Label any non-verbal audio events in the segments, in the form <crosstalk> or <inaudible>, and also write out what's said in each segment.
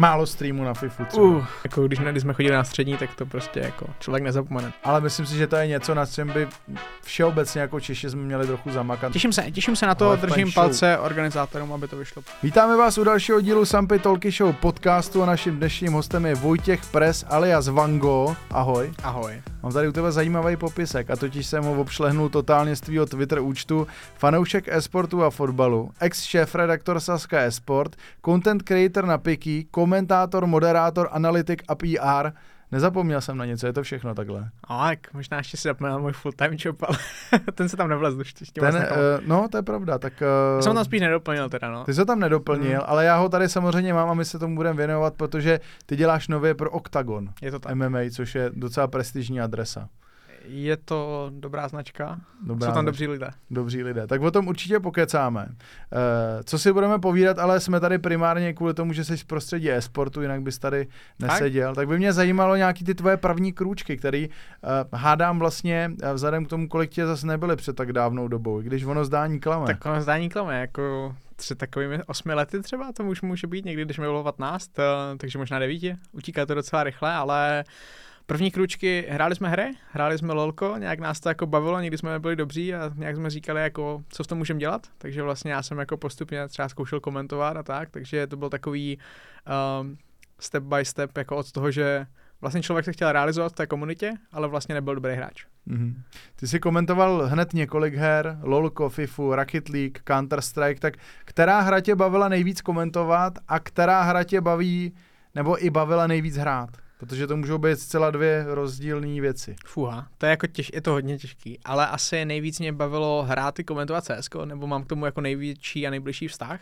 Málo streamů na FIFU. třeba. Uh, jako když, když jsme chodili na střední, tak to prostě jako člověk nezapomene. Ale myslím si, že to je něco, na čem by všeobecně jako Češi jsme měli trochu zamakat. Těším se, těším se na to, Ale držím palce organizátorům, aby to vyšlo. Vítáme vás u dalšího dílu Sampy Talky Show podcastu a naším dnešním hostem je Vojtěch Pres alias Vango. Ahoj. Ahoj. Mám tady u tebe zajímavý popisek a totiž jsem ho obšlehnul totálně z tvýho Twitter účtu. Fanoušek e-sportu a fotbalu, ex-šéf redaktor Saska e-sport, content creator na Piki, komentátor, moderátor, analytik a PR. Nezapomněl jsem na něco, je to všechno takhle. A tak možná ještě si zapomněl můj full time job, ale <laughs> ten se tam nevlezl Ten, vlastně uh, no, to je pravda, tak... Já Uh, jsem ho tam spíš nedoplnil teda, no. Ty jsi to tam nedoplnil, Mm. ale já ho tady samozřejmě mám a my se tomu budeme věnovat, protože ty děláš nově pro Octagon Je to tak. MMA, což je docela prestižní adresa. Je to dobrá značka, Dobrá jsou tam dobří lidé. Dobří lidé. Tak o tom určitě pokecáme. Eh, co si budeme povídat, ale jsme tady primárně kvůli tomu, že jsi z prostředí e-sportu, jinak bys tady neseděl. Tak by mě zajímalo nějaký ty tvoje první krůčky, který uh, hádám vlastně eh, vzhledem k tomu, kolik tě zase nebyly před tak dávnou dobou, i když ono zdání klame. Tak ono zdání klame, jako tři takovými osmi lety třeba, to už může být někdy, když mi bylo 15, eh, takže možná devíti. Utíká to docela rychle, ale první kručky, hráli jsme hry, hráli jsme lolko, nějak nás to jako bavilo, někdy jsme byli dobří a nějak jsme říkali, jako, co s tom můžeme dělat, takže vlastně já jsem jako postupně třeba zkoušel komentovat a tak, takže to byl takový um, step by step, jako od toho, že vlastně člověk se chtěl realizovat v té komunitě, ale vlastně nebyl dobrý hráč. Mhm. Ty jsi komentoval hned několik her, LoLko, FIFU, Rocket League, Counter-Strike, tak která hra tě bavila nejvíc komentovat a která hra tě baví, nebo i bavila nejvíc hrát? Protože to můžou být zcela dvě rozdílné věci. Fuha, to je jako těž, je to hodně těžký, ale asi nejvíc mě bavilo hrát i komentovat CS, nebo mám k tomu jako největší a nejbližší vztah,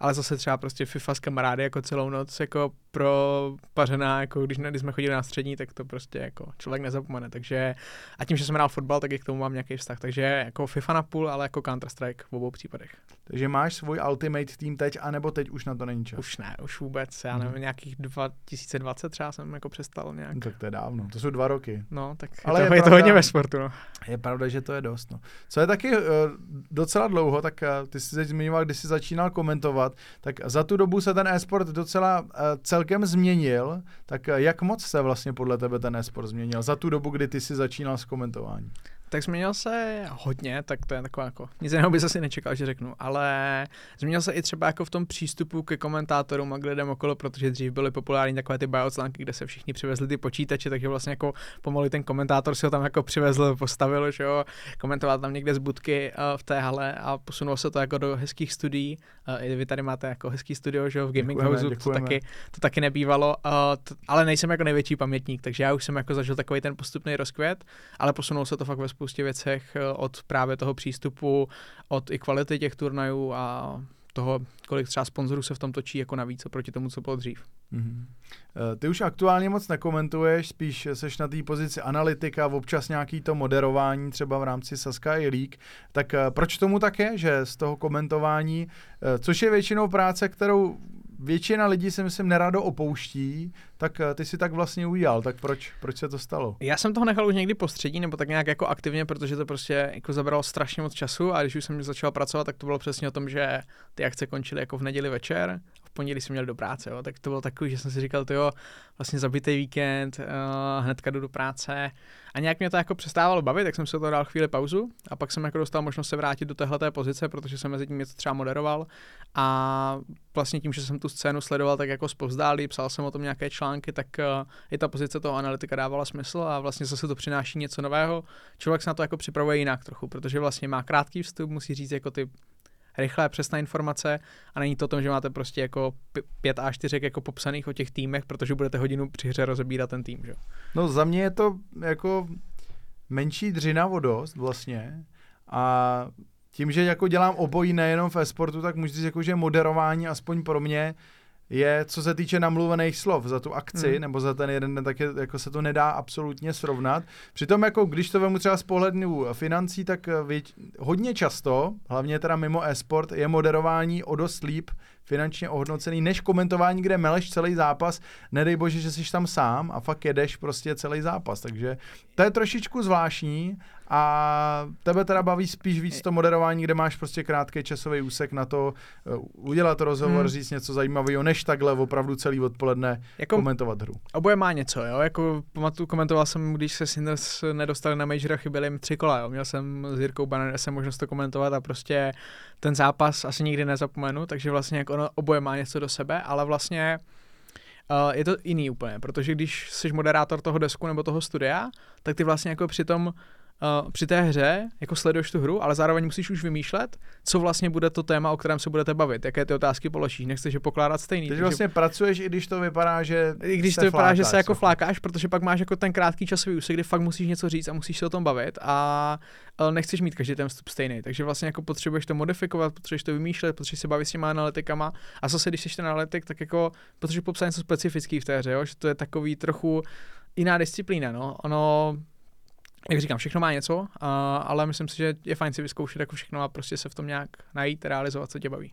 ale zase třeba prostě FIFA s kamarády jako celou noc jako pro pařená, jako když, když jsme chodili na střední, tak to prostě jako člověk nezapomene, takže a tím, že jsem hrál fotbal, tak i k tomu mám nějaký vztah, takže jako FIFA na půl, ale jako Counter-Strike v obou případech. Takže máš svůj Ultimate tým teď, anebo teď už na to není čas? Už ne, už vůbec, já nevím, nějakých 2020 třeba jsem jako přestal nějak. Tak to je dávno, to jsou dva roky. No, tak Ale je, je to, je to pravda- hodně ve sportu, no. Je pravda, že to je dost. No. Co je taky uh, docela dlouho, tak uh, ty jsi teď zmiňoval, když jsi začínal komentovat, tak za tu dobu se ten e-sport docela uh, celkem změnil. Tak jak moc se vlastně podle tebe ten e-sport změnil za tu dobu, kdy ty jsi začínal s komentováním? Tak změnil se hodně, tak to je taková jako, nic jiného bys asi nečekal, že řeknu, ale změnil se i třeba jako v tom přístupu ke komentátorům a k lidem okolo, protože dřív byly populární takové ty biočlánky, kde se všichni přivezli ty počítače, takže vlastně jako pomalu ten komentátor si ho tam jako přivezl, postavil, že jo, komentoval tam někde z budky uh, v té hale a posunulo se to jako do hezkých studií. Uh, I vy tady máte jako hezký studio, že jo, v Gaming Houseu, to taky, to taky nebývalo, uh, t- ale nejsem jako největší pamětník, takže já už jsem jako zažil takový ten postupný rozkvět, ale posunulo se to fakt ve spoustě věcech eh, od právě toho přístupu, od i kvality těch turnajů a toho, kolik třeba sponzorů se v tom točí jako navíc oproti tomu, co bylo dřív. Mm-hmm. Ty už aktuálně moc nekomentuješ, spíš seš na té pozici analytika, občas nějaký to moderování třeba v rámci Saska i League. Tak eh, proč tomu tak je, že z toho komentování, což je většinou práce, kterou většina lidí si myslím nerado opouští, tak eh, ty si tak vlastně udělal, tak proč, proč se to stalo? Já jsem toho nechal už někdy postředí, nebo tak nějak jako aktivně, protože to prostě jako zabralo strašně moc času a když už jsem začal pracovat, tak to bylo přesně o tom, že ty akce končily jako v neděli večer. Pondělí jsme měli do práce, jo, tak to bylo takový, že jsem si říkal, to jo, vlastně zabitý víkend, uh, hnedka jdu do práce. A nějak mě to jako přestávalo bavit, tak jsem se to dal chvíli pauzu a pak jsem jako dostal možnost se vrátit do téhleté pozice, protože jsem mezi tím něco třeba moderoval. A vlastně tím, že jsem tu scénu sledoval tak jako zpovzdálí, psal jsem o tom nějaké články, tak uh, i ta pozice toho analytika dávala smysl a vlastně zase to přináší něco nového. Člověk se na to jako připravuje jinak trochu, protože vlastně má krátký vstup, musí říct jako ty rychlé, přesné informace a není to o tom, že máte prostě jako pět a čtyřek jako popsaných o těch týmech, protože budete hodinu při hře rozebírat ten tým, že? No za mě je to jako menší dřinavodost vlastně a tím, že jako dělám obojí nejenom v e-sportu, tak můžu říct, jako, že moderování aspoň pro mě je, co se týče namluvených slov za tu akci, hmm. nebo za ten jeden den, tak je, jako se to nedá absolutně srovnat. Přitom, jako když to vemu třeba z pohledu financí, tak eh, věť, hodně často, hlavně teda mimo e-sport, je moderování o dost líp finančně ohodnocený, než komentování, kde meleš celý zápas, nedej bože, že jsi tam sám a fakt jedeš prostě celý zápas, takže to je trošičku zvláštní a tebe teda baví spíš víc to moderování, kde máš prostě krátký časový úsek na to uh, udělat rozhovor, hmm. říct něco zajímavého, než takhle opravdu celý odpoledne jako komentovat hru. Oboje má něco, jo, jako pamatuju, komentoval jsem, když se Sinders nedostali na Majora, chyběli jim tři kola, jo. měl jsem s Jirkou Banadesem možnost to komentovat a prostě ten zápas asi nikdy nezapomenu, takže vlastně jako ono oboje má něco do sebe, ale vlastně Uh, je to jiný úplně, protože když jsi moderátor toho desku nebo toho studia, tak ty vlastně jako při tom uh, při té hře jako sleduješ tu hru, ale zároveň musíš už vymýšlet, co vlastně bude to téma, o kterém se budete bavit, jaké ty otázky položíš, nechceš je pokládat stejný. Takže vlastně pracuješ, i když to vypadá, že I když to vypadá, flákáš, že se jako flákáš, protože pak máš jako ten krátký časový úsek, kdy fakt musíš něco říct a musíš se o tom bavit a nechceš mít každý ten vstup stejný. Takže vlastně jako potřebuješ to modifikovat, potřebuješ to vymýšlet, potřebuješ se bavit s těma analytikama a zase, když jsi ten analytik, tak jako potřebuješ popsat něco specifický v té hře, jo? že to je takový trochu jiná disciplína. No. Ono jak říkám, všechno má něco, uh, ale myslím si, že je fajn si vyzkoušet jako všechno a prostě se v tom nějak najít, realizovat, co tě baví.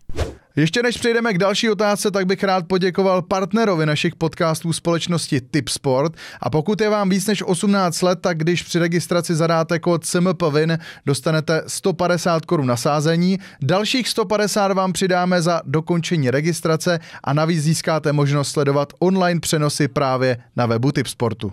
Ještě než přejdeme k další otázce, tak bych rád poděkoval partnerovi našich podcastů společnosti Tipsport. A pokud je vám víc než 18 let, tak když při registraci zadáte kód SMPVIN, dostanete 150 korun na sázení. Dalších 150 vám přidáme za dokončení registrace a navíc získáte možnost sledovat online přenosy právě na webu Tipsportu.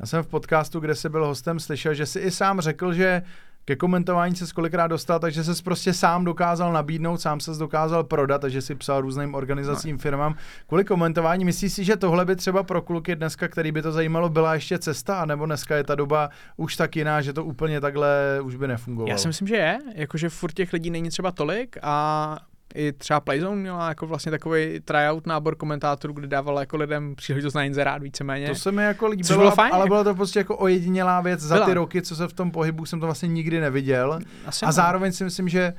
Já jsem v podcastu, kde se byl hostem, slyšel, že si i sám řekl, že ke komentování se kolikrát dostal, takže se prostě sám dokázal nabídnout, sám se dokázal prodat, takže si psal různým organizacím, no. firmám. Kvůli komentování, myslíš si, že tohle by třeba pro kluky dneska, který by to zajímalo, byla ještě cesta, nebo dneska je ta doba už tak jiná, že to úplně takhle už by nefungovalo? Já si myslím, že je, jakože furt těch lidí není třeba tolik a i třeba Playzone měla jako vlastně takový tryout nábor komentátorů, kde dával jako lidem příležitost na inzerát víceméně. To se mi jako líbilo, bylo fajn, ale bylo to prostě jako ojedinělá věc za Byla. ty roky, co se v tom pohybu jsem to vlastně nikdy neviděl. Asi a zároveň si myslím, že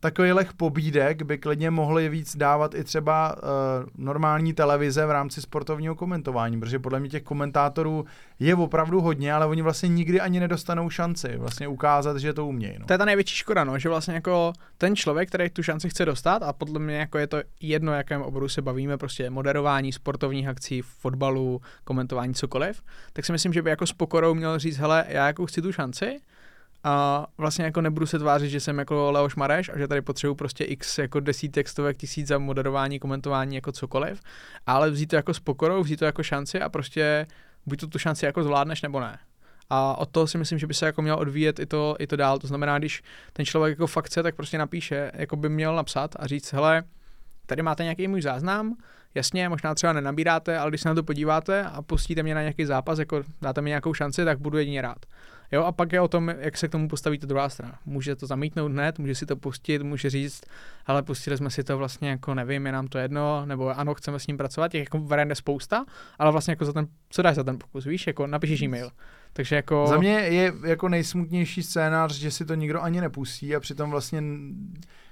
takových pobídek by klidně mohly víc dávat i třeba uh, normální televize v rámci sportovního komentování, protože podle mě těch komentátorů je opravdu hodně, ale oni vlastně nikdy ani nedostanou šanci vlastně ukázat, že to umějí. No. To je ta největší škoda, no, že vlastně jako ten člověk, který tu šanci chce dostat a podle mě jako je to jedno, jakém oboru se bavíme, prostě moderování sportovních akcí, fotbalu, komentování cokoliv, tak si myslím, že by jako s pokorou měl říct, hele, já jako chci tu šanci, a vlastně jako nebudu se tvářit, že jsem jako Leoš Mareš a že tady potřebuji prostě x jako desítek, stovek tisíc za moderování, komentování, jako cokoliv, ale vzít to jako s pokorou, vzít to jako šanci a prostě buď to tu šanci jako zvládneš nebo ne. A od toho si myslím, že by se jako měl odvíjet i to, i to dál. To znamená, když ten člověk jako fakt chce, tak prostě napíše, jako by měl napsat a říct, hele, tady máte nějaký můj záznam, jasně, možná třeba nenabíráte, ale když se na to podíváte a pustíte mě na nějaký zápas, jako dáte mi nějakou šanci, tak budu jedině rád. Jo, a pak je o tom, jak se k tomu postaví ta druhá strana. Může to zamítnout hned, může si to pustit, může říct, ale pustili jsme si to vlastně jako nevím, je nám to jedno, nebo ano, chceme s ním pracovat, těch jako variant je spousta, ale vlastně jako za ten, co dáš za ten pokus, víš, jako napíšeš e-mail. Takže jako... Za mě je jako nejsmutnější scénář, že si to nikdo ani nepustí a přitom vlastně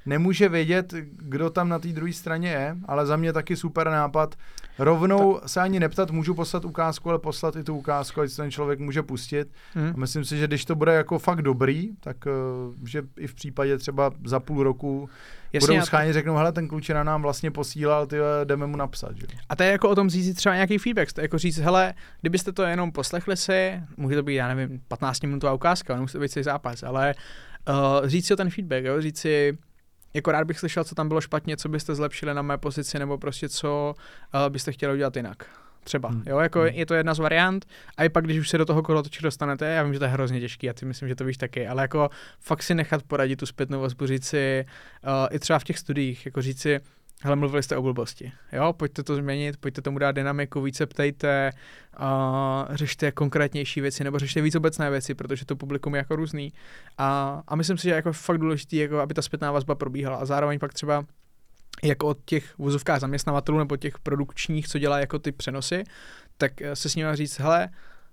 nemůže vědět, kdo tam na té druhé straně je, ale za mě taky super nápad. Rovnou Ta... se ani neptat, můžu poslat ukázku, ale poslat i tu ukázku, ať ten člověk může pustit. Hmm. A myslím si, že když to bude jako fakt dobrý, tak uh, že i v případě třeba za půl roku Jasně, budou scháni, řeknou, hele, ten klučina nám vlastně posílal, ty jdeme mu napsat. Že? A to je jako o tom říct třeba nějaký feedback, to je jako říct, hele, kdybyste to jenom poslechli si, může to být, já nevím, 15 minutová ukázka, nemusí to být celý zápas, ale uh, říct si o ten feedback, jo? říct si, jako rád bych slyšel, co tam bylo špatně, co byste zlepšili na mé pozici, nebo prostě co uh, byste chtěli udělat jinak. Třeba, hmm. jo, jako hmm. je to jedna z variant a i pak, když už se do toho kolotočí dostanete, já vím, že to je hrozně těžký a ty myslím, že to víš taky, ale jako fakt si nechat poradit tu zpětnou vazbu, říct si, uh, i třeba v těch studiích, jako říct si, hele, mluvili jste o blbosti, jo, pojďte to změnit, pojďte tomu dát dynamiku, více ptejte, uh, řešte konkrétnější věci, nebo řešte víc obecné věci, protože to publikum je jako různý. A, a myslím si, že jako fakt důležité, jako aby ta zpětná vazba probíhala a zároveň pak třeba jako od těch vozovkách zaměstnavatelů nebo těch produkčních, co dělá jako ty přenosy, tak se s nimi říct, hele,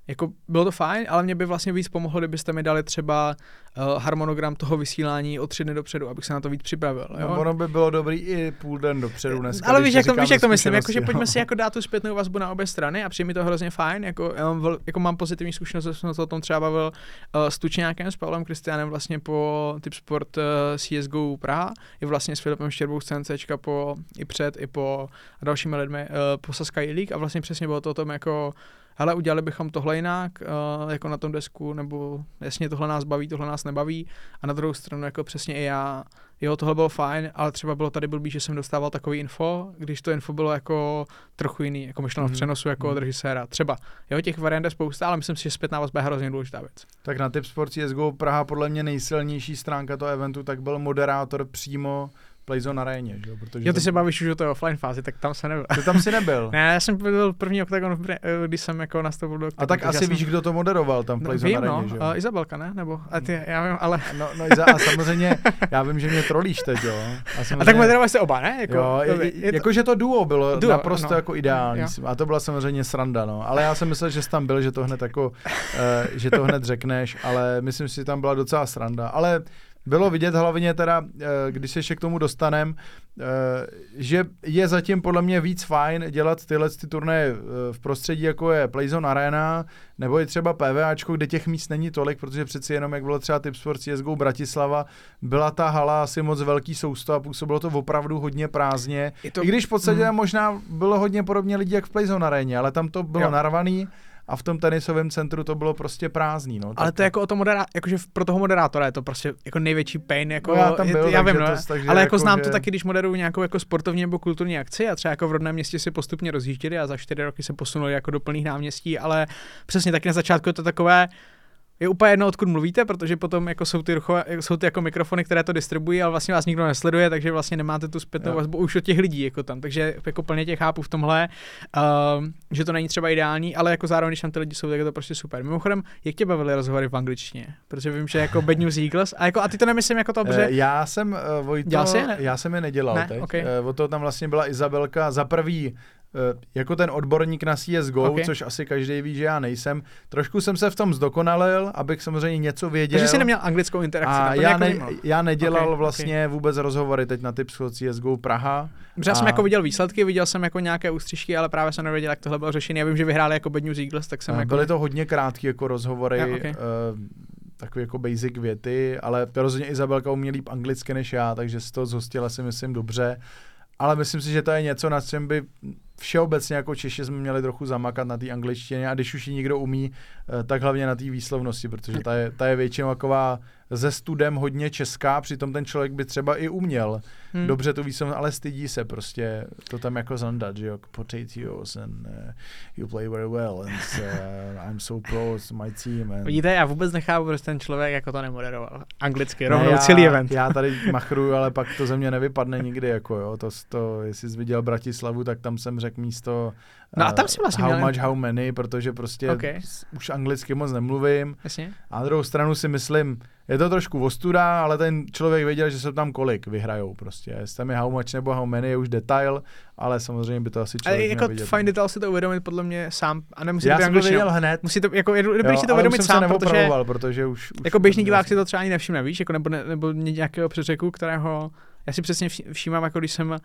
jako bylo to fajn, ale mě by vlastně víc pomohlo, kdybyste mi dali třeba uh, harmonogram toho vysílání o tři dny dopředu, abych se na to víc připravil. Jo? No, ono by bylo dobrý i půl den dopředu dneska. Ale víš, jak to, víš, jak to myslím, jako, že pojďme si jako dát tu zpětnou vazbu na obě strany a přijmi to hrozně fajn. Jako, já mám, jako mám pozitivní zkušenost, jsem se o tom třeba bavil uh, s Tučňákem, s Pavlem Kristianem vlastně po Tip Sport uh, CSGO Praha, i vlastně s Filipem Štěrbou z CNCčka po, i před, i po dalšími lidmi uh, po Sky League a vlastně přesně bylo to o tom jako hele, udělali bychom tohle jinak, uh, jako na tom desku, nebo jasně tohle nás baví, tohle nás nebaví. A na druhou stranu, jako přesně i já, jo, tohle bylo fajn, ale třeba bylo tady blbý, že jsem dostával takový info, když to info bylo jako trochu jiný, jako myšleno mm. v mhm. přenosu jako mm. od režiséra. Třeba, jo, těch variant je spousta, ale myslím si, že zpětná vazba je hrozně důležitá věc. Tak na Tip Sport CSGO Praha podle mě nejsilnější stránka toho eventu, tak byl moderátor přímo Playzone Aréně, že jo? Protože jo, ty tam... se bavíš už o té offline fázi, tak tam se nebyl. Ty tam si nebyl? <laughs> ne, já jsem byl první Octagon, když jsem jako nastoupil do Octagon. A tak asi jsem... víš, kdo to moderoval tam v no, Playzone no, Aréně, že jo? Uh, Izabelka, ne? Nebo, a ty, já vím, ale... <laughs> No, no Iza, a samozřejmě, já vím, že mě trolíš teď, jo. A, samozřejmě... a tak moderovali se oba, ne? Jako, jo, je, je, to... jakože to duo bylo duo, naprosto no. jako ideální. Jo. A to byla samozřejmě sranda, no. Ale já jsem myslel, že jsi tam byl, že to hned jako, uh, že to hned řekneš, ale myslím si, že tam byla docela sranda. Ale bylo vidět hlavně teda, eh, když se ještě k tomu dostanem, eh, že je zatím podle mě víc fajn dělat tyhle ty turnaje eh, v prostředí, jako je Playzone Arena, nebo i třeba PVAčko, kde těch míst není tolik, protože přeci jenom, jak bylo třeba Tip Sports CSGO Bratislava, byla ta hala asi moc velký sousto a působilo to opravdu hodně prázdně. To, I když v podstatě mm. možná bylo hodně podobně lidí jak v Playzone Areně, ale tam to bylo jo. narvaný a v tom tenisovém centru to bylo prostě prázdný. No, ale to je jako o tom moderá- jakože pro toho moderátora je to prostě jako největší pain. Jako, no já tam byl, já vím, no, to, ale jako, jako znám že... to taky, když moderuju nějakou jako sportovní nebo kulturní akci a třeba jako v rodném městě si postupně rozjížděli a za čtyři roky se posunuli jako do plných náměstí, ale přesně taky na začátku je to takové, je úplně jedno, odkud mluvíte, protože potom jako jsou, ty ruchové, jsou ty jako mikrofony, které to distribuují, ale vlastně vás nikdo nesleduje, takže vlastně nemáte tu zpětnou vazbu už od těch lidí jako tam. Takže jako plně tě chápu v tomhle, uh, že to není třeba ideální, ale jako zároveň, když tam ty lidi jsou, tak je to prostě super. Mimochodem, jak tě bavily rozhovory v angličtině? Protože vím, že jako Bad News Eagles, a, jako, a ty to nemyslím jako to, protože... Já jsem, uh, Vojto, jsi je, ne? já jsem je nedělal ne? teď. Okay. Uh, od toho tam vlastně byla Izabelka za prvý Eh, jako ten odborník na CSGO, okay. což asi každý ví, že já nejsem. Trošku jsem se v tom zdokonalil, abych samozřejmě něco věděl. Takže jsi neměl anglickou interakci. A já, ne, já nedělal okay, vlastně okay. vůbec rozhovory teď na Tipsko CSGO Praha. Protože já jsem jako viděl výsledky, viděl jsem jako nějaké ústřižky, ale právě jsem nevěděl, jak tohle bylo řešené. Já vím, že vyhráli jako Bad News Eagles, tak jsem a jako... Byly to hodně krátké jako rozhovory. Ja, okay. uh, takové jako basic věty, ale rozhodně Izabelka umí líp anglicky než já, takže z toho zhostila si myslím dobře. Ale myslím si, že to je něco, na čem by všeobecně jako Češi jsme měli trochu zamakat na té angličtině a když už ji někdo umí, eh, tak hlavně na té výslovnosti, protože ta je, ta je většinou taková ze studem hodně česká, přitom ten člověk by třeba i uměl hmm. dobře tu výslovnost, ale stydí se prostě to tam jako zandat, že jo, potatoes and uh, you play very well and uh, <laughs> I'm so close to my team. And... Vidíte, já vůbec nechápu, proč ten člověk jako to nemoderoval. Anglicky, rovnou celý event. Já tady <laughs> machruju, ale pak to ze mě nevypadne nikdy, jako jo, to, to jestli jsi viděl Bratislavu, tak tam jsem řekl místo No a tam si vlastně How měl... much, how many, protože prostě okay. už anglicky moc nemluvím. Jasně. A na druhou stranu si myslím, je to trošku ostuda, ale ten člověk věděl, že se tam kolik vyhrajou prostě. Jestli tam je how much nebo how many je už detail, ale samozřejmě by to asi člověk Ale jako vidět. fine detail si to uvědomit podle mě sám a nemusí Já to to věděl hned. Musí to, jako, dobrý si to uvědomit sám, protože, protože už, už jako běžný divák si to třeba ani nevšimne, víš, jako nebo, ne, nebo nějakého přeřeku, kterého já si přesně všímám, jako když jsem uh,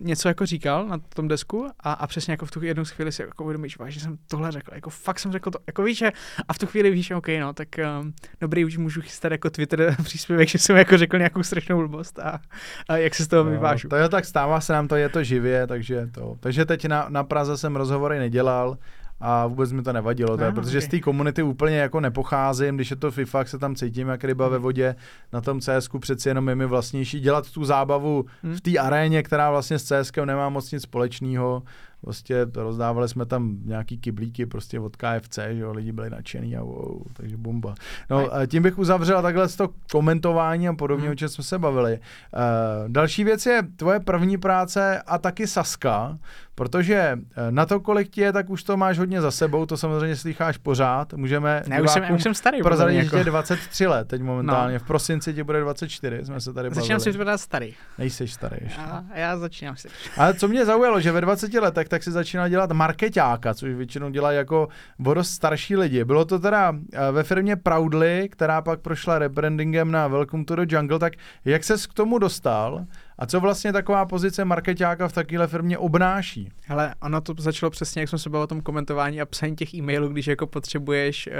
něco jako říkal na tom desku a, a přesně jako v tu jednu chvíli si jako uvědomíš, že jsem tohle řekl, jako fakt jsem řekl to, jako víš, a v tu chvíli víš, OK, no, tak um, dobrý, už můžu chystat jako Twitter <laughs> příspěvek, že jsem jako řekl nějakou strašnou blbost a, a jak se z toho no, vyvážu. To je tak, stává se nám to, je to živě, takže to. Takže teď na, na Praze jsem rozhovory nedělal, a vůbec mi to nevadilo, to je, protože ok. z té komunity úplně jako nepocházím, když je to FIFA, se tam cítím jak ryba ve vodě, na tom CSku přeci jenom je mi vlastnější dělat tu zábavu Hmm. v té aréně, která vlastně s CSkem nemá moc nic společného, Prostě rozdávali jsme tam nějaký kyblíky prostě od KFC, že jo, lidi byli nadšený a wow, takže bomba. No, a tím bych uzavřel takhle to komentování a podobně, Hmm. o čem jsme se bavili. Uh, další věc je tvoje první práce a taky Saska, protože eh, na to, kolik ti je, tak už to máš hodně za sebou, to samozřejmě slycháš pořád. Můžeme Ne, už jsem, už jsem starý. prozradit, jako. je 23 let teď momentálně. No. V prosinci ti bude 24, jsme se tady bavili. Začínám si připadat starý. Nejseš starý ještě. A já začínám si. Ale co mě zaujalo, že ve 20 letech tak si začínal dělat marketáka, což většinou dělají jako o dost starší lidi. Bylo to teda eh, ve firmě Proudly, která pak prošla rebrandingem na Welcome to the Jungle, tak jak ses k tomu dostal a co vlastně taková pozice marketáka v takovéhle firmě obnáší? Hele, ono to začalo přesně, jak jsme se bavili o tom komentování a psaní těch e-mailů, když jako potřebuješ uh,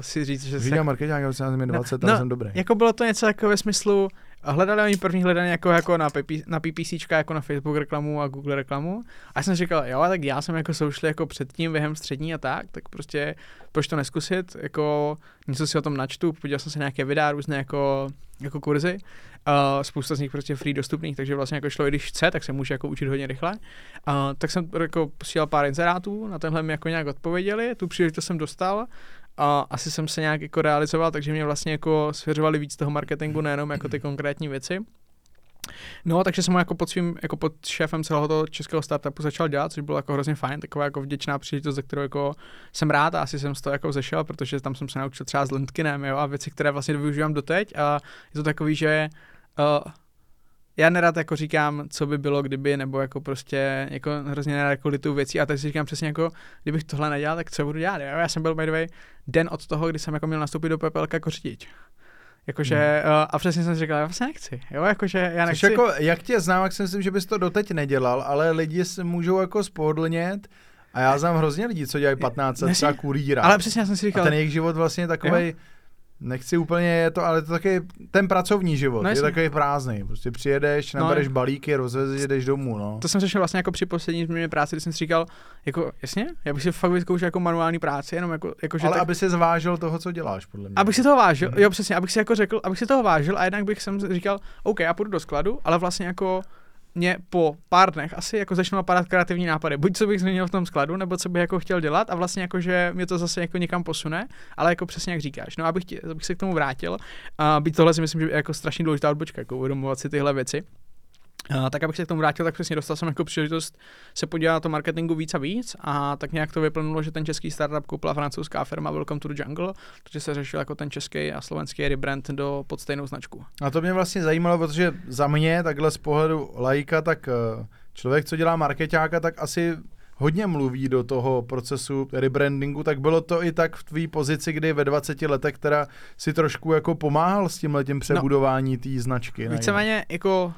si říct, že se... Říkám marketáka, jsem mi 20, no, ale jsem dobrý. Jako bylo to něco jako ve smyslu, hledali oni první hledání jako, jako na, PP, na PPCčka, jako na Facebook reklamu a Google reklamu. A já jsem říkal, jo, tak já jsem jako soušli jako předtím během střední a tak, tak prostě proč to neskusit, jako něco si o tom načtu, podíval jsem se nějaké videa, různé jako, jako kurzy, uh, spousta z nich prostě free dostupných, takže vlastně jako i když chce, tak se může jako učit hodně rychle. Uh, tak jsem jako posílal pár inzerátů, na tenhle mi jako nějak odpověděli, tu příležitost jsem dostal, a asi jsem se nějak jako realizoval, takže mě vlastně jako svěřovali víc toho marketingu, nejenom jako ty konkrétní věci. No, takže jsem jako pod svým, jako pod šéfem celého toho českého startupu začal dělat, což bylo jako hrozně fajn, taková jako vděčná příležitost, ze kterou jako jsem rád a asi jsem z toho jako zešel, protože tam jsem se naučil třeba s LinkedInem, jo, a věci, které vlastně využívám doteď a je to takový, že uh, já nerad jako říkám, co by bylo, kdyby, nebo jako prostě jako hrozně nerad jako litu věcí a tak si říkám přesně jako, kdybych tohle nedělal, tak co budu dělat, jo? Já jsem byl by the way den od toho, kdy jsem jako měl nastoupit do PPL jako řidič. Jakože, hmm. a přesně jsem si říkal, já vlastně nechci, jo, jakože já Což nechci. jako, jak tě znám, jak si myslím, že bys to doteď nedělal, ale lidi se můžou jako spohodlnět a já znám hrozně lidí, co dělají 15 let třeba kurýra. ale přesně já jsem si A říkal, ten jejich život vlastně je takový, nechci úplně je to, ale to taky ten pracovní život No je takový prázdný. Prostě přijedeš, No. nabereš balíky, rozvezeš, jdeš domů, no. to jsem řešil vlastně jako při poslední změně práce, kdy jsem si říkal, jako jasně, já bych si fakt vyzkoušel jako manuální práci, jenom jako, jako že ale tak, aby si zvážil toho, co děláš, podle mě. Abych si toho vážil, Mhm. jo přesně, abych si jako řekl, abych si toho vážil a jednak bych jsem říkal, OK, já půjdu do skladu, ale vlastně jako mě po pár dnech asi jako začnou napadat kreativní nápady. Buď co bych změnil v tom skladu, nebo co bych jako chtěl dělat a vlastně jako, že mě to zase jako někam posune, ale jako přesně jak říkáš. No abych, tě, abych se k tomu vrátil, a byť tohle si myslím, že je jako strašně důležitá odbočka, jako uvědomovat si tyhle věci. Uh, tak abych se k tomu vrátil, tak přesně dostal jsem jako příležitost se podívat na to marketingu víc a víc a tak nějak to vyplnulo, že ten český startup koupila francouzská firma Welcome to the Jungle, takže se řešil jako ten český a slovenský rebrand do pod stejnou značku. A to mě vlastně zajímalo, protože za mě, takhle z pohledu lajka, tak eh, člověk, co dělá marketáka, tak asi hodně mluví do toho procesu rebrandingu, tak bylo to i tak v tvý pozici, kdy ve 20 letech teda si trošku jako pomáhal s tím letím přebudování té značky. Víceméně jako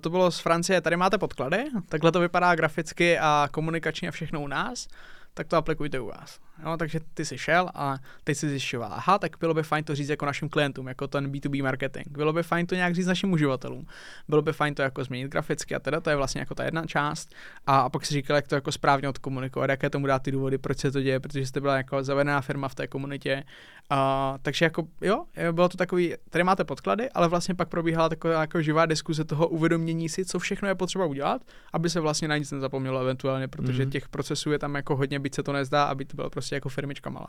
to bylo z Francie, tady máte podklady, takhle to vypadá graficky a komunikačně všechno u nás, tak to aplikujte u vás. Jo, takže ty jsi šel a teď si zjišťoval, aha, tak bylo by fajn to říct jako našim klientům, jako ten B2B marketing. Bylo by fajn to nějak říct našim uživatelům. Bylo by fajn to jako změnit graficky a teda to je vlastně jako ta jedna část. A, a pak si říkal, jak to jako správně odkomunikovat, jaké tomu dát ty důvody, proč se to děje, protože jste byla jako zavedená firma v té komunitě. A, takže jako jo, bylo to takový, tady máte podklady, ale vlastně pak probíhala taková jako živá diskuze toho uvědomění si, co všechno je potřeba udělat, aby se vlastně na nic nezapomnělo eventuálně, protože Mhm. těch procesů je tam jako hodně, byť se to nezdá, aby to bylo prostě jako firmička malá.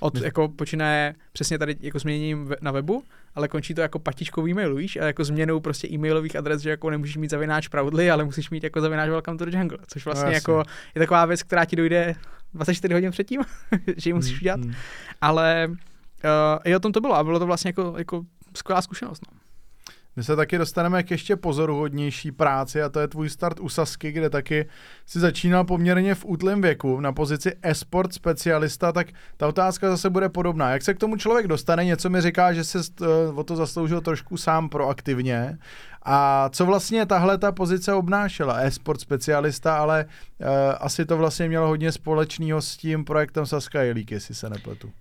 Od My- jako počínaje přesně tady jako změněním na webu, ale končí to jako patičkou e-mailu, víš, a jako změnou prostě e-mailových adres, že jako nemůžeš mít zavináč Proudly, ale musíš mít jako zavináč Welcome to the Jungle, což vlastně jasně. jako je taková věc, která ti dojde 24 hodin předtím, <laughs> že ji musíš udělat, Mm, mm. ale uh, i o tom to bylo a bylo to vlastně jako, jako skvělá zkušenost. No. My se taky dostaneme k ještě pozoruhodnější práci a to je tvůj start u Sasky, kde taky si začínal poměrně v útlém věku na pozici e-sport specialista, tak ta otázka zase bude podobná. Jak se k tomu člověk dostane? Něco mi říká, že se o to zasloužil trošku sám proaktivně. A co vlastně tahle ta pozice obnášela? E-sport specialista, ale uh, asi to vlastně mělo hodně společného s tím projektem Saska Jelík, jestli se nepletu.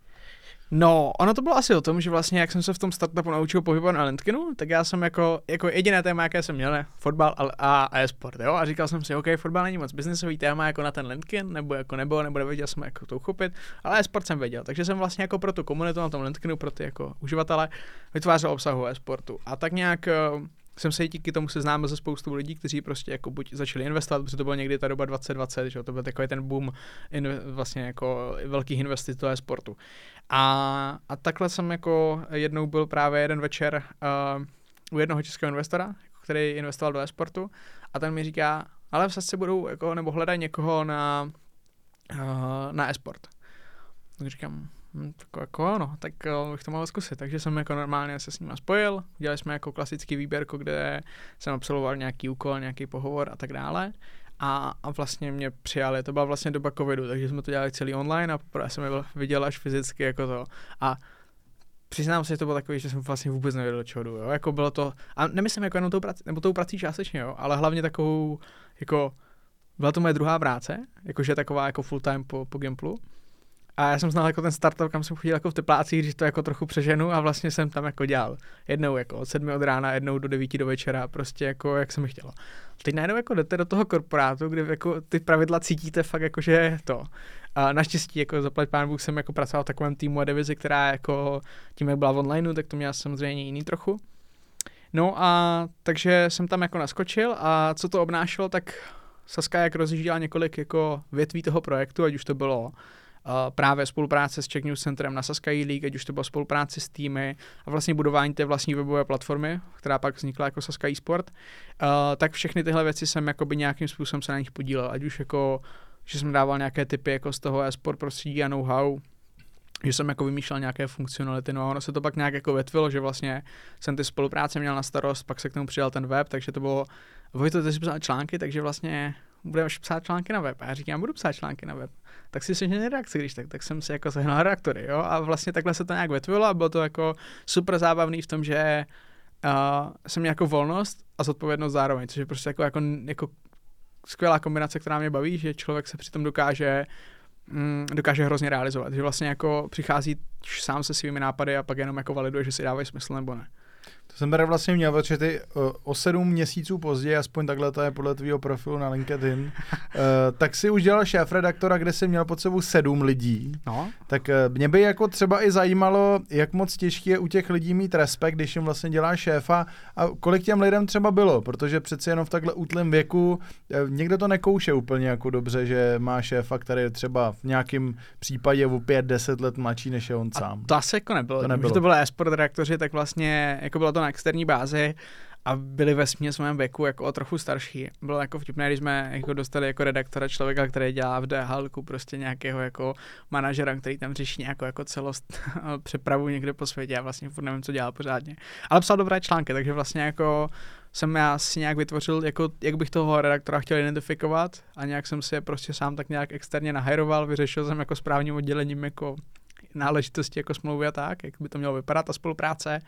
No, ono to bylo asi o tom, že vlastně jak jsem se v tom startupu naučil pohybovat na LinkedInu, tak já jsem jako, jako jediné téma, jaké jsem měl, ne, fotbal a, a e-sport, jo, a říkal jsem si, OK, fotbal není moc biznesový téma jako na ten LinkedIn, nebo jako nebo, nebo nevěděl jsem, jako to uchopit, ale e-sport jsem věděl, takže jsem vlastně jako pro tu komunitu na tom LinkedInu, pro ty jako uživatele vytvářel obsahu e-sportu. A tak nějak eh, jsem se díky tomu seznámil se spoustu lidí, kteří prostě jako buď začali investovat, protože to bylo někdy ta doba 2020, že to byl takový ten boom in, vlastně jako velkých investic do e-sportu. A, a takhle jsem jako jednou byl právě jeden večer uh, u jednoho českého investora, který investoval do e-sportu a ten mi říká, ale v se budou, jako, nebo hledají někoho na, uh, na e-sport. Tak říkám, hm, tak jako ano, tak uh, bych to mohl zkusit. Takže jsem jako normálně se s ním spojil, dělali jsme jako klasický výběrko, kde jsem absolvoval nějaký úkol, nějaký pohovor a tak dále a, a vlastně mě přijali. To byla vlastně doba covidu, takže jsme to dělali celý online a poprvé jsem je viděl až fyzicky jako to. A přiznám se, že to bylo takový, že jsem vlastně vůbec nevěděl, do čeho jdu, jo. Jako bylo to, a nemyslím jako jenom tou prací, nebo tou prací částečně, jo, ale hlavně takovou, jako, byla to moje druhá práce, jakože taková jako full time po, po Gimplu. A já jsem znal jako ten startup, kam jsem chodil jako v teplácích, když to jako trochu přeženu a vlastně jsem tam jako dělal. Jednou jako od sedmi od rána, jednou do devíti do večera, prostě jako jak se mi chtělo. Teď najednou jako jdete do toho korporátu, kde jako ty pravidla cítíte fakt jako, že to. A naštěstí jako zaplať pán Bůh jsem jako pracoval v takovém týmu a divizi, která jako tím, jak byla v onlineu, tak to měla samozřejmě jiný trochu. No a takže jsem tam jako naskočil a co to obnášelo, tak Saska jak rozjížděla několik jako větví toho projektu, ať už to bylo právě spolupráce s Czech News Centrem na Saskai League, ať už to byla spolupráce s týmy a vlastně budování té vlastní webové platformy, která pak vznikla jako Saskai Sport, uh, tak všechny tyhle věci jsem jakoby nějakým způsobem se na nich podílel, ať už jako že jsem dával nějaké typy jako z toho e-sport prostředí a know-how, že jsem jako vymýšlel nějaké funkcionality, no a ono se to pak nějak jako vetvilo, že vlastně jsem ty spolupráce měl na starost, pak se k tomu přidal ten web, takže to bylo, Vojto, ty jsi psal články, takže vlastně budeš psát články na web. A já říkám, budu psát články na web. Tak si sežně redakci, když tak, tak jsem si jako sehnal redaktory, jo. A vlastně takhle se to nějak vetvilo a bylo to jako super zábavný v tom, že uh, jsem měl jako volnost a zodpovědnost zároveň, což je prostě jako, jako, jako skvělá kombinace, která mě baví, že člověk se přitom dokáže mm, dokáže hrozně realizovat, že vlastně jako přichází sám se svými nápady a pak jenom jako validuje, že si dávají smysl nebo ne. To jsem tady vlastně měl, protože ty o sedm měsíců později, aspoň takhle to je podle tvého profilu na LinkedIn, uh, <laughs> tak si už dělal šéf redaktora, kde jsi měl pod sebou sedm lidí. No. Tak uh, mě by jako třeba i zajímalo, jak moc těžké je u těch lidí mít respekt, když jim vlastně dělá šéfa a kolik těm lidem třeba bylo, protože přeci jenom v takhle útlém věku uh, někdo to nekouše úplně jako dobře, že má šéfa, který je třeba v nějakém případě o pět, deset let mladší než je on a sám. To asi jako nebylo. To nebylo. Když to e-sport redaktoři, tak vlastně jako bylo to na externí bázi a byli ve směs svém věku jako o trochu starší. Bylo jako vtipné, když jsme jako dostali jako redaktora člověka, který dělá v DHL prostě nějakého jako manažera, který tam řeší nějakou jako celost <laughs> přepravu někde po světě. Já vlastně furt nevím, co dělá pořádně. Ale psal dobré články, takže vlastně jako jsem já si nějak vytvořil, jako, jak bych toho redaktora chtěl identifikovat a nějak jsem si je prostě sám tak nějak externě nahajroval, vyřešil jsem jako správním oddělením jako náležitosti jako smlouvy a tak, jak by to mělo vypadat, ta spolupráce.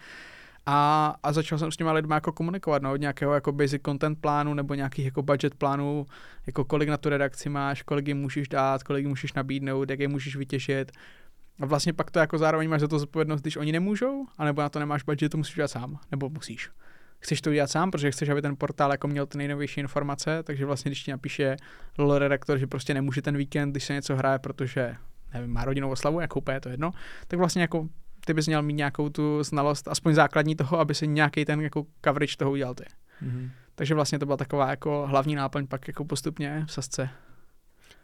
A, a začal jsem s těma lidmi jako komunikovat, no, od nějakého jako basic content plánu nebo nějakých jako budget plánů, jako kolik na tu redakci máš, kolik jim můžeš dát, kolik jim můžeš nabídnout, jak je můžeš vytěšit. A vlastně pak to jako zároveň máš za to zodpovědnost, když oni nemůžou, anebo na to nemáš budget, to musíš dělat sám, nebo musíš. Chceš to udělat sám, protože chceš, aby ten portál jako měl ty nejnovější informace, takže vlastně když ti napíše LOL redaktor, že prostě nemůže ten víkend, když se něco hraje, protože nevím, má rodinou oslavu, jako úplně to jedno, tak vlastně jako ty bys měl mít nějakou tu znalost, aspoň základní toho, aby si nějaký ten jako coverage toho udělal ty. Mm-hmm. Takže vlastně to byla taková jako hlavní náplň pak jako postupně v sasce.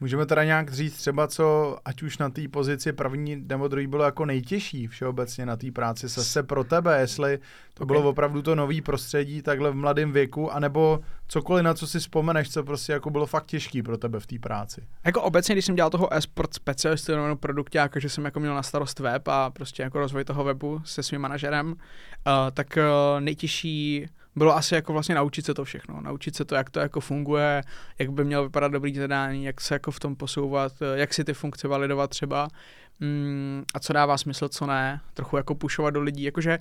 Můžeme teda nějak říct třeba, co ať už na té pozici první nebo druhý bylo jako nejtěžší všeobecně na té práci se pro tebe, jestli to okay. bylo opravdu to nový prostředí takhle v mladém věku, anebo cokoliv, na co si vzpomeneš, co prostě jako bylo fakt těžký pro tebe v té práci. Jako obecně, když jsem dělal toho e-sport specialistu nebo produktáka, že jsem jako měl na starost web a prostě jako rozvoj toho webu se svým manažerem, uh, tak uh, nejtěžší bylo asi jako vlastně naučit se to všechno, naučit se to, jak to jako funguje, jak by mělo vypadat dobrý zadání, jak se jako v tom posouvat, jak si ty funkce validovat třeba mm, a co dává smysl, co ne, trochu jako pušovat do lidí, jakože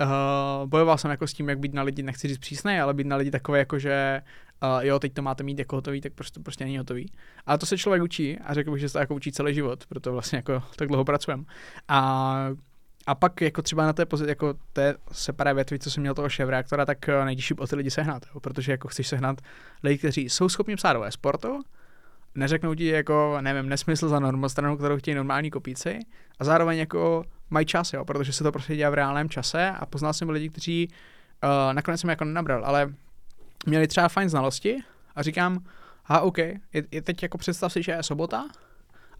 uh, bojoval jsem jako s tím, jak být na lidi, nechci říct přísnej, ale být na lidi takové jako, že uh, jo, teď to máte mít jako hotový, tak prostě, prostě není hotový. Ale to se člověk učí a řekl bych, že se to jako učí celý život, proto vlastně jako tak dlouho pracujeme. A a pak jako třeba na té pozici, jako té separé větvi, co jsem měl toho šéf reaktora, tak eh, nejtěžší o ty lidi sehnat, jo, protože jako chceš sehnat lidi, kteří jsou schopni psát do sportu, neřeknou ti jako, nevím, nesmysl za normostranu, kterou chtějí normální kopíci a zároveň jako mají čas, jo, protože se to prostě dělá v reálném čase a poznal jsem lidi, kteří uh, nakonec jsem jako nenabral, ale měli třeba fajn znalosti a říkám, ha, OK, je, je teď jako představ si, že je sobota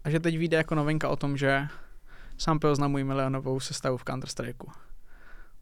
a že teď vyjde jako novinka o tom, že sám oznamují milionovou sestavu v Counter-Strikeu.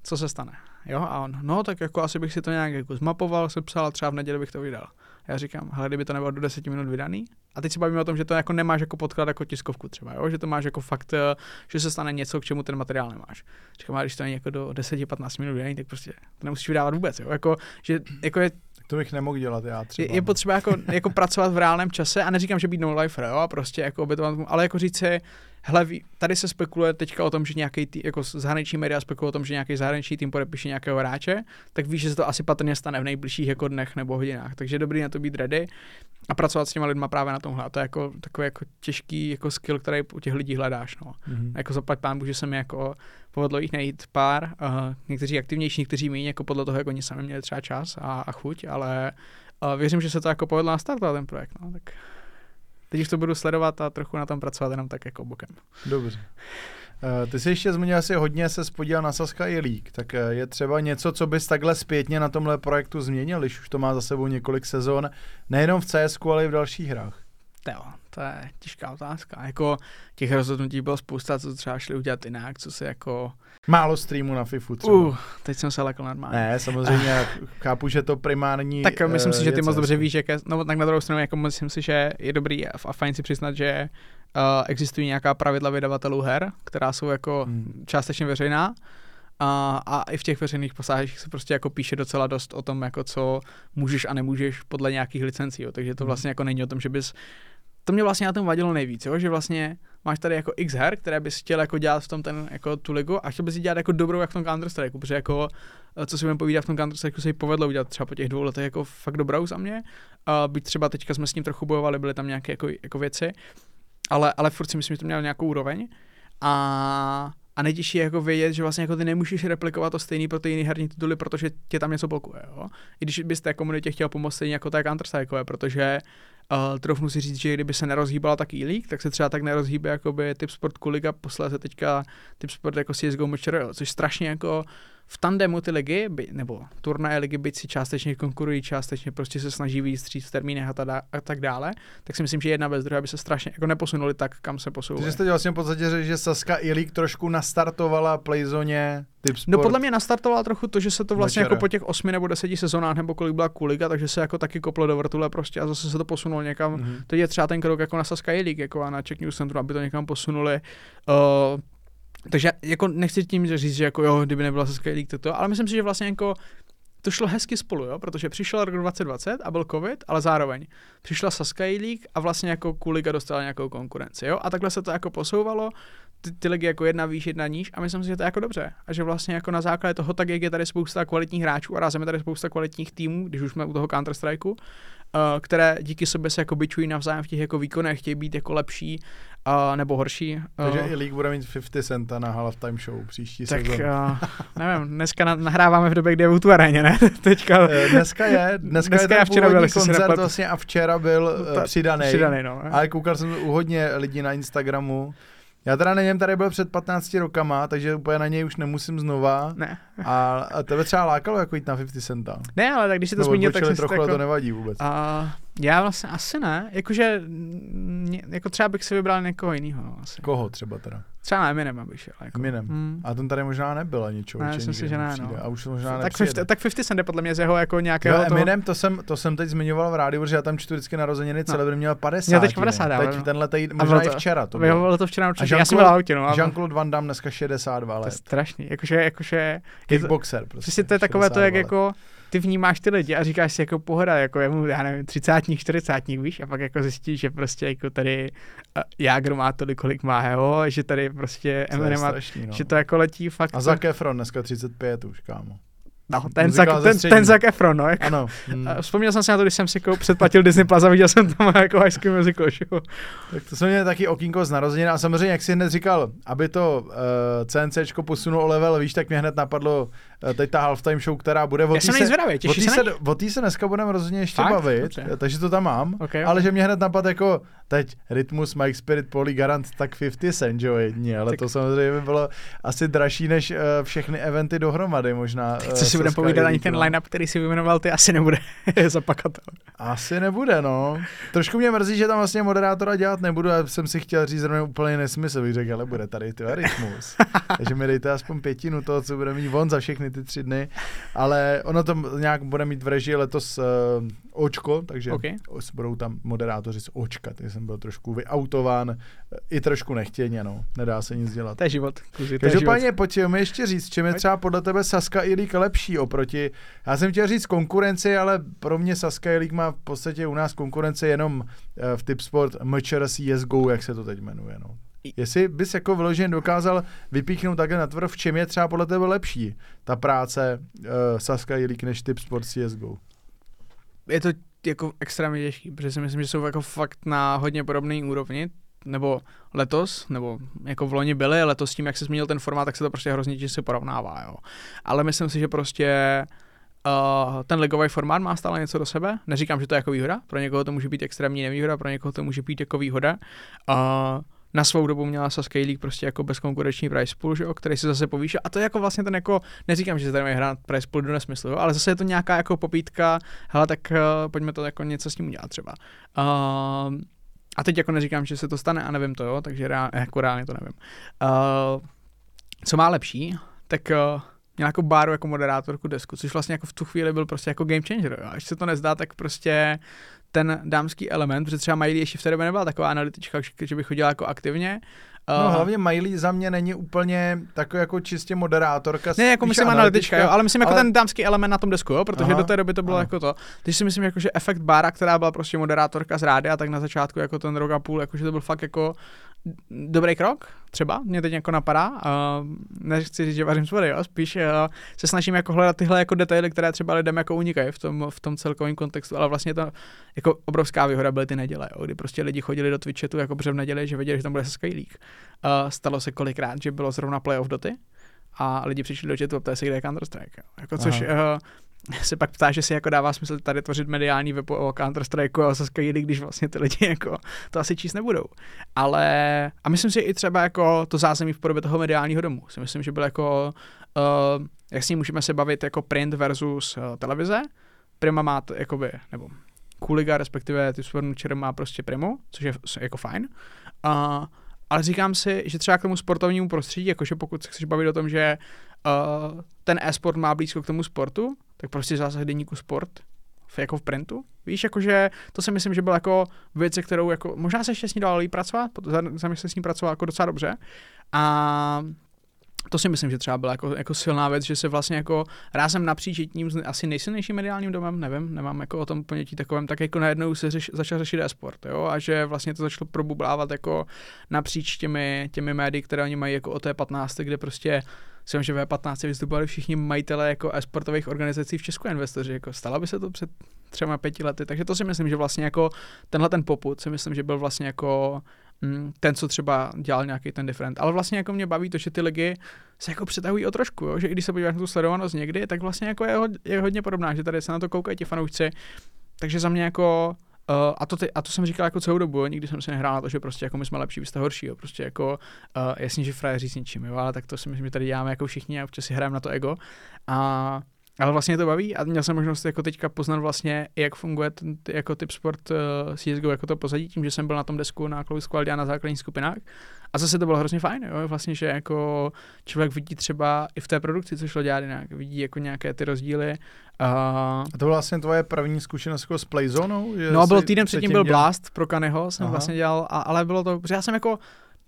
Co se stane? Jo, a on, no tak jako asi bych si to nějak jako zmapoval, sepsal a třeba v neděli bych to vydal. Já říkám, hele, kdyby to nebylo do 10 minut vydaný, a teď se bavíme o tom, že to jako nemáš jako podklad jako tiskovku třeba, jo? že to máš jako fakt, eh, že se stane něco, k čemu ten materiál nemáš. Říkám, a když to není jako do 10-15 minut vydaný, tak prostě to nemusíš vydávat vůbec. Jo? Jako, že, jako je to bych nemohl dělat já třeba. Je, je potřeba jako, jako pracovat v reálném čase a neříkám, že být no life, jo, a prostě jako obětovat, ale jako říct si, hele, tady se spekuluje teďka o tom, že nějaký tý, jako zahraniční média spekuluje o tom, že nějaký zahraniční tým podepíše nějakého hráče, tak víš, že se to asi patrně stane v nejbližších jako dnech nebo hodinách. Takže je dobrý na to být ready a pracovat s těma lidma právě na tomhle. A to je jako takový jako těžký jako skill, který u těch lidí hledáš. No. Mm-hmm. Jako zaplať pán, že se mi jako povedlo jich najít pár, uh, někteří aktivnější, někteří méně, jako podle toho, jak oni sami měli třeba čas a, a chuť, ale uh, věřím, že se to jako povedlo nastartovat ten projekt. No, tak teď už to budu sledovat a trochu na tom pracovat jenom tak jako bokem. Dobře. Uh, ty jsi ještě zmínil asi hodně se spodíval na Saska i League, tak uh, je třeba něco, co bys takhle zpětně na tomhle projektu změnil, když už to má za sebou několik sezon, nejenom v CS, ale i v dalších hrách? Jo, to je těžká otázka. Jako těch rozhodnutí bylo spousta, co třeba šli udělat jinak, co se jako... Málo streamu na FIFU třeba. Uh, teď jsem se lekl normálně. Ne, samozřejmě chápu, že to primární Tak uh, myslím si, že ty moc dobře víš, jaké, no tak na druhou stranu, jako myslím si, že je dobrý a fajn si přiznat, že uh, existují nějaká pravidla vydavatelů her, která jsou jako hmm. částečně veřejná. A, a i v těch veřejných pasážích se prostě jako píše docela dost o tom, jako co můžeš a nemůžeš podle nějakých licencí, jo. takže to hmm. vlastně jako není o tom, že bys to mě vlastně na tom vadilo nejvíc, jo? že vlastně máš tady jako x her, které bys chtěl jako dělat v tom ten, jako tu ligu a chtěl bys ji dělat jako dobrou jak v tom Counter Strike, protože jako eh, co si budeme povídat v tom Counter Strike se jí povedlo udělat třeba po těch dvou letech jako fakt dobrou za mě. A byť třeba teďka jsme s ním trochu bojovali, byly tam nějaké jako, jako věci, ale, ale furt si myslím, že to mělo nějakou úroveň. A a nejtěžší je jako vědět, že vlastně jako ty nemůžeš replikovat to stejný pro ty jiný herní tituly, protože tě tam něco blokuje. Jo? I když bys té komunitě chtěl pomoct stejně jako té Counter protože Uh, trofnu si říct, že kdyby se nerozhýbala tak e-league, tak se třeba tak nerozhýbe jakoby typ sport kuliga, posléze teďka typ sport jako CSGO MCR, což strašně jako v tandemu ty ligy, by, nebo turnaje ligy, byť si částečně konkurují, částečně prostě se snaží víc v termínech a, tada, a tak dále, tak si myslím, že jedna bez druhé by se strašně jako neposunuli tak, kam se posunuli. Takže jste vlastně v podstatě řekl, že Saska League trošku nastartovala Playzone typ sport. No podle mě nastartovala trochu to, že se to vlastně Večera. jako po těch osmi nebo deseti sezónách nebo kolik byla kuliga, takže se jako taky koplo do vrtule prostě a zase se to posunulo někam. Mm-hmm. Teď je třeba ten krok jako na Saska League jako a na Czech News Centrum, aby to někam posunuli. Uh, takže jako nechci tím říct, že jako jo, kdyby nebyla Sky League, to, to ale myslím si, že vlastně jako to šlo hezky spolu, jo, protože přišel rok 2020 a byl covid, ale zároveň přišla Sky League a vlastně jako Kuliga dostala nějakou konkurenci, jo, a takhle se to jako posouvalo, ty, ty ligy jako jedna výš, jedna níž a myslím si, že to je jako dobře. A že vlastně jako na základě toho, tak jak je tady spousta kvalitních hráčů a rázem je tady spousta kvalitních týmů, když už jsme u toho Counter Strikeu, uh, které díky sobě se jako bičují navzájem v těch jako výkonech, chtějí být jako lepší uh, nebo horší. Uh, Takže i League bude mít 50 centa na halftime show příští tak, sezónu. Uh, <laughs> nevím, dneska na, nahráváme v době, kdy je v aréně, ne? <laughs> Teďka. dneska je, dneska, dneska je ten včera byl, koncert vlastně a včera byl uh, přidaný. Přidaný, no. Ale koukal jsem u hodně lidí na Instagramu, já teda nevím, tady byl před 15 rokama, takže úplně na něj už nemusím znova. Ne. A, a tebe třeba lákalo jako jít na 50 centa. Ne, ale tak když si to zmínil, tak si trochu, jako... to nevadí vůbec. A já vlastně asi ne, jakože jako třeba bych si vybral někoho jiného. No, asi. Koho třeba teda? Třeba Eminem bych šel. Jako. Eminem. Hmm. A ten tady možná nebyl ani člověk. Ne, myslím si, že ne. No. A už možná tak 50, tak 50 Cent podle mě z jeho jako nějakého jo, Eminem, to jsem, to jsem teď zmiňoval v rádiu, protože já tam čtu vždycky narozeniny, no. celebr měl 50. Měl teď 50, Teď no. tenhle týden, možná to, i včera to bylo. bylo to včera určitě, já jsem byl autě, no. Jean-Claude Van Damme dneska 62 let. To je strašný, jakože, jakože... Kickboxer prostě. to je takové to, jak jako ty vnímáš ty lidi a říkáš si jako pohoda, jako je mu, já nevím, třicátník, čtyřicátník, víš, a pak jako zjistíš, že prostě jako tady uh, Jágr má tolik, kolik má, jo, že tady prostě Eminem má, no. že to jako letí fakt. A za Efron dneska 35 už, kámo. No, ten, Zak, ten, ten Zac Efron, no. Jako. Ano. <laughs> Hmm. Vzpomněl jsem si na to, když jsem si předplatil Disney Plus a viděl jsem tam jako High School Musical show. Tak to jsem měl taky okýnko z narozenin a samozřejmě, jak jsi hned říkal, aby to uh, CNCčko posunulo o level, víš, tak mě hned napadlo uh, teď ta halftime show, která bude. Já jsem se, zvědavý, se, o tý se dneska budeme rozhodně ještě Fakt? bavit, Dobře. takže to tam mám, okay, ale okay. že mě hned napadlo jako teď Rytmus, Mike Spirit, Poly Garant, tak 50 Cent, jo, jedni, ale tak... to samozřejmě by bylo asi dražší než uh, všechny eventy dohromady možná. Co si budeme povídat, ani ten line-up, který si vyjmenoval, ty asi nebude <laughs> zapakatel. Asi nebude, no. Trošku mě mrzí, že tam vlastně moderátora dělat nebudu, já jsem si chtěl říct zrovna úplně nesmysl, bych řekl, ale bude tady ty Rytmus. <laughs> Takže mi dejte aspoň pětinu toho, co bude mít von za všechny ty tři dny, ale ono to nějak bude mít v režii letos uh, očko, takže okay. budou tam moderátoři z očka, takže jsem byl trošku vyautován, eh, i trošku nechtěně, no, nedá se nic dělat. To je život. Každopádně pojďme ještě říct, čem je třeba podle tebe Saska Ilík lepší oproti, já jsem chtěl říct konkurenci, ale pro mě Saska Ilík má v podstatě u nás konkurence jenom eh, v Tipsport MČR CSGO, jak se to teď jmenuje, no. Jestli bys jako vyloženě dokázal vypíchnout takhle na tvrd, v čem je třeba podle tebe lepší ta práce uh, Saska Ilík než Tipsport CSGO? je to jako extrémně těžký, protože si myslím, že jsou jako fakt na hodně podobné úrovni, nebo letos, nebo jako v loni byly, letos tím, jak se změnil ten formát, tak se to prostě hrozně těžce porovnává, jo. Ale myslím si, že prostě uh, ten ligový formát má stále něco do sebe. Neříkám, že to je jako výhoda, pro někoho to může být extrémní nevýhoda, pro někoho to může být jako výhoda. Uh, na svou dobu měla Saskia League prostě jako bezkonkurenční price pool, že jo, který se zase povýšil. A to je jako vlastně ten jako, neříkám, že se tady mají hrát price pool do nesmyslu, jo, ale zase je to nějaká jako popítka, hele, tak uh, pojďme to jako něco s tím udělat třeba. Uh, a teď jako neříkám, že se to stane a nevím to, jo, takže reál, jako reálně to nevím. Uh, co má lepší, tak uh, měl jako Báru jako moderátorku desku, což vlastně jako v tu chvíli byl prostě jako game changer. Jo. Až se to nezdá, tak prostě ten dámský element, protože třeba Miley ještě v té době nebyla taková analytička, že by chodila jako aktivně. No uh, hlavně Miley za mě není úplně takový jako čistě moderátorka. Ne, jako myslím analytička, jo, ale myslím jako ale... jako ten dámský element na tom desku, jo, protože Aha. do té doby to bylo Aha. jako to. Když si myslím, jako, že efekt Bára, která byla prostě moderátorka z rádia, tak na začátku jako ten rok a půl, jako, že to byl fakt jako dobrý krok, třeba, mě teď jako napadá, uh, nechci říct, že vařím s vody, jo, spíš uh, se snažím jako hledat tyhle jako detaily, které třeba lidem jako unikají v tom, v tom celkovém kontextu, ale vlastně to jako obrovská výhoda byly ty neděle, jo, kdy prostě lidi chodili do Twitchetu jako v neděli, že věděli, že tam bude se League. Uh, stalo se kolikrát, že bylo zrovna playoff doty a lidi přišli do chatu a ptali se, kde je Counter-Strike. Jako, což uh, se pak ptá, že si jako dává smysl tady tvořit mediální web o Counter Strike a Saskia když vlastně ty lidi jako to asi číst nebudou. Ale a myslím si i třeba jako to zázemí v podobě toho mediálního domu. Si myslím, že byl jako, uh, jak s ním můžeme se bavit jako print versus uh, televize. Prima má to, jakoby, nebo Kuliga, respektive ty Večer má prostě Primu, což je jako fajn. Uh, ale říkám si, že třeba k tomu sportovnímu prostředí, jakože pokud se chceš bavit o tom, že uh, ten e-sport má blízko k tomu sportu, tak prostě zásah deníku sport jako v printu. Víš, jakože to si myslím, že byl jako věc, kterou jako, možná se ještě s ní dalo líp pracovat, mě se s ní pracoval jako docela dobře. A to si myslím, že třeba byla jako, jako silná věc, že se vlastně jako rázem napříč tím asi nejsilnějším mediálním domem, nevím, nemám jako o tom ponětí takovém, tak jako najednou se řeš, začal řešit e-sport, jo, a že vlastně to začalo probublávat jako napříč těmi, těmi médii, které oni mají jako o té 15, kde prostě jsem, že v 15 vystupovali všichni majitele jako e-sportových organizací v Česku investoři, jako stalo by se to před třema pěti lety, takže to si myslím, že vlastně jako tenhle ten poput si myslím, že byl vlastně jako mm, ten, co třeba dělal nějaký ten different. Ale vlastně jako mě baví to, že ty ligy se jako přetahují o trošku, jo? že i když se podíváš na tu sledovanost někdy, tak vlastně jako je, je hodně podobná, že tady se na to koukají ti fanoušci. Takže za mě jako Uh, a, to ty, a to jsem říkal jako celou dobu, nikdy jsem si nehrál na to, že prostě jako my jsme lepší, vy jste horší, jo. prostě jako uh, jasně, že frajeří s ničím, jo, ale tak to si myslím, že tady děláme jako všichni a občas si hrajeme na to ego. A ale vlastně to baví a měl jsem možnost jako teďka poznat vlastně, jak funguje ten, jako typ sport uh, CSGO, jako to pozadí, tím, že jsem byl na tom desku na Quality a na základních skupinách. A zase to bylo hrozně fajn, jo? vlastně, že jako člověk vidí třeba i v té produkci, co šlo dělat jinak, vidí jako nějaké ty rozdíly. Uh, a to byla vlastně tvoje první zkušenost jako s Playzonou? No, byl týden předtím byl Blast pro Kanyho, jsem Aha. vlastně dělal, a, ale bylo to, protože já jsem jako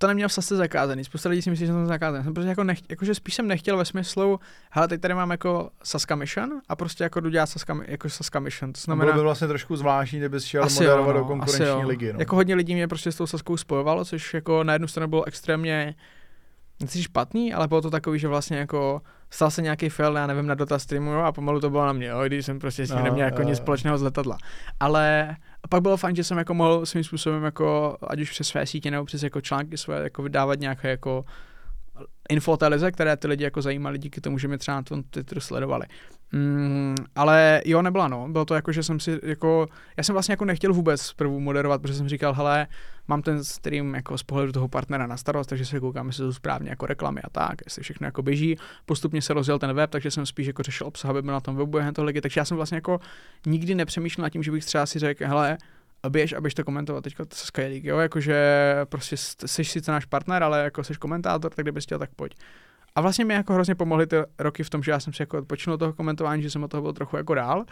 to neměl v sase zakázaný. Spousta lidí si myslí, že jsem to zakázaný. Jsem prostě jako nech, jakože spíš jsem nechtěl ve smyslu, hele, teď tady mám jako Saska Mission a prostě jako jdu dělat Saska, jako Saska Mission. To znamená, bylo by vlastně trošku zvláštní, kdybys šel asi moderovat jo, no, do konkurenční ligy. No. Jako hodně lidí mě prostě s tou Saskou spojovalo, což jako na jednu stranu bylo extrémně nechci špatný, ale bylo to takový, že vlastně jako stal se nějaký fail, já nevím, na dota streamu jo, a pomalu to bylo na mě, jo, když jsem prostě s tím No, neměl jako jo, nic společného z letadla. Ale a pak bylo fajn, že jsem jako mohl svým způsobem jako, ať už přes své sítě nebo přes jako články své, jako vydávat nějaké jako info o té lize, které ty lidi jako zajímaly díky tomu, že mě třeba na tom Twitteru sledovali. Mm, ale jo, nebyla no. Bylo to jako, že jsem si jako, já jsem vlastně jako nechtěl vůbec zprvu moderovat, protože jsem říkal, hele, mám ten stream jako z pohledu toho partnera na starost, takže se koukám, jestli jsou správně jako reklamy a tak, jestli všechno jako běží. Postupně se rozjel ten web, takže jsem spíš jako řešil obsah, aby byl na tom webu toho ligy. Takže já jsem vlastně jako nikdy nepřemýšlel nad tím, že bych třeba si řekl, hele, běž a běž to komentovat teďka to Sky League, jo, jakože prostě jsi sice náš partner, ale jako jsi komentátor, tak kdybys chtěl, tak pojď. A vlastně mi jako hrozně pomohly ty roky v tom, že já jsem si jako odpočinul od toho komentování, že jsem od toho byl trochu jako dál.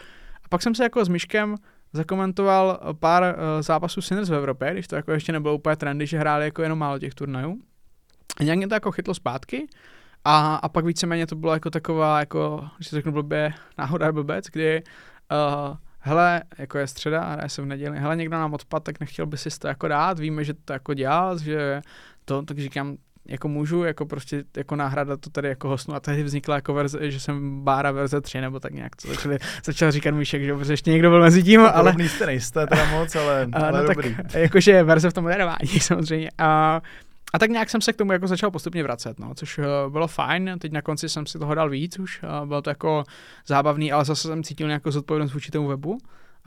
A pak jsem se jako s Myškem zakomentoval pár uh, zápasů Sinners v Evropě, když to jako ještě nebylo úplně trendy, že hráli jako jenom málo těch turnajů. A nějak mě to jako chytlo zpátky. A, a pak víceméně to bylo jako taková, jako, když to řeknu blbě, náhoda blbec, kdy uh, hele, jako je středa a hraje se v neděli, hele, někdo nám odpad, tak nechtěl by si to jako dát, víme, že to jako dělal, že to, tak říkám, jako můžu, jako prostě jako náhrada to tady jako hostnu a tehdy vznikla jako verze, že jsem Bára verze 3 nebo tak nějak, co začali, začal říkat Míšek, že protože ještě někdo byl mezi tím, ale... Podobný jste nejste teda moc, ale, <laughs> A, ale no dobrý. tak <laughs> jakože verze v tom moderování <laughs> samozřejmě. A, a tak nějak jsem se k tomu jako začal postupně vracet, no, což uh, bylo fajn. Teď na konci jsem si toho dal víc už, uh, bylo to jako zábavný, ale zase jsem cítil nějakou zodpovědnost vůči tomu webu.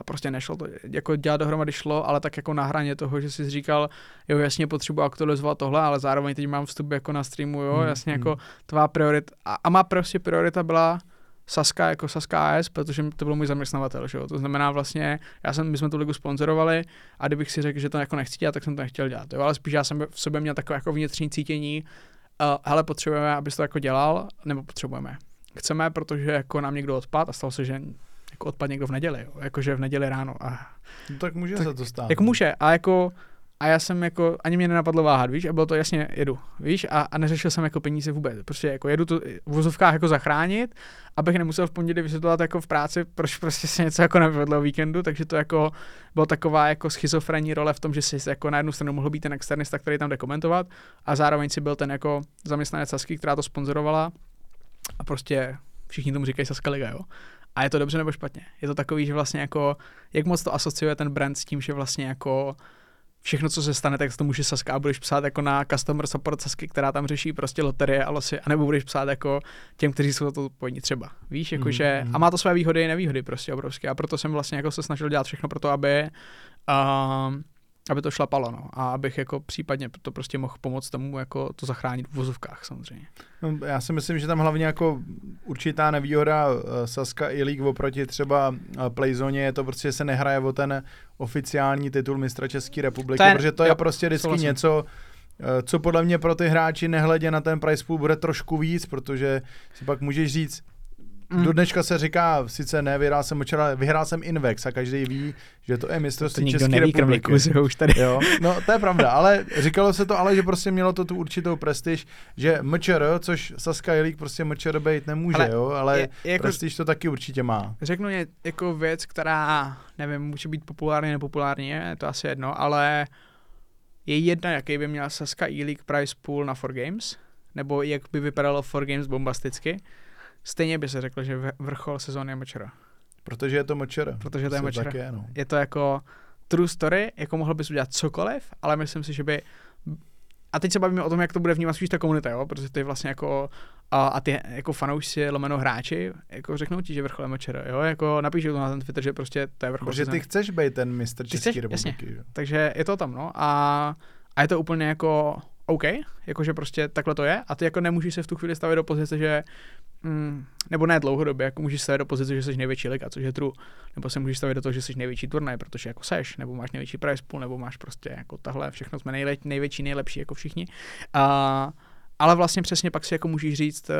A prostě nešlo to, jako dělat dohromady šlo, ale tak jako na hraně toho, že jsi říkal, jo, jasně potřebuji aktualizovat tohle, ale zároveň teď mám vstup jako na streamu, jo, Hmm, jasně hmm. jako tvá priorita. A, a má prostě priorita byla Saska jako Saska AS, protože to byl můj zaměstnavatel, že jo? to znamená vlastně, já jsem, my jsme tu ligu sponzorovali a kdybych si řekl, že to jako nechci dělat, tak jsem to nechtěl dělat, jo? ale spíš já jsem v sobě měl takové jako vnitřní cítění, uh, hele, potřebujeme, abys to jako dělal, nebo potřebujeme. Chceme, protože jako nám někdo odpad a stalo se, že jako odpad někdo v neděli, jo? jakože v neděli ráno. A, No, tak může Tak se to stát. jako může, a jako a já jsem jako, ani mě nenapadlo váhat, víš, a bylo to jasně, jedu, víš, a, a neřešil jsem jako peníze vůbec, prostě jako jedu to v vozovkách jako zachránit, abych nemusel v pondělí vysvětlovat jako v práci, proč prostě se něco jako nevyvedlo o víkendu, takže to jako byla taková jako schizofrenní role v tom, že jsi jako na jednu stranu mohl být ten externista, který tam jde komentovat a zároveň si byl ten jako zaměstnanec Sasky, která to sponzorovala a prostě všichni tomu říkají Saska Liga, jo. A je to dobře nebo špatně? Je to takový, že vlastně jako, jak moc to asociuje ten brand s tím, že vlastně jako všechno, co se stane, tak to může Saska a budeš psát jako na customer support Sasky, která tam řeší prostě loterie a losy, anebo budeš psát jako těm, kteří jsou to pojní třeba. Víš, jakože, Mhm. a má to své výhody i nevýhody prostě obrovské a proto jsem vlastně jako se snažil dělat všechno pro to, aby, um, aby to šlapalo, no, a abych jako případně to prostě mohl pomoct tomu, jako to zachránit v vozovkách samozřejmě. No, já si myslím, že tam hlavně jako určitá nevýhoda eh, Saska i League oproti třeba eh, Playzone je to prostě, že se nehraje o ten oficiální titul mistra České republiky, je- protože to je jo, prostě vždycky souhlasím. něco, eh, co podle mě pro ty hráči nehledě na ten price pool bude trošku víc, protože si pak můžeš říct, Mm. do dneška se říká, sice ne, vyhrál jsem včera, vyhrál jsem Invex a každý ví, že to je mistrovství České neví, kromě republiky. Kuzyho už tady. Jo, no to je pravda, ale říkalo se to, ale že prostě mělo to tu určitou prestiž, že MČR, což Saska League prostě MČR být nemůže, Ale jo, ale je, jako, prestiž to taky určitě má. Řeknu je, jako věc, která, nevím, může být populární, nepopulární, je to asi jedno, ale je jedna, jaký by měla Saska E-League price pool na 4Games, nebo jak by vypadalo 4Games bombasticky, stejně by se řekl, že vrchol sezóny je MČR. Protože je to MČR. Protože to je. Tak je, no. Je to jako true story, jako mohl bys udělat cokoliv, ale myslím si, že by a teď se bavíme o tom, jak to bude vnímat spíš ta komunita, jo? protože ty vlastně jako a, a ty jako fanoušci, lomeno hráči, jako řeknou ti, že vrchol je MČR, jo, jako napíšou to na ten Twitter, že prostě to je vrchol Protože ty chceš být ten mistr České chceš, jasně. republiky. Že? Takže je to tam, no. A, a je to úplně jako OK, jakože prostě takhle to je a ty jako nemůžeš se v tu chvíli stavit do pozice, že mm, nebo ne dlouhodobě, jako můžeš stavit do pozice, že jsi největší liga, což je true, nebo se můžeš stavit do toho, že jsi největší turnaj, protože jako seš, nebo máš největší prize pool, nebo máš prostě jako tahle, všechno jsme nejle, největší, nejlepší jako všichni. A, ale vlastně přesně pak si jako můžeš říct, eh,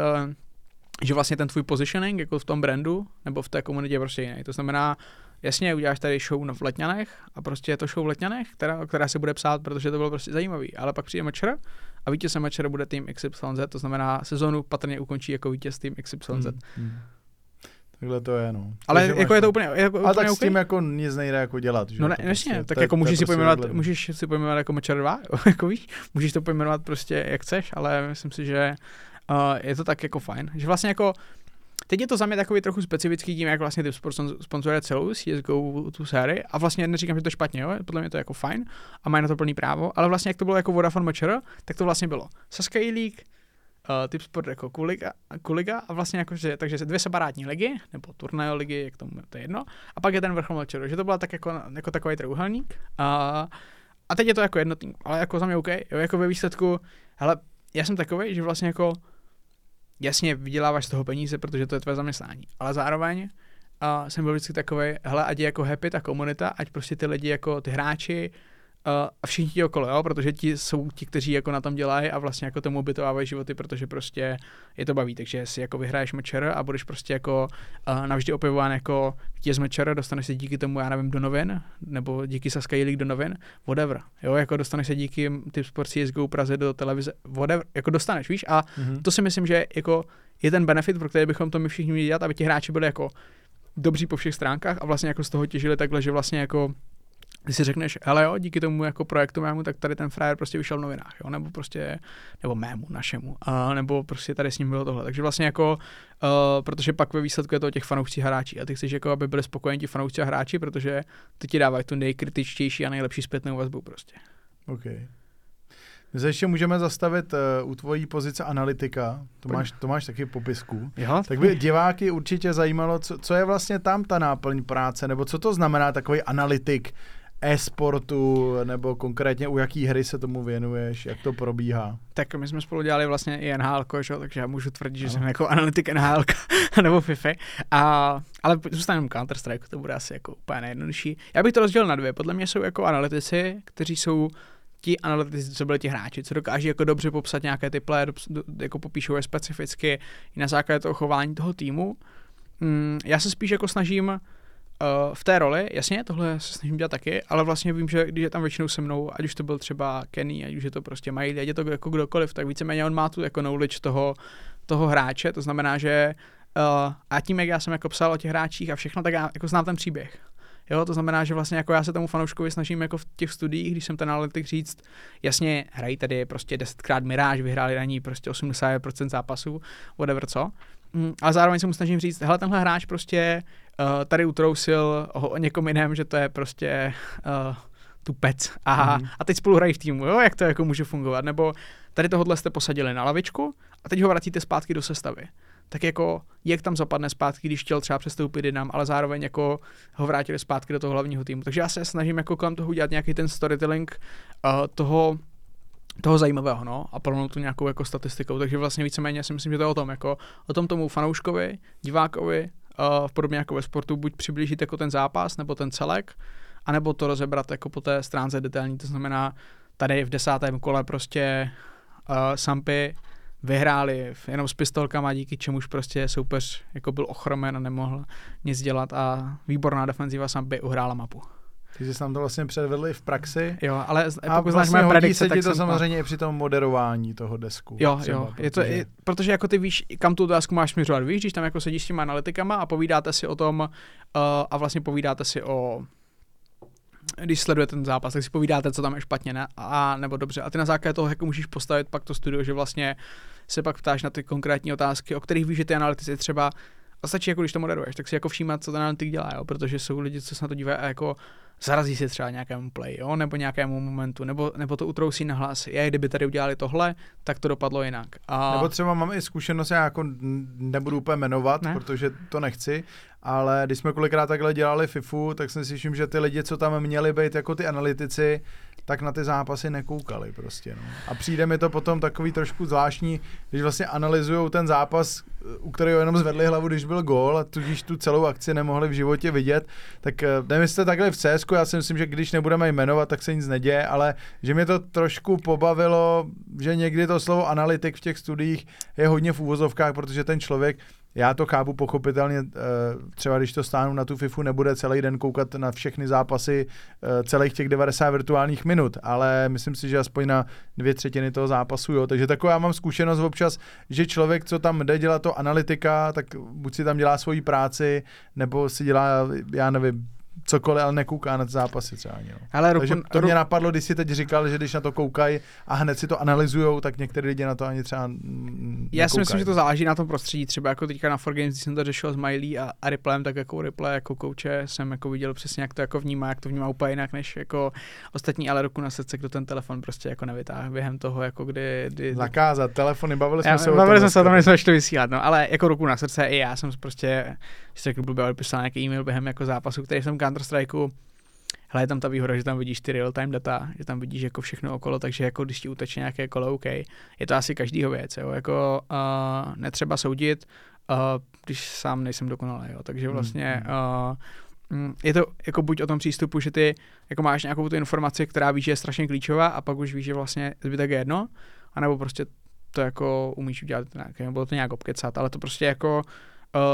že vlastně ten tvůj positioning jako v tom brandu nebo v té komunitě je prostě jiný. To znamená, jasně, uděláš tady show v Letňanech a prostě je to show v Letňanech, která, která se bude psát, protože to bylo prostě zajímavý. Ale pak přijde Mečer a vítězem Mečer bude tým XYZ, to znamená sezónu patrně ukončí jako vítěz tým XYZ. Hmm, hmm. Takhle to je, no. Ale Takže jako je to úplně, jako A úplně tak s okay. tím jako nic nejde jako dělat, že? No jo, ne, to jasně, prostě- tak to jako to můžeš si prostě pojmenovat, můžeš si pojmenovat jako Mečer 2, <laughs> jako víš, můžeš to pojmenovat prostě jak chceš, ale myslím si, že uh, je to tak jako fajn, že vlastně jako Teď je to za mě takový trochu specifický tím, jak vlastně ty sport sponzoruje celou CSGO tu sérii a vlastně neříkám, že to je špatně, jo? podle mě to je jako fajn a mají na to plný právo, ale vlastně jak to bylo jako Vodafone Matcher, tak to vlastně bylo Saskia League, uh, Tip Sport jako Kuliga, Kuliga a vlastně jako, že, takže dvě separátní ligy, nebo turnajové ligy, jak tomu to je jedno, a pak je ten vrchol Matcher, že to byla tak jako, jako takový trouhelník a, a teď je to jako jednotný, ale jako za mě OK, jo, jako ve výsledku, hele, já jsem takový, že vlastně jako jasně vyděláváš z toho peníze, protože to je tvoje zaměstnání, ale zároveň a jsem byl vždycky takový, hele, ať je jako happy ta komunita, ať prostě ty lidi jako ty hráči a všichni ti okolo, jo, protože ti jsou ti, kteří jako na tom dělají a vlastně jako tomu ubytovávají životy, protože prostě je to baví, takže si jako vyhraješ mečer a budeš prostě jako uh, navždy opěvován jako vítěz mečer, dostaneš se díky tomu, já nevím, do novin, nebo díky Saskia League do novin, whatever, jo, jako dostaneš se díky typ Sport CSGO Praze do televize, whatever, jako dostaneš, víš, a Mhm. to si myslím, že jako je ten benefit, pro který bychom to my všichni měli dělat, aby ti hráči byli jako dobří po všech stránkách a vlastně jako z toho těžili takhle, že vlastně jako ty si řekneš, hele jo, díky tomu jako projektu mému, tak tady ten frajer prostě vyšel v novinách, jo, nebo prostě, nebo mému, našemu, a nebo prostě tady s ním bylo tohle. Takže vlastně jako, uh, protože pak ve výsledku je to o těch fanoušcích a hráčí a ty chceš jako, aby byli spokojeni ti fanoušci a hráči, protože ty ti dávají tu nejkritičtější a nejlepší zpětnou vazbu prostě. OK. My se ještě můžeme zastavit uh, u tvojí pozice analytika, to Pojď. máš, to máš taky v popisku. Jo, Tak by diváky určitě zajímalo, co, co je vlastně tam ta náplň práce, nebo co to znamená takový analytik e-sportu, nebo konkrétně u jaký hry se tomu věnuješ, jak to probíhá. Tak my jsme spolu dělali vlastně i NHL, takže já můžu tvrdit, že jsem jako analytik NHL <laughs> nebo FIFA. A, ale zůstaneme Counter Strike, to bude asi jako úplně nejjednodušší. Já bych to rozdělil na dvě. Podle mě jsou jako analytici, kteří jsou ti analytici, co byli ti hráči, co dokáží jako dobře popsat nějaké ty player, jako popíšou je specificky i na základě toho chování toho týmu. Mm, já se spíš jako snažím uh, v té roli, jasně, tohle se snažím dělat taky, ale vlastně vím, že když je tam většinou se mnou, ať už to byl třeba Kenny, ať už je to prostě Miley, ať je to jako kdokoliv, tak víceméně on má tu jako knowledge toho, toho hráče, to znamená, že uh, a tím, jak já jsem jako psal o těch hráčích a všechno, tak já jako znám ten příběh. Jo, to znamená, že vlastně jako já se tomu fanouškovi snažím jako v těch studiích, když jsem ten analytik říct, jasně, hrají tady prostě desetkrát Mirage, vyhráli na ní prostě 80% zápasů, whatever co. Mm, ale zároveň se mu snažím říct, hele, tenhle hráč prostě uh, tady utrousil o, někom jiném, že to je prostě uh, tupec a, Mhm. a teď spolu hrají v týmu, jo, jak to jako může fungovat, nebo tady tohohle jste posadili na lavičku a teď ho vracíte zpátky do sestavy. Tak jako, jak tam zapadne zpátky, když chtěl třeba přestoupit jinam, ale zároveň jako ho vrátili zpátky do toho hlavního týmu. Takže já se snažím jako kolem toho udělat nějaký ten storytelling uh, toho, toho zajímavého, no, a plnou tu nějakou jako statistikou, takže vlastně víceméně si myslím, že to je o tom, jako o tom tomu fanouškovi, divákovi, uh, podobně jako ve sportu, buď přiblížit jako ten zápas, nebo ten celek, anebo to rozebrat jako po té stránce detailní, to znamená, tady v desátém kole prostě uh, Sampy vyhráli jenom s pistolkama, díky čemuž prostě soupeř jako byl ochromen a nemohl nic dělat a výborná defenziva Sampy uhrála mapu. Ty jsi nám to vlastně předvedli v praxi. Jo, ale A pokud znáš vlastně moje hodí predikce, se ti to samozřejmě i při tom moderování toho desku. Jo, třeba, jo, je to, protože- je, protože jako ty víš, kam tu otázku máš směřovat, víš, když tam jako sedíš s těma analytikama a povídáte si o tom uh, a vlastně povídáte si o když sledujete ten zápas, tak si povídáte, co tam je špatně ne? a nebo dobře. A ty na základě toho jako můžeš postavit pak to studio, že vlastně se pak ptáš na ty konkrétní otázky, o kterých víš, že ty analytici třeba a stačí, jako když to moderuješ, tak si jako všímat, co ten analytik dělá, jo? protože jsou lidi, co se na to dívají a jako zarazí si třeba nějakému play, jo? nebo nějakému momentu, nebo, nebo to utrousí na hlas. Je, kdyby tady udělali tohle, tak to dopadlo jinak. A... Nebo třeba mám i zkušenost, já jako nebudu úplně jmenovat, ne? protože to nechci, ale když jsme kolikrát takhle dělali FIFU, tak si myslím, že ty lidi, co tam měli být jako ty analytici, tak na ty zápasy nekoukali prostě. No. A přijde mi to potom takový trošku zvláštní, když vlastně analyzují ten zápas, u kterého jenom zvedli hlavu, když byl gól a tudíž tu celou akci nemohli v životě vidět, tak eh, nevím, jestli takhle v CS, já si myslím, že když nebudeme jmenovat, tak se nic neděje, ale že mě to trošku pobavilo, že někdy to slovo analytik v těch studiích je hodně v úvozovkách, protože ten člověk já to chápu pochopitelně, eh, třeba když to stáhnu na tu FIFU, nebude celý den koukat na všechny zápasy eh, celých těch 90 virtuálních minut, ale myslím si, že aspoň na dvě třetiny toho zápasu, jo. Takže taková mám zkušenost občas, že člověk, co tam jde dělat to analytika, tak buď si tam dělá svoji práci, nebo si dělá, já nevím, cokoliv, ale nekouká na zápasy třeba ani. No. Ale Takže ruku, to mě napadlo, když si teď říkal, že když na to koukají a hned si to analyzujou, tak některé lidi na to ani třeba mm, Já si myslím, nekoukají. že to záleží na tom prostředí. Třeba jako teďka na 4Games, když jsem to řešil s Miley a, a Riplem, tak jako Riple jako kouče jsem jako viděl přesně, jak to jako vnímá, jak to vnímá úplně jinak než jako ostatní, ale ruku na srdce, kdo ten telefon prostě jako nevytáhl během toho, jako kdy, kdy Zakázat telefony, bavili jsme já, se o bavili tom. jsme se o tom, než jsme šli vysílat, no, ale jako ruku na srdce i já jsem prostě, když řekl blbě, ale psal nějaký e-mail během jako zápasu, který jsem Counter Strikeu, Hele, je tam ta výhoda, že tam vidíš ty real-time data, že tam vidíš jako všechno okolo, takže jako když ti uteče nějaké kolo, OK, je to asi každýho věc, jo, jako uh, netřeba soudit, uh, když sám nejsem dokonalý, jo, takže Hmm, vlastně uh, je to jako buď o tom přístupu, že ty jako máš nějakou tu informaci, která víš, že je strašně klíčová a pak už víš, že vlastně zbytek je jedno, anebo prostě to jako umíš udělat nějak, nebo to nějak obkecat, ale to prostě jako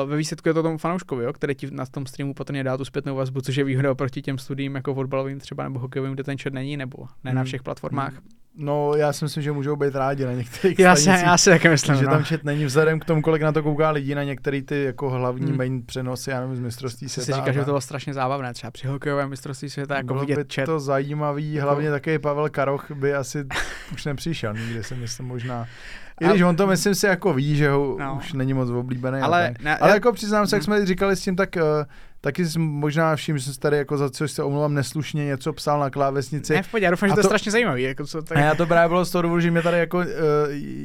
Uh, ve výsledku je to tomu fanouškovi, jo, který ti na tom streamu potom dá tu zpětnou vazbu, což je výhoda oproti těm studiím jako fotbalovým třeba nebo hokejovým, kde ten chat není, nebo ne na Hmm. všech platformách. No, já si myslím, že můžou být rádi na některých Já si, stanicích, já si taky myslím, že no. tam chat není vzhledem k tomu, kolik na to kouká lidí na některý ty jako hlavní Hmm. main přenosy, já nevím, z mistrovství si světa. říká, a že to bylo strašně zábavné, třeba při hokejovém mistrovství světa jako Bylo vidět by chat. to zajímavý, Jako- hlavně taky Pavel Karoch by asi už nepřišel nikdy, si myslím možná. <laughs> I když on to myslím si jako ví, že ho No. už není moc oblíbený. Ale tak. ne- ale já- jako přiznám se, jak Hmm. jsme říkali s tím, tak uh, taky jsem možná všim, že jsem tady jako za co se omlouvám neslušně něco psal na klávesnici. Ne, v pohodě, já doufám, že to je strašně zajímavý. Jako co tak... A já to právě bylo z toho důvodu, že mě tady jako uh,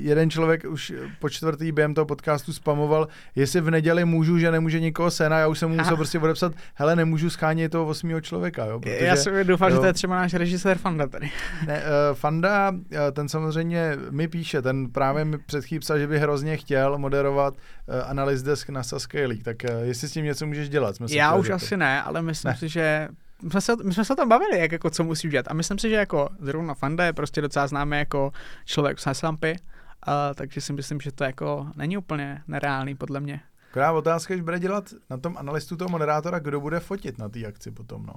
jeden člověk už po čtvrtý během toho podcastu spamoval, jestli v neděli můžu, že nemůže nikoho sena, já už jsem mu musel prostě odepsat, hele, nemůžu schánět toho osmého člověka, jo, protože, já jsem doufal, že jo. to je třeba náš režisér Fanda tady. ne, uh, Fanda, uh, ten samozřejmě mi píše, ten právě mi před chvílí psal, že by hrozně chtěl moderovat uh, Analyst Desk na Saskia League, tak uh, jestli s tím něco můžeš dělat, jsme se Já už asi ne, ale myslím Ne. si, že my jsme, se, my jsme se o tom bavili, jak jako co musí udělat. A myslím si, že jako zrovna Fanda je prostě docela známý jako člověk z Heslampy, uh, takže si myslím, že to jako není úplně nereálný podle mě. Akorát otázka, že bude dělat na tom analystu toho moderátora, kdo bude fotit na té akci potom, no.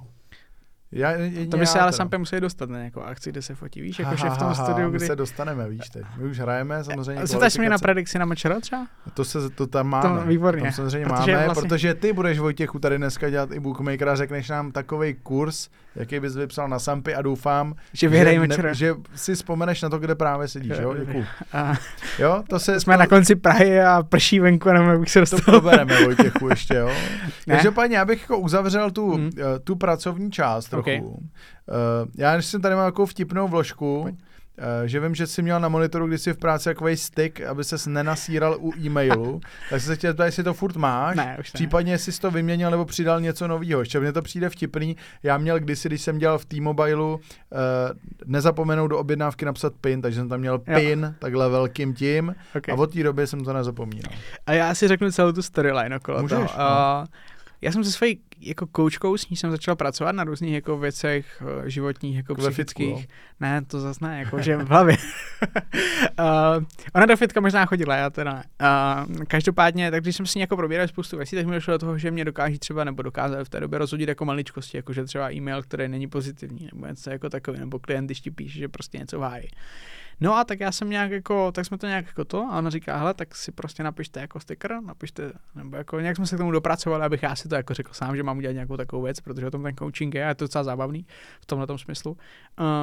Já, jedině To by se ale teda. Sampy musí dostat na nějakou akci, kde se fotí, víš, jakože ha, v tom studiu, My kdy... se dostaneme, víš teď. My už hrajeme samozřejmě Ale Zeptáš se mě na predikci na Mečero třeba? To, se, to tam máme. To výborně. Tam samozřejmě Protože máme, vlastně- protože ty budeš Vojtěchu tady dneska dělat i bookmakera, řekneš nám takový kurz, jaký bys vypsal na Sampy a doufám, Že že, Mečero. že si vzpomeneš na to, kde právě sedíš, jo? Děkuju. A Jo, to se... jsme to, na konci Prahy a prší venku, nevím, jak bych se to dostal. probereme, Vojtěchu, ještě, jo. Ne? Každopádně, já bych jako uzavřel tu, Hmm. eh, tu pracovní část trochu. Ok. Uh, já jsem tady mám takovou vtipnou vložku, Pojď. Uh, že vím, že jsi měl na monitoru kdysi v práci takový stick, aby ses nenasíral u e-mailu, <laughs> tak jsem se chtěl zeptat, jestli to furt máš, Ne, už ne. případně jestli jsi to vyměnil nebo přidal něco nového. Ještě mně to přijde vtipný, já měl kdysi, když jsem dělal v T-Mobileu, uh, nezapomenout do objednávky napsat PIN, takže jsem tam měl Jo. PIN, takhle velkým tím, Okay. a od té doby jsem to nezapomínal. A já si řeknu celou tu storyline okolo Můžeš, toho. no. Uh, já jsem se svojí jako koučkou, s ní jsem začal pracovat na různých jako věcech uh, životních, jako Ve psychických. fitku, ne, to zase ne, jako že v hlavě. uh, <laughs> ona do fitka možná chodila, já teda. Uh, každopádně, tak když jsem si jako probíral spoustu věcí, tak mi došlo do toho, že mě dokáží třeba, nebo dokázali v té době rozhodit jako maličkosti, jako že třeba e-mail, který není pozitivní, nebo něco jako takový, nebo klient, když ti píše, že prostě něco hájí. No a tak já jsem nějak jako, tak jsme to nějak jako to a ona říká, hele, tak si prostě napište jako sticker, napište, nebo jako nějak jsme se k tomu dopracovali, abych já si to jako řekl sám, že mám udělat nějakou takovou věc, protože o tom ten coaching je a je to docela zábavný v tomhle tom smyslu.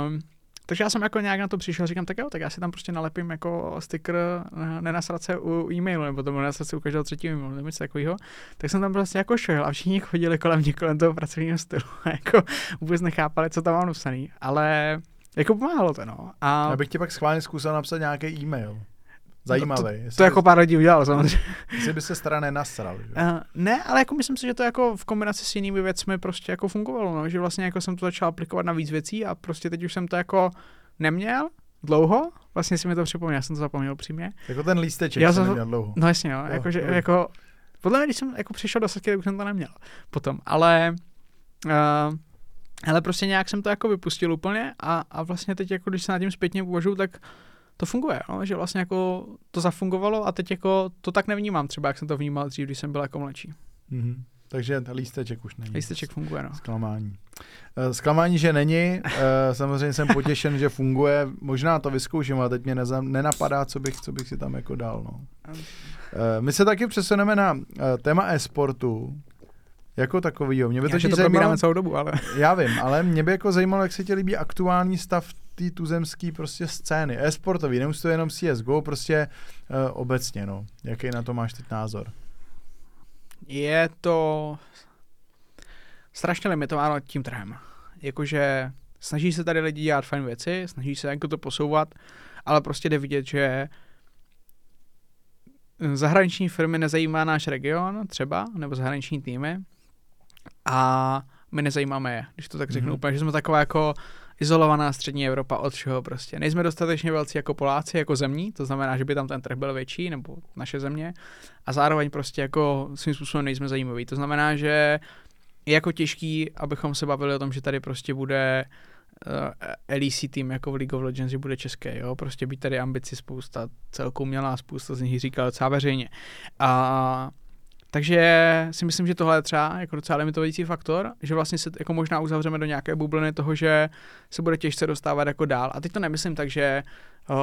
Um, takže já jsem jako nějak na to přišel, říkám, tak jo, tak já si tam prostě nalepím jako sticker nenasrat se u e-mailu, nebo tomu nenasrat se u každého třetího e-mailu, nebo něco takového. Tak jsem tam prostě jako šel a všichni chodili kolem mě, kolem toho pracovního stylu a jako vůbec nechápali, co tam mám napsaný, ale jako pomáhalo to, no. A Já bych tě pak schválně zkusil napsat nějaký e-mail. Zajímavý. jestli to jako pár lidí udělalo samozřejmě. by, jestli by se teda nenasral. Že? Uh, ne, ale jako myslím si, že to jako v kombinaci s jinými věcmi prostě jako fungovalo, no, že vlastně jako jsem to začal aplikovat na víc věcí a prostě teď už jsem to jako neměl dlouho, vlastně si mi to připomněl, já jsem to zapomněl přímě. Jako ten lísteček Já jsem neměl dlouho. No jasně, jo, Jo, jako, že, dobrý. jako, podle mě, když jsem jako přišel do Sasky, tak už jsem to neměl potom, ale uh, ale prostě nějak jsem to jako vypustil úplně a, a vlastně teď jako když se nad tím zpětně uvažuji, tak to funguje, no, že vlastně jako to zafungovalo a teď jako to tak nevnímám třeba, jak jsem to vnímal dřív, když jsem byl jako mladší. Mm-hmm. Takže lísteček už není. Lísteček funguje, no. Zklamání. Uh, zklamání, že není. Uh, samozřejmě jsem potěšen, že funguje. Možná to vyzkouším, ale teď mě neza, nenapadá, co bych, co bych si tam jako dal. No. Uh, my se taky přesuneme na téma e-sportu, jako takový. Mě by to to zajímalo, celou dobu, ale... Já vím, ale mě by jako zajímalo, jak se ti líbí aktuální stav té tuzemské prostě scény. E-sportový, nemusí to jenom CSGO, prostě uh, obecně, no. Jaký na to máš teď názor? Je to strašně limitováno tím trhem. Jakože snaží se tady lidi dělat fajn věci, snaží se jako to posouvat, ale prostě jde vidět, že zahraniční firmy nezajímá náš region třeba, nebo zahraniční týmy a my nezajímáme je, když to tak řeknu mm-hmm. úplně, že jsme taková jako izolovaná střední Evropa od všeho prostě. Nejsme dostatečně velcí jako Poláci, jako zemní, to znamená, že by tam ten trh byl větší, nebo naše země, a zároveň prostě jako svým způsobem nejsme zajímaví. To znamená, že je jako těžký, abychom se bavili o tom, že tady prostě bude uh, LEC tým jako v League of Legends, že bude české, jo, prostě být tady ambici spousta, celkou měla spousta z nich říkal docela veřejně. A takže si myslím, že tohle je třeba jako docela limitující faktor, že vlastně se jako možná uzavřeme do nějaké bubliny toho, že se bude těžce dostávat jako dál. A teď to nemyslím tak, že uh,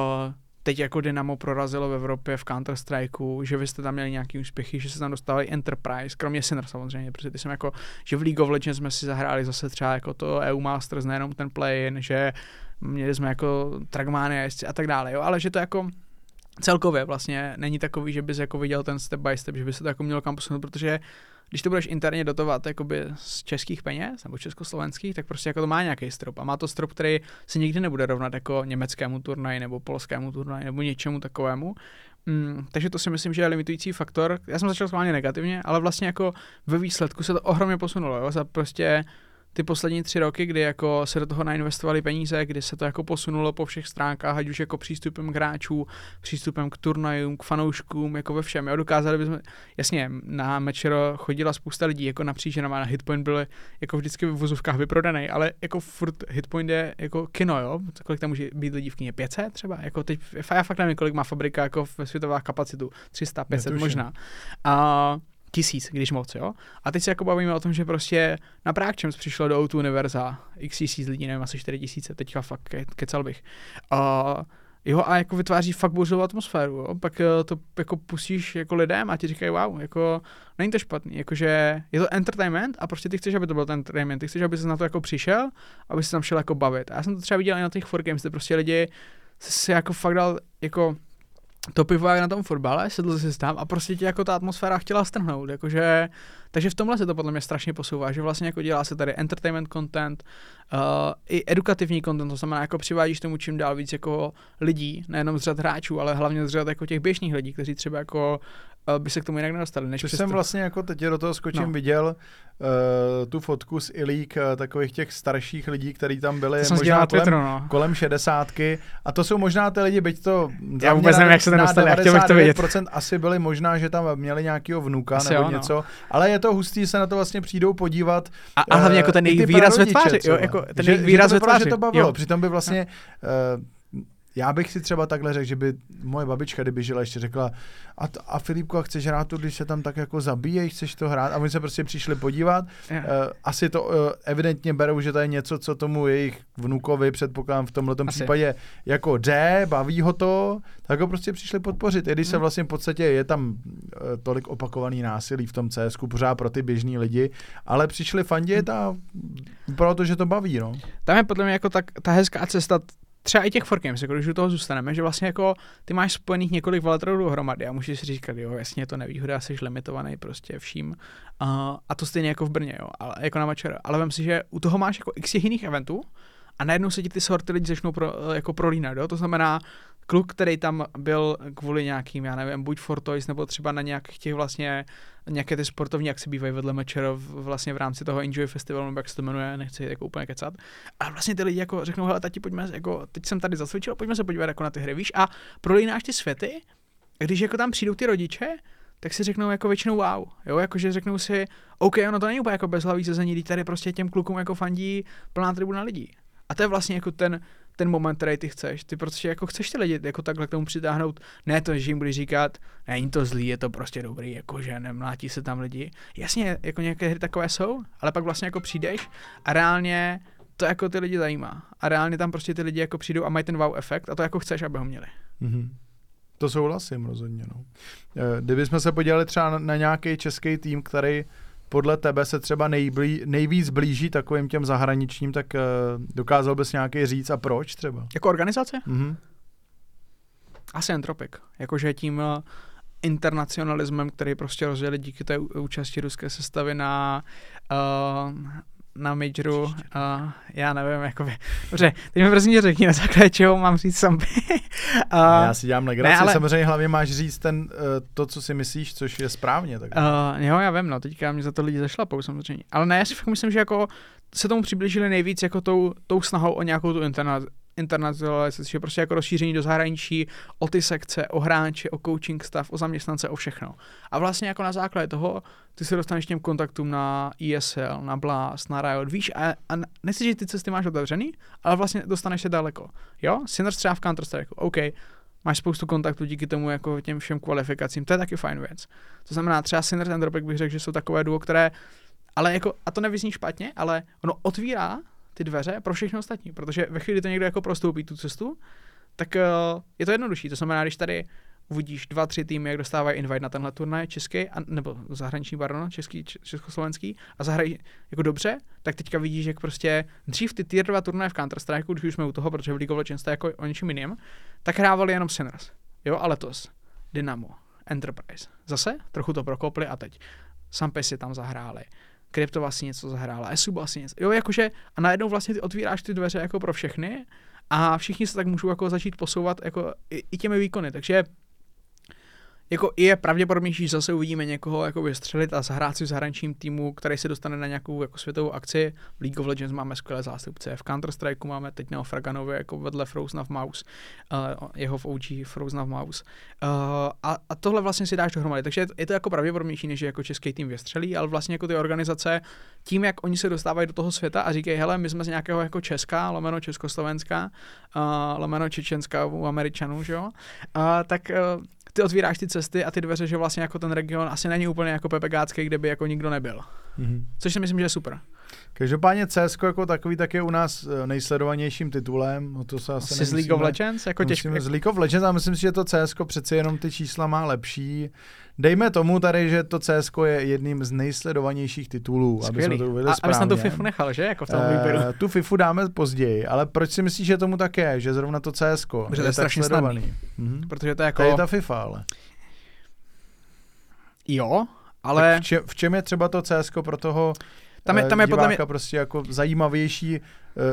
teď jako Dynamo prorazilo v Evropě v Counter-Strikeu, že vy jste tam měli nějaký úspěchy, že se tam dostávali Enterprise, kromě Sinner samozřejmě, protože ty jsem jako, že v League of Legends jsme si zahráli zase třeba jako to EU Masters, nejenom ten play-in, že měli jsme jako Trackmania a tak dále, jo, ale že to jako celkově vlastně není takový, že bys jako viděl ten step by step, že by se to jako mělo kam posunout, protože když to budeš interně dotovat jakoby z českých peněz nebo československých, tak prostě jako to má nějaký strop. A má to strop, který se nikdy nebude rovnat jako německému turnaji nebo polskému turnaji nebo něčemu takovému. Mm, takže to si myslím, že je limitující faktor. Já jsem začal schválně negativně, ale vlastně jako ve výsledku se to ohromně posunulo. Jo? Za prostě ty poslední tři roky, kdy jako se do toho nainvestovali peníze, kdy se to jako posunulo po všech stránkách, ať už jako přístupem k hráčů, přístupem k turnajům, k fanouškům, jako ve všem. Jo, dokázali bychom, jasně, na Mečero chodila spousta lidí, jako napříč, že na Hitpoint byly jako vždycky v vozovkách vyprodaný, ale jako furt Hitpoint je jako kino, jo, kolik tam může být lidí v kině, 500 třeba, jako teď, já fakt nevím, kolik má fabrika jako ve světová kapacitu, 300, 500 možná. A tisíc, když moc, jo. A teď se jako bavíme o tom, že prostě na Prákčems přišlo do Outu Univerza x tisíc lidí, nevím, asi 4 tisíce, teďka fakt ke, kecal bych. A Jo, a jako vytváří fakt božovou atmosféru, jo. Pak eh, to jako pustíš jako lidem a ti říkají, wow, jako není to špatný, jakože je to entertainment a prostě ty chceš, aby to byl ten entertainment, ty chceš, aby se na to jako přišel, aby se tam šel jako bavit. A já jsem to třeba viděl i na těch 4 games, kde prostě lidi se jako fakt dal jako to pivo jak na tom fotbale, sedl si tam a prostě ti jako ta atmosféra chtěla strhnout, jakože, takže v tomhle se to podle mě strašně posouvá, že vlastně jako dělá se tady entertainment content, uh, i edukativní content, to znamená jako přivádíš tomu čím dál víc jako lidí, nejenom z řad hráčů, ale hlavně z řad jako těch běžných lidí, kteří třeba jako by se k tomu jinak nedostali. Než jsem vlastně jako teď do toho skočím no. viděl uh, tu fotku z Ilík, uh, takových těch starších lidí, kteří tam byli to možná kolem, Twitteru, no. kolem šedesátky. A to jsou možná ty lidi, byť to Já vůbec nevím, jak se tam dostali, chtěl bych to vědět. asi byli možná, že tam měli nějakého vnuka asi nebo jo, no. něco, ale je to hustý, se na to vlastně přijdou podívat. A, a hlavně jako ten jejich výraz ve tváři, jo, jako ten že, výraz ve tváři. Že to bavilo, jo. přitom by vlastně uh, já bych si třeba takhle řekl, že by moje babička, kdyby žila, ještě řekla, a, t- a Filipko, a chceš hrát tu, když se tam tak jako zabíjejí, chceš to hrát? A oni se prostě přišli podívat. Yeah. Uh, asi to uh, evidentně berou, že to je něco, co tomu jejich vnukovi, předpokládám v tomhle případě, jako jde, baví ho to, tak ho prostě přišli podpořit. I když se hmm. vlastně v podstatě je tam uh, tolik opakovaný násilí v tom CS, pořád pro ty běžní lidi, ale přišli fandit a protože to baví, no. Tam je podle mě jako tak, ta hezká cesta třeba i těch forgames, jako když u toho zůstaneme, že vlastně jako ty máš spojených několik veletrhů dohromady a můžeš si říkat, jo, jasně je to nevýhoda, jsi limitovaný prostě vším. Uh, a to stejně jako v Brně, jo, ale, jako na Mačera. Ale vem si, že u toho máš jako x jiných eventů a najednou se ti ty sorty lidi začnou pro, jako prolínat, jo? to znamená, kluk, který tam byl kvůli nějakým, já nevím, buď Fortoys, nebo třeba na nějakých těch vlastně, nějaké ty sportovní akce bývají vedle Mečero vlastně v rámci toho Enjoy Festivalu, nebo jak se to jmenuje, nechci jako úplně kecat. A vlastně ty lidi jako řeknou, hele, tati, pojďme, jako, teď jsem tady zacvičil, pojďme se podívat jako na ty hry, víš, a prolínáš ty světy, a když jako tam přijdou ty rodiče, tak si řeknou jako většinou wow, jo, jakože řeknou si, OK, ono to není úplně jako bezhlavý sezení, tady prostě těm klukům jako fandí plná tribuna lidí. A to je vlastně jako ten ten moment, který ty chceš. Ty prostě jako chceš ty lidi jako takhle k tomu přitáhnout. Ne to, že jim budeš říkat, není to zlý, je to prostě dobrý, jako že nemlátí se tam lidi. Jasně, jako nějaké hry takové jsou, ale pak vlastně jako přijdeš a reálně to jako ty lidi zajímá. A reálně tam prostě ty lidi jako přijdou a mají ten wow efekt a to jako chceš, aby ho měli. Mm-hmm. To souhlasím rozhodně. No. Eh, kdybychom se podívali třeba na nějaký český tým, který podle tebe se třeba nejblí, nejvíc blíží takovým těm zahraničním, tak uh, dokázal bys nějaký říct a proč třeba? Jako organizace? Mm-hmm. Asi Entropik. Jakože tím uh, internacionalismem, který prostě rozjeli díky té účasti ruské sestavy na uh, na majoru, uh, já nevím, jakoby, dobře, teď mi prosím řekni, na základě čeho mám říct sam. <laughs> uh, já si dělám legraci, ale... samozřejmě hlavně máš říct ten, uh, to, co si myslíš, což je správně. Tak. Uh, jo, já vím, no, teďka mě za to lidi zašlapou samozřejmě, ale ne, já si fakt myslím, že jako se tomu přiblížili nejvíc jako tou, tou snahou o nějakou tu interna, internacionalizaci, že prostě jako rozšíření do zahraničí, o ty sekce, o hráče, o coaching stav, o zaměstnance, o všechno. A vlastně jako na základě toho ty se dostaneš těm kontaktům na ESL, na Blast, na Riot, víš, a, a nechci, že ty cesty máš otevřený, ale vlastně dostaneš se daleko. Jo, Sinners třeba v counter strike OK, máš spoustu kontaktů díky tomu jako těm všem kvalifikacím, to je taky fajn věc. To znamená, třeba Sinners a Dropek bych řekl, že jsou takové duo, které ale jako, a to nevyzní špatně, ale ono otvírá ty dveře pro všechny ostatní, protože ve chvíli, to někdo jako prostoupí tu cestu, tak uh, je to jednodušší. To znamená, když tady uvidíš dva, tři týmy, jak dostávají invite na tenhle turnaj český, a, nebo zahraniční, pardon, český, československý a zahrají jako dobře, tak teďka vidíš, jak prostě dřív ty tier 2 turnaje v Counter-Strike, když už jsme u toho, protože v League of Legends jako o něčem jiným, tak hrávali jenom Sinners. Jo, a letos Dynamo, Enterprise. Zase trochu to prokopli a teď Sampy si tam zahráli. Kryptova si něco zahrála, Esuba si něco. Jo, jakože a najednou vlastně ty otvíráš ty dveře jako pro všechny a všichni se tak můžou jako začít posouvat jako i, i těmi výkony. Takže jako je pravděpodobnější, že zase uvidíme někoho jako vystřelit a zahrát si v zahraničním týmu, který se dostane na nějakou jako světovou akci. V League of Legends máme skvělé zástupce, v Counter Strike máme teď Neo Fraganovi jako vedle Frozen of Mouse, uh, jeho v OG Frozen of Mouse. Uh, a, a, tohle vlastně si dáš dohromady, takže je to jako pravděpodobnější, než jako český tým vystřelí, ale vlastně jako ty organizace, tím, jak oni se dostávají do toho světa a říkají, hele, my jsme z nějakého jako Česka, lomeno Československá, uh, lomeno Čečenská u Američanů, že jo, uh, tak uh, ty otvíráš ty cesty a ty dveře, že vlastně jako ten region asi není úplně jako pepegácký, kde by jako nikdo nebyl. Mm-hmm. Což si myslím, že je super. Každopádně CS jako takový tak je u nás eh, nejsledovanějším titulem. No to se asi, asi z League of Legends? Jako těžké. Z League of Legends a myslím si, že to CS přeci jenom ty čísla má lepší. Dejme tomu tady, že to CS je jedním z nejsledovanějších titulů, Skvělý. aby jsme to uvedli a, správně. A na tu FIFU nechal, že? Jako v tom uh, tu FIFU dáme později, ale proč si myslíš, že tomu tak je, že zrovna to CS Protože je, je strašně sledovaný. Mhm. Protože to je jako... To je ta FIFA, ale. Jo, ale... v, čem, v čem je třeba to CS pro toho tam je, tam je podle mě... prostě jako zajímavější, eh,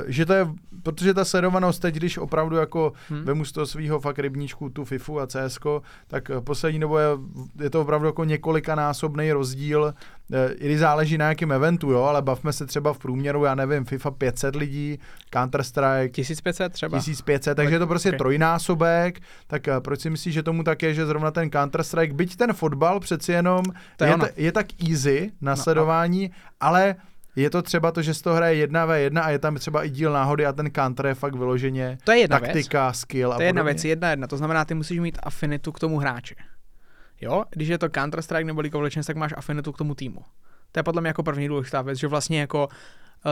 že to je, protože ta sledovanost teď, když opravdu jako hmm. vemu z toho svého fakt rybníčku tu FIFU a CS, tak eh, poslední dobou je, je to opravdu jako několikanásobný rozdíl, eh, i když záleží na jakém eventu, jo, ale bavme se třeba v průměru, já nevím, FIFA 500 lidí, Counter-Strike 1500 třeba. 1500, takže je to prostě okay. trojnásobek, tak proč si myslíš, že tomu tak je, že zrovna ten Counter-Strike, byť ten fotbal přeci jenom je, je, je tak easy na no, sledování, no. ale je to třeba to, že z toho hraje jedna v jedna a je tam třeba i díl náhody a ten counter je fakt vyloženě to je jedna taktika, věc. skill a To je jedna věc, jedna jedna. To znamená, ty musíš mít afinitu k tomu hráči. Jo, když je to Counter-Strike nebo League of Legends, tak máš afinitu k tomu týmu. To je podle mě jako první důležitá věc, že vlastně jako uh,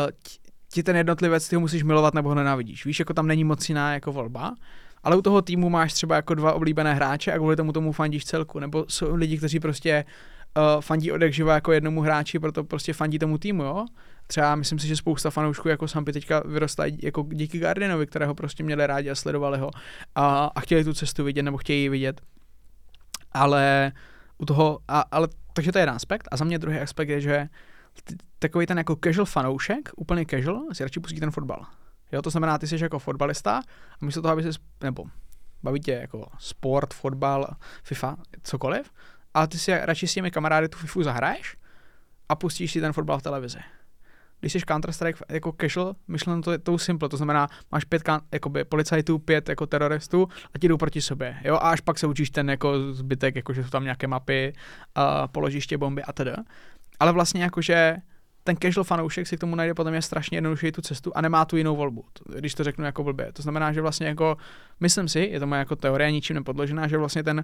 ti ten jednotlivec, ty ho musíš milovat nebo ho nenávidíš. Víš, jako tam není moc jiná jako volba, ale u toho týmu máš třeba jako dva oblíbené hráče a kvůli tomu tomu fandíš celku. Nebo jsou lidi, kteří prostě uh, fandí od živa jako jednomu hráči, proto prostě fandí tomu týmu, jo. Třeba myslím si, že spousta fanoušků jako Sampy teďka vyrostá jako díky Gardinovi, kterého prostě měli rádi a sledovali ho a, a chtěli tu cestu vidět nebo chtějí ji vidět. Ale u toho, a, ale takže to je jeden aspekt a za mě druhý aspekt je, že takový ten jako casual fanoušek, úplně casual, si radši pustí ten fotbal. Jo, to znamená, ty jsi jako fotbalista a místo toho, aby se, nebo baví tě jako sport, fotbal, FIFA, cokoliv, ale ty si radši s těmi kamarády tu FIFU zahraješ a pustíš si ten fotbal v televizi. Když jsi Counter-Strike jako casual, myšleno to je tou simple, to znamená, máš pět jakoby, policajtů, pět jako teroristů a ti jdou proti sobě, jo, a až pak se učíš ten jako zbytek, jako že jsou tam nějaké mapy, uh, položiště, bomby a tedy. Ale vlastně jakože ten casual fanoušek si k tomu najde potom je strašně jednodušší tu cestu a nemá tu jinou volbu, když to řeknu jako blbě. To znamená, že vlastně jako, myslím si, je to moje jako teorie, ničím nepodložená, že vlastně ten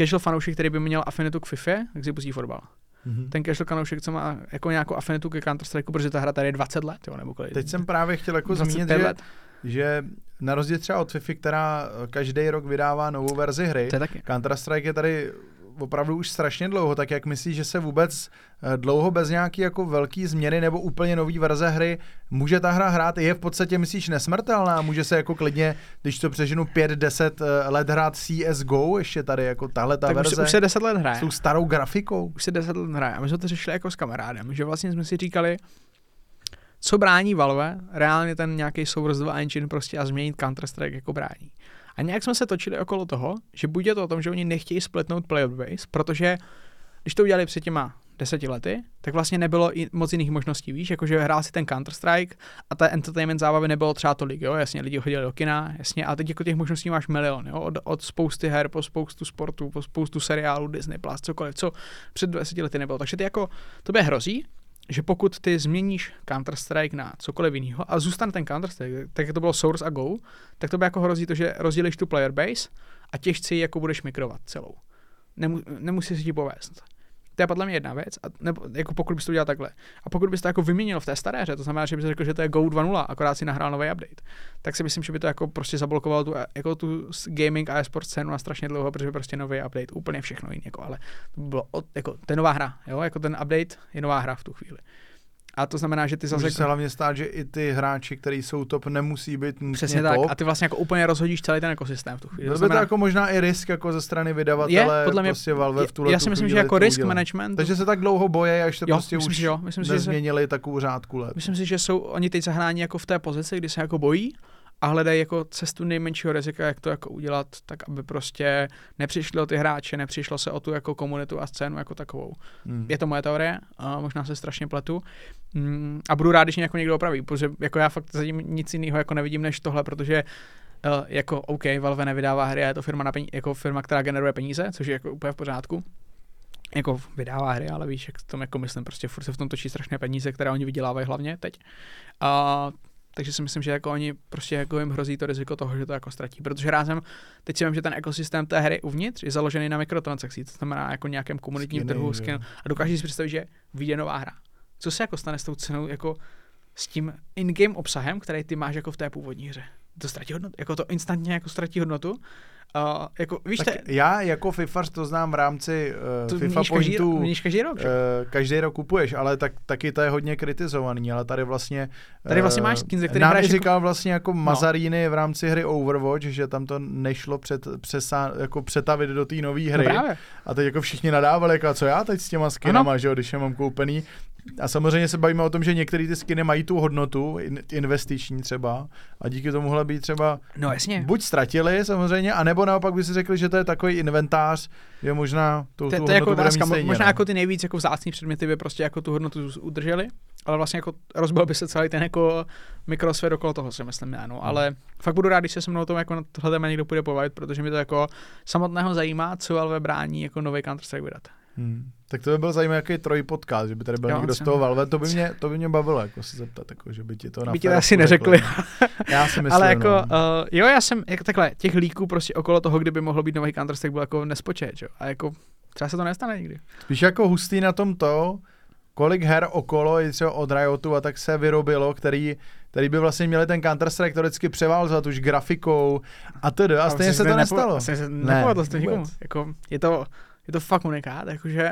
casual fanoušek, který by měl afinitu k FIFA, tak si pustí fotbal. Mm-hmm. Ten casual fanoušek, co má jako nějakou afinitu ke Counter Strike, protože ta hra tady je 20 let, jo, nebo kolik. Teď jsem právě chtěl jako zmínit, že, že na rozdíl třeba od FIFA, která každý rok vydává novou verzi hry, Counter Strike je tady opravdu už strašně dlouho, tak jak myslíš, že se vůbec eh, dlouho bez nějaký jako velký změny nebo úplně nový verze hry může ta hra hrát? Je v podstatě, myslíš, nesmrtelná? Může se jako klidně, když to přeženu 5-10 eh, let hrát CSGO, ještě tady jako tahle ta tak verze? Už, už se 10 let hraje. S tou starou grafikou? Už se 10 let hraje. A my jsme to řešili jako s kamarádem, že vlastně jsme si říkali, co brání Valve, reálně ten nějaký Source 2 engine prostě a změnit Counter-Strike jako brání. A nějak jsme se točili okolo toho, že buď je to o tom, že oni nechtějí splitnout player base, protože když to udělali před těma deseti lety, tak vlastně nebylo i moc jiných možností, víš, jakože hrál si ten Counter-Strike a ta entertainment zábavy nebylo třeba tolik, jo, jasně, lidi chodili do kina, jasně, a teď jako těch možností máš milion, jo, od, od spousty her po spoustu sportů, po spoustu seriálů, Disney+, Plus, cokoliv, co před 20 lety nebylo, takže ty jako, tobě hrozí, že pokud ty změníš Counter-Strike na cokoliv jiného a zůstane ten Counter-Strike, tak jak to bylo Source a Go, tak to by jako hrozí to, že rozdělíš tu player base a těžci jako budeš migrovat celou. Nemu, nemusí si ti povést. To je podle mě jedna věc, a nebo, jako pokud bys to udělal takhle. A pokud bys to jako vyměnil v té staré hře, to znamená, že bys řekl, že to je Go 2.0, akorát si nahrál nový update, tak si myslím, že by to jako prostě zablokovalo tu, jako tu gaming a e-sport scénu na strašně dlouho, protože prostě nový update, úplně všechno jiné, jako, ale to by bylo, jako, to je nová hra, jo, jako ten update je nová hra v tu chvíli. A to znamená, že ty zase... Může se hlavně stát, že i ty hráči, kteří jsou top, nemusí být Přesně top. tak. A ty vlastně jako úplně rozhodíš celý ten ekosystém v tu chvíli. Bylo by to znamená... jako možná i risk jako ze strany vydavatele, je, podle mě, prostě Valve v tuhle Já si myslím, že jako risk management. Takže se tak dlouho boje, až se jo, prostě myslím, už jo. Myslím, nezměnili že takovou řádku let. Myslím si, že jsou oni teď zahráni jako v té pozici, kdy se jako bojí a hledají jako cestu nejmenšího rizika, jak to jako udělat, tak aby prostě nepřišli o ty hráče, nepřišlo se o tu jako komunitu a scénu jako takovou. Hmm. Je to moje teorie, a možná se strašně pletu. Mm, a budu rád, když mě jako někdo opraví, protože jako já fakt zatím nic jiného jako nevidím než tohle, protože uh, jako OK, Valve nevydává hry, je to firma, na peníze, jako firma, která generuje peníze, což je jako úplně v pořádku jako vydává hry, ale víš, jak to jako myslím, prostě furt se v tom točí strašné peníze, které oni vydělávají hlavně teď. A takže si myslím, že jako oni prostě jako jim hrozí to riziko toho, že to jako ztratí. Protože rázem, teď si vím, že ten ekosystém té hry uvnitř je založený na mikrotransakcích, to znamená jako nějakém komunitním Skiny, trhu, skin, a dokážeš si představit, že vyjde nová hra. Co se jako stane s tou cenou, jako s tím in-game obsahem, který ty máš jako v té původní hře? To ztratí hodnotu, jako to instantně jako ztratí hodnotu Uh, jako, víš, tak te... Já jako FIFA to znám v rámci uh, FIFA pointů. Každý, každý rok, že? Uh, každý rok kupuješ, ale tak, taky to je hodně kritizovaný, ale tady vlastně... Tady vlastně máš skin, ze který Nám hraješ říkal jako... vlastně jako no. Mazaríny v rámci hry Overwatch, že tam to nešlo před, přesá, jako přetavit do té nové hry. No právě. A teď jako všichni nadávali, jako co já teď s těma skinama, ano. že jo, když je mám koupený. A samozřejmě se bavíme o tom, že některé ty skiny mají tu hodnotu, investiční třeba, a díky tomuhle by třeba no, jasně. buď ztratili samozřejmě, anebo naopak by si řekli, že to je takový inventář, je možná tu, to, tu to jako otázka, stejně, možná no. jako ty nejvíc jako vzácný předměty by prostě jako tu hodnotu udrželi, ale vlastně jako rozbil by se celý ten jako mikrosfér okolo toho, si myslím já, no. Hmm. ale fakt budu rád, když se se mnou o tom jako na tohle téma někdo půjde pobavit, protože mi to jako samotného zajímá, co Valve brání jako nový Counter-Strike vydat. Hmm. Tak to by byl zajímavý jaký troj podcast, že by tady byl jo, někdo z toho Valve, to by mě, to by mě bavilo, jako se zeptat, jako, že by ti to na By ti to asi neřekli. já si <laughs> myslím, Ale jako, no. uh, jo, já jsem, jako takhle, těch líků prostě okolo toho, kdyby mohl být nový Counter Strike, byl jako nespočet, jo. A jako, třeba se to nestane nikdy. Spíš jako hustý na tom to, kolik her okolo, i třeba od Riotu a tak se vyrobilo, který, který by vlastně měli ten Counter-Strike to vždycky převálzat už grafikou a tedy. A stejně se to nestalo. Asi se ne, nepovedlo to nikomu. Jako, je to, je to fakt unikát, jakože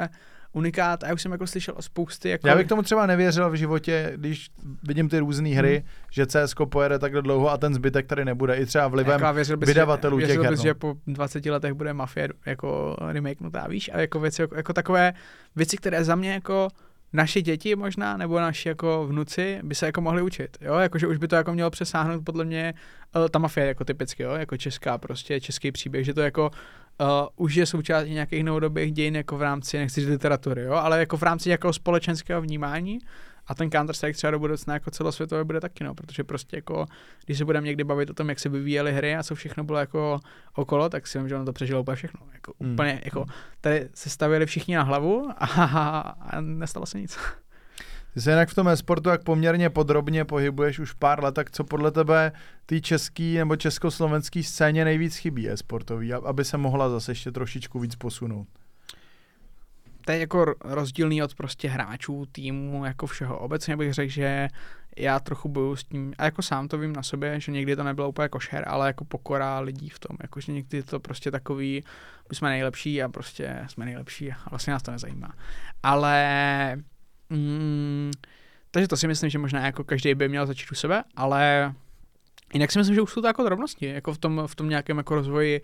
unikát a já už jsem jako slyšel o spousty. Jako... Já bych tomu třeba nevěřil v životě, když vidím ty různé hry, hmm. že CS pojede takhle dlouho a ten zbytek tady nebude. I třeba vlivem jako věřil bys, vydavatelů že, těch her. Bys, no. že po 20 letech bude Mafia jako remake nutá, víš? A jako věci, jako, jako takové věci, které za mě jako naši děti možná, nebo naši jako vnuci by se jako mohli učit, jo, jakože už by to jako mělo přesáhnout podle mě uh, ta mafie jako typicky, jo, jako česká prostě, český příběh, že to jako uh, už je součástí nějakých novodobých dějin jako v rámci, nechci říct literatury, jo, ale jako v rámci nějakého společenského vnímání a ten Counter-Strike třeba do budoucna jako celosvětově bude taky, no, protože prostě jako, když se budeme někdy bavit o tom, jak se vyvíjely hry a co všechno bylo jako okolo, tak si vím, že ono to přežilo úplně všechno. Jako mm. úplně, jako, tady se stavili všichni na hlavu a, a, a nestalo se nic. Ty se jinak v tom e-sportu jak poměrně podrobně pohybuješ už pár let, tak co podle tebe ty český nebo československý scéně nejvíc chybí e-sportový, aby se mohla zase ještě trošičku víc posunout? to je jako rozdílný od prostě hráčů, týmu, jako všeho. Obecně bych řekl, že já trochu boju s tím, a jako sám to vím na sobě, že někdy to nebylo úplně košer, ale jako pokora lidí v tom, jakože někdy to prostě takový, my jsme nejlepší a prostě jsme nejlepší a vlastně nás to nezajímá. Ale mm, takže to si myslím, že možná jako každý by měl začít u sebe, ale jinak si myslím, že už jsou to jako drobnosti, jako v tom, v tom nějakém jako rozvoji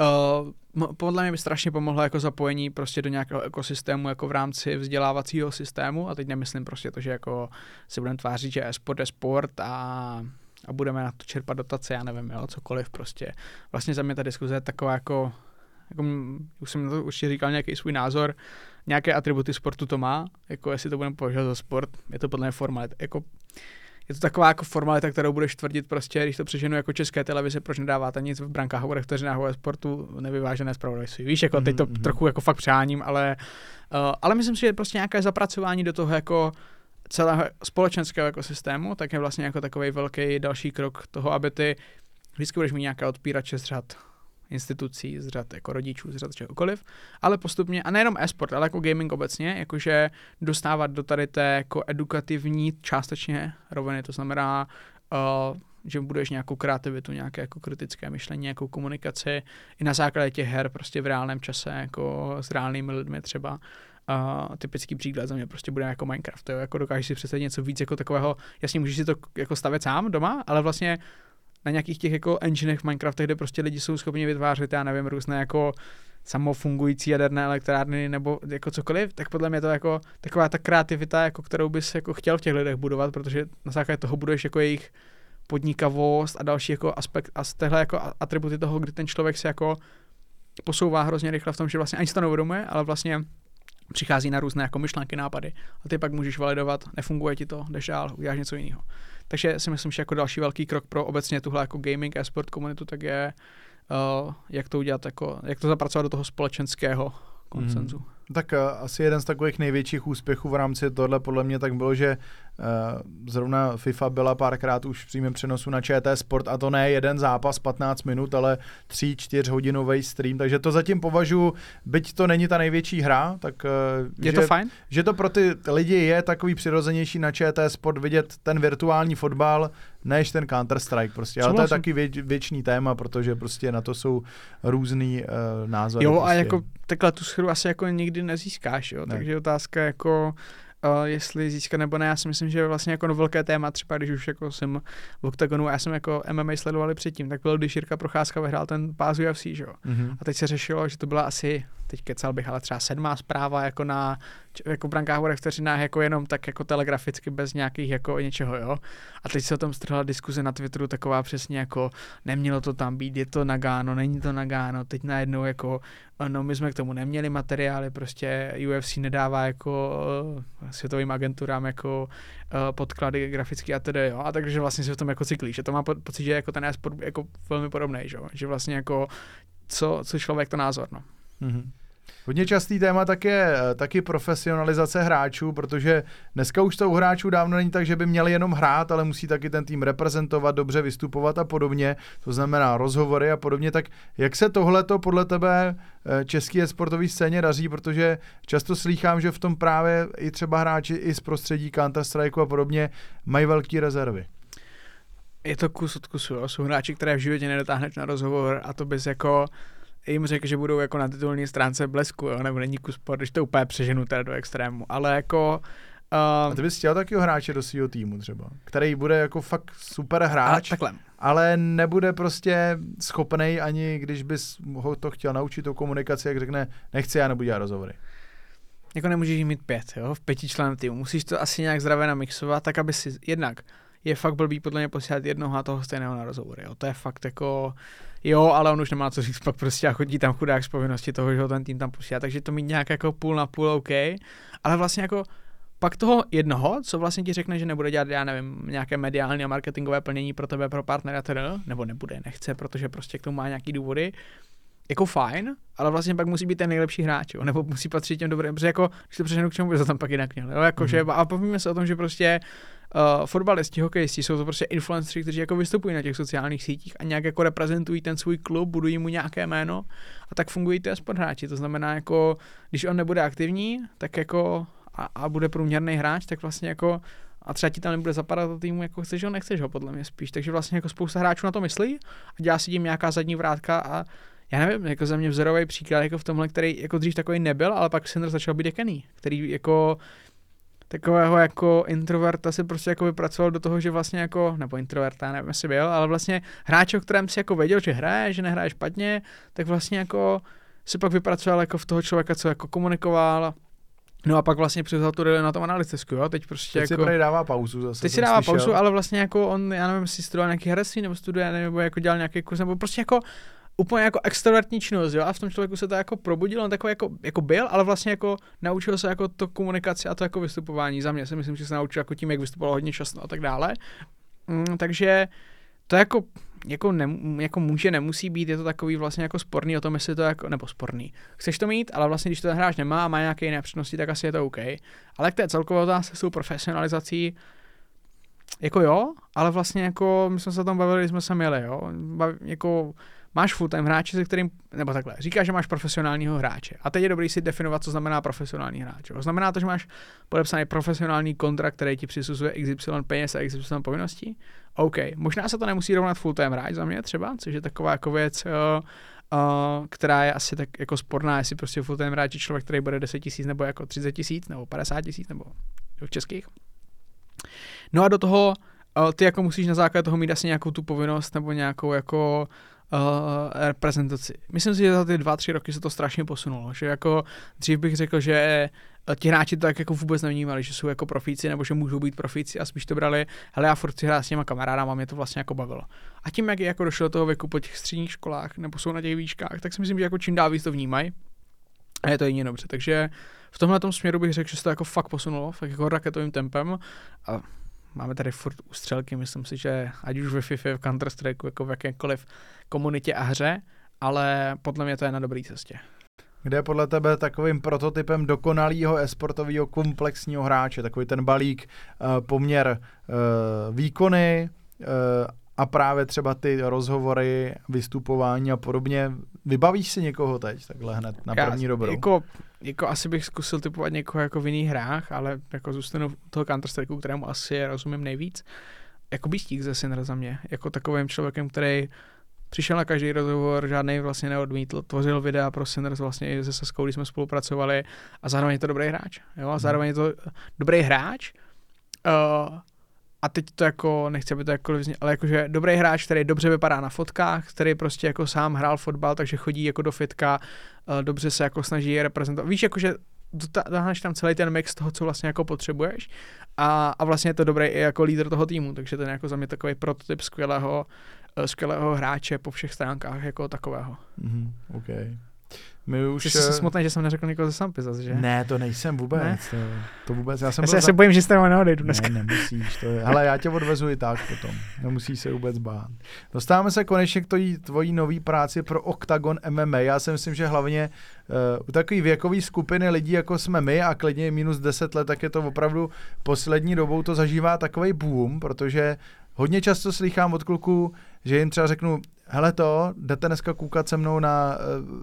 Uh, podle mě by strašně pomohlo jako zapojení prostě do nějakého ekosystému jako v rámci vzdělávacího systému a teď nemyslím prostě to, že jako se budeme tvářit, že sport je sport a, a budeme na to čerpat dotace, já nevím, jo, cokoliv prostě. Vlastně za mě ta diskuze je taková jako, jako už jsem to určitě říkal nějaký svůj názor, nějaké atributy sportu to má, jako jestli to budeme považovat za sport, je to podle mě formalita, jako je to taková jako formalita, kterou budeš tvrdit prostě, když to přeženu jako české televize, proč nedáváte nic v brankách, hovorech, vteřinách o sportu, nevyvážené zpravodajství. Víš, jako teď to mm-hmm. trochu jako fakt přáním, ale, uh, ale myslím si, že prostě nějaké zapracování do toho jako celého společenského ekosystému, tak je vlastně jako takový velký další krok toho, aby ty vždycky budeš mít nějaké odpírače z řad institucí, z řad jako rodičů, z řad čehokoliv, ale postupně, a nejenom e-sport, ale jako gaming obecně, jakože dostávat do tady té jako edukativní částečně roviny, to znamená, uh, že budeš nějakou kreativitu, nějaké jako kritické myšlení, nějakou komunikaci i na základě těch her prostě v reálném čase, jako s reálnými lidmi třeba. Uh, typický příklad za mě prostě bude jako Minecraft, jo? jako dokážeš si představit něco víc jako takového, jasně můžeš si to jako stavět sám doma, ale vlastně na nějakých těch jako enginech v Minecraftech, kde prostě lidi jsou schopni vytvářet, já nevím, různé jako samofungující jaderné elektrárny nebo jako cokoliv, tak podle mě to jako taková ta kreativita, jako kterou bys jako chtěl v těch lidech budovat, protože na základě toho budeš jako jejich podnikavost a další jako aspekt a z téhle jako atributy toho, kdy ten člověk se jako posouvá hrozně rychle v tom, že vlastně ani se to neuvědomuje, ale vlastně přichází na různé jako myšlenky, nápady a ty pak můžeš validovat, nefunguje ti to, jdeš dál, uděláš něco jiného. Takže si myslím, že jako další velký krok pro obecně tuhle jako gaming a sport komunitu, tak je uh, jak to udělat, jako, jak to zapracovat do toho společenského koncenzu. Hmm. Tak uh, asi jeden z takových největších úspěchů v rámci tohle podle mě tak bylo, že zrovna FIFA byla párkrát už v přímém přenosu na ČT Sport a to ne jeden zápas 15 minut, ale 3-4 hodinový stream, takže to zatím považuji, byť to není ta největší hra, tak uh, je že, to fajn? že to pro ty lidi je takový přirozenější na ČT Sport vidět ten virtuální fotbal, než ten Counter-Strike prostě, ale to je taky vě, věčný téma, protože prostě na to jsou různý uh, názory. Jo prostě. a jako takhle tu schodu asi jako nikdy nezískáš, jo, ne. takže otázka jako uh, jestli získat nebo ne. Já si myslím, že je vlastně jako no velké téma, třeba když už jako jsem v OKTAGONu, já jsem jako MMA sledovali předtím, tak byl, když Jirka Procházka vyhrál ten pás UFC, že jo. Mm-hmm. A teď se řešilo, že to byla asi, teď kecal bych, ale třeba sedmá zpráva jako na jako brankách v vteřinách, jako jenom tak jako telegraficky bez nějakých jako něčeho, jo. A teď se o tom strhla diskuze na Twitteru taková přesně jako nemělo to tam být, je to nagáno, není to nagáno, teď najednou jako no my jsme k tomu neměli materiály, prostě UFC nedává jako uh, světovým agenturám jako uh, podklady grafické a tedy, jo. A takže vlastně se v tom jako cyklí, že to má po, pocit, že jako ten e-sport jako velmi podobný, že, že vlastně jako co, co člověk to názor, no. Mm-hmm. Hodně častý téma tak je eh, taky profesionalizace hráčů, protože dneska už to u hráčů dávno není tak, že by měli jenom hrát, ale musí taky ten tým reprezentovat, dobře vystupovat a podobně, to znamená rozhovory a podobně, tak jak se tohleto podle tebe eh, český sportový scéně daří, protože často slýchám, že v tom právě i třeba hráči i z prostředí Counter-Strike a podobně mají velké rezervy. Je to kus od kusu, jo. jsou hráči, které v životě nedotáhneš na rozhovor a to bys jako jim řekl, že budou jako na titulní stránce blesku, jo, nebo není kus když to úplně přeženu teda do extrému, ale jako Uh, a ty bys chtěl takového hráče do svého týmu třeba, který bude jako fakt super hráč, takhle. ale nebude prostě schopný ani když bys ho to chtěl naučit o komunikaci, jak řekne, nechci, já nebudu dělat rozhovory. Jako nemůžeš mít pět, jo, v pěti členů týmu. Musíš to asi nějak zdravě namixovat, tak aby si jednak je fakt blbý podle mě posílat jednoho a toho stejného na rozhovory. Jo. To je fakt jako, jo, ale on už nemá co říct, pak prostě a chodí tam chudák z povinnosti toho, že ho ten tým tam posílá, takže to mít nějak jako půl na půl OK, ale vlastně jako pak toho jednoho, co vlastně ti řekne, že nebude dělat, já nevím, nějaké mediální a marketingové plnění pro tebe, pro partnera, teda, nebo nebude, nechce, protože prostě k tomu má nějaký důvody, jako fajn, ale vlastně pak musí být ten nejlepší hráč, jo? nebo musí patřit těm dobrým, protože jako, když to přeženu k čemu, by to tam pak jinak měl, jo? Jako, mm-hmm. že, a povíme se o tom, že prostě uh, fotbalisti, hokejisti jsou to prostě influenceri, kteří jako vystupují na těch sociálních sítích a nějak jako reprezentují ten svůj klub, budují mu nějaké jméno a tak fungují ty sport hráči. To znamená, jako, když on nebude aktivní, tak jako a, a bude průměrný hráč, tak vlastně jako a třeba ti tam nebude zapadat do týmu, jako chceš ho, nechceš ho, podle mě spíš. Takže vlastně jako spousta hráčů na to myslí a dělá si tím nějaká zadní vrátka a já nevím, jako za mě vzorový příklad jako v tomhle, který jako dřív takový nebyl, ale pak Sanders začal být dekený, který jako takového jako introverta si prostě jako vypracoval do toho, že vlastně jako, nebo introverta, nevím, jestli byl, ale vlastně hráč, o kterém si jako věděl, že hraje, že nehraje špatně, tak vlastně jako si pak vypracoval jako v toho člověka, co jako komunikoval, No a pak vlastně převzal tu na tom analytickou, jo, teď prostě teď jako... si dává pauzu zase. Teď si dává slyšel. pauzu, ale vlastně jako on, já nevím, jestli studoval nějaký herectví, nebo studuje, nebo jako dělal nějaký kurz, nebo prostě jako úplně jako extrovertní činnost, jo, a v tom člověku se to jako probudilo, on takový jako, jako byl, ale vlastně jako naučil se jako to komunikaci a to jako vystupování. Za mě si myslím, že se naučil jako tím, jak vystupoval hodně často a tak dále. Mm, takže to jako jako, ne, jako může, nemusí být, je to takový vlastně jako sporný o tom, jestli to jako, nebo sporný. Chceš to mít, ale vlastně když to ten hráč nemá a má nějaké jiné přednosti, tak asi je to OK. Ale k té celkové otázce jsou profesionalizací, jako jo, ale vlastně jako my jsme se tam bavili, jsme se měli, jo. Bav, jako máš full-time hráče, se kterým, nebo takhle, říkáš, že máš profesionálního hráče. A teď je dobrý si definovat, co znamená profesionální hráč. Jo. Znamená to, že máš podepsaný profesionální kontrakt, který ti přisuzuje XY peněz a XY povinností. OK, možná se to nemusí rovnat full-time hráč za mě třeba, což je taková jako věc, uh, uh, která je asi tak jako sporná, jestli prostě full-time hráč je člověk, který bude 10 tisíc nebo jako 30 tisíc nebo 50 tisíc nebo v českých. No a do toho uh, ty jako musíš na základě toho mít asi nějakou tu povinnost nebo nějakou jako uh, reprezentaci. Myslím si, že za ty dva, tři roky se to strašně posunulo, že jako dřív bych řekl, že eh, ti hráči to tak jako vůbec nevnímali, že jsou jako profíci nebo že můžou být profíci a spíš to brali, hele já furt si hrát s těma kamarádama, mě to vlastně jako bavilo. A tím, jak je jako došlo do toho věku po těch středních školách nebo jsou na těch výškách, tak si myslím, že jako čím dál víc to vnímají. A je to jině dobře. Takže v tomhle směru bych řekl, že se to jako fakt posunulo, fakt jako raketovým tempem. A máme tady furt ústřelky, myslím si, že ať už ve FIFA, v Counter-Strike, jako v jakékoliv komunitě a hře, ale podle mě to je na dobré cestě. Kde je podle tebe takovým prototypem dokonalého esportového komplexního hráče, takový ten balík, uh, poměr uh, výkony uh, a právě třeba ty rozhovory, vystupování a podobně. Vybavíš si někoho teď, takhle hned na první dobrou? Jako, jako asi bych zkusil typovat někoho jako v jiných hrách, ale jako zůstanu toho counter kterému asi rozumím nejvíc. Jako Bístík ze Sinner za mě, jako takovým člověkem, který přišel na každý rozhovor, žádný vlastně neodmítl, tvořil videa pro Sinners vlastně i se Saskou, když jsme spolupracovali a zároveň je to dobrý hráč. Jo? A zároveň je to dobrý hráč, uh, a teď to jako, nechci, aby to vzně, ale jakože dobrý hráč, který dobře vypadá na fotkách, který prostě jako sám hrál fotbal, takže chodí jako do fitka, uh, dobře se jako snaží reprezentovat. Víš, jakože dotáhneš tam celý ten mix toho, co vlastně jako potřebuješ a, a vlastně je to dobrý i jako lídr toho týmu, takže ten jako za mě takový prototyp skvělého, uh, skvělého hráče po všech stránkách jako takového. Mm-hmm, okay. My už... Jsi jsi smutný, že jsem neřekl nikoho ze Sampy zase, že? Ne, to nejsem vůbec. Ne? To, to vůbec. Já, jsem já se, za... se bojím, že jste tam neodejdu dneska. Ne, nemusíš. To je... Hele, já tě odvezu i tak potom. Nemusíš se vůbec bát. Dostáváme se konečně k tvojí, tvojí nový práci pro Octagon MMA. Já si myslím, že hlavně uh, u takové věkové skupiny lidí, jako jsme my a klidně minus 10 let, tak je to opravdu poslední dobou to zažívá takový boom, protože hodně často slychám od kluků, že jim třeba řeknu, hele to, jdete dneska koukat se mnou na uh,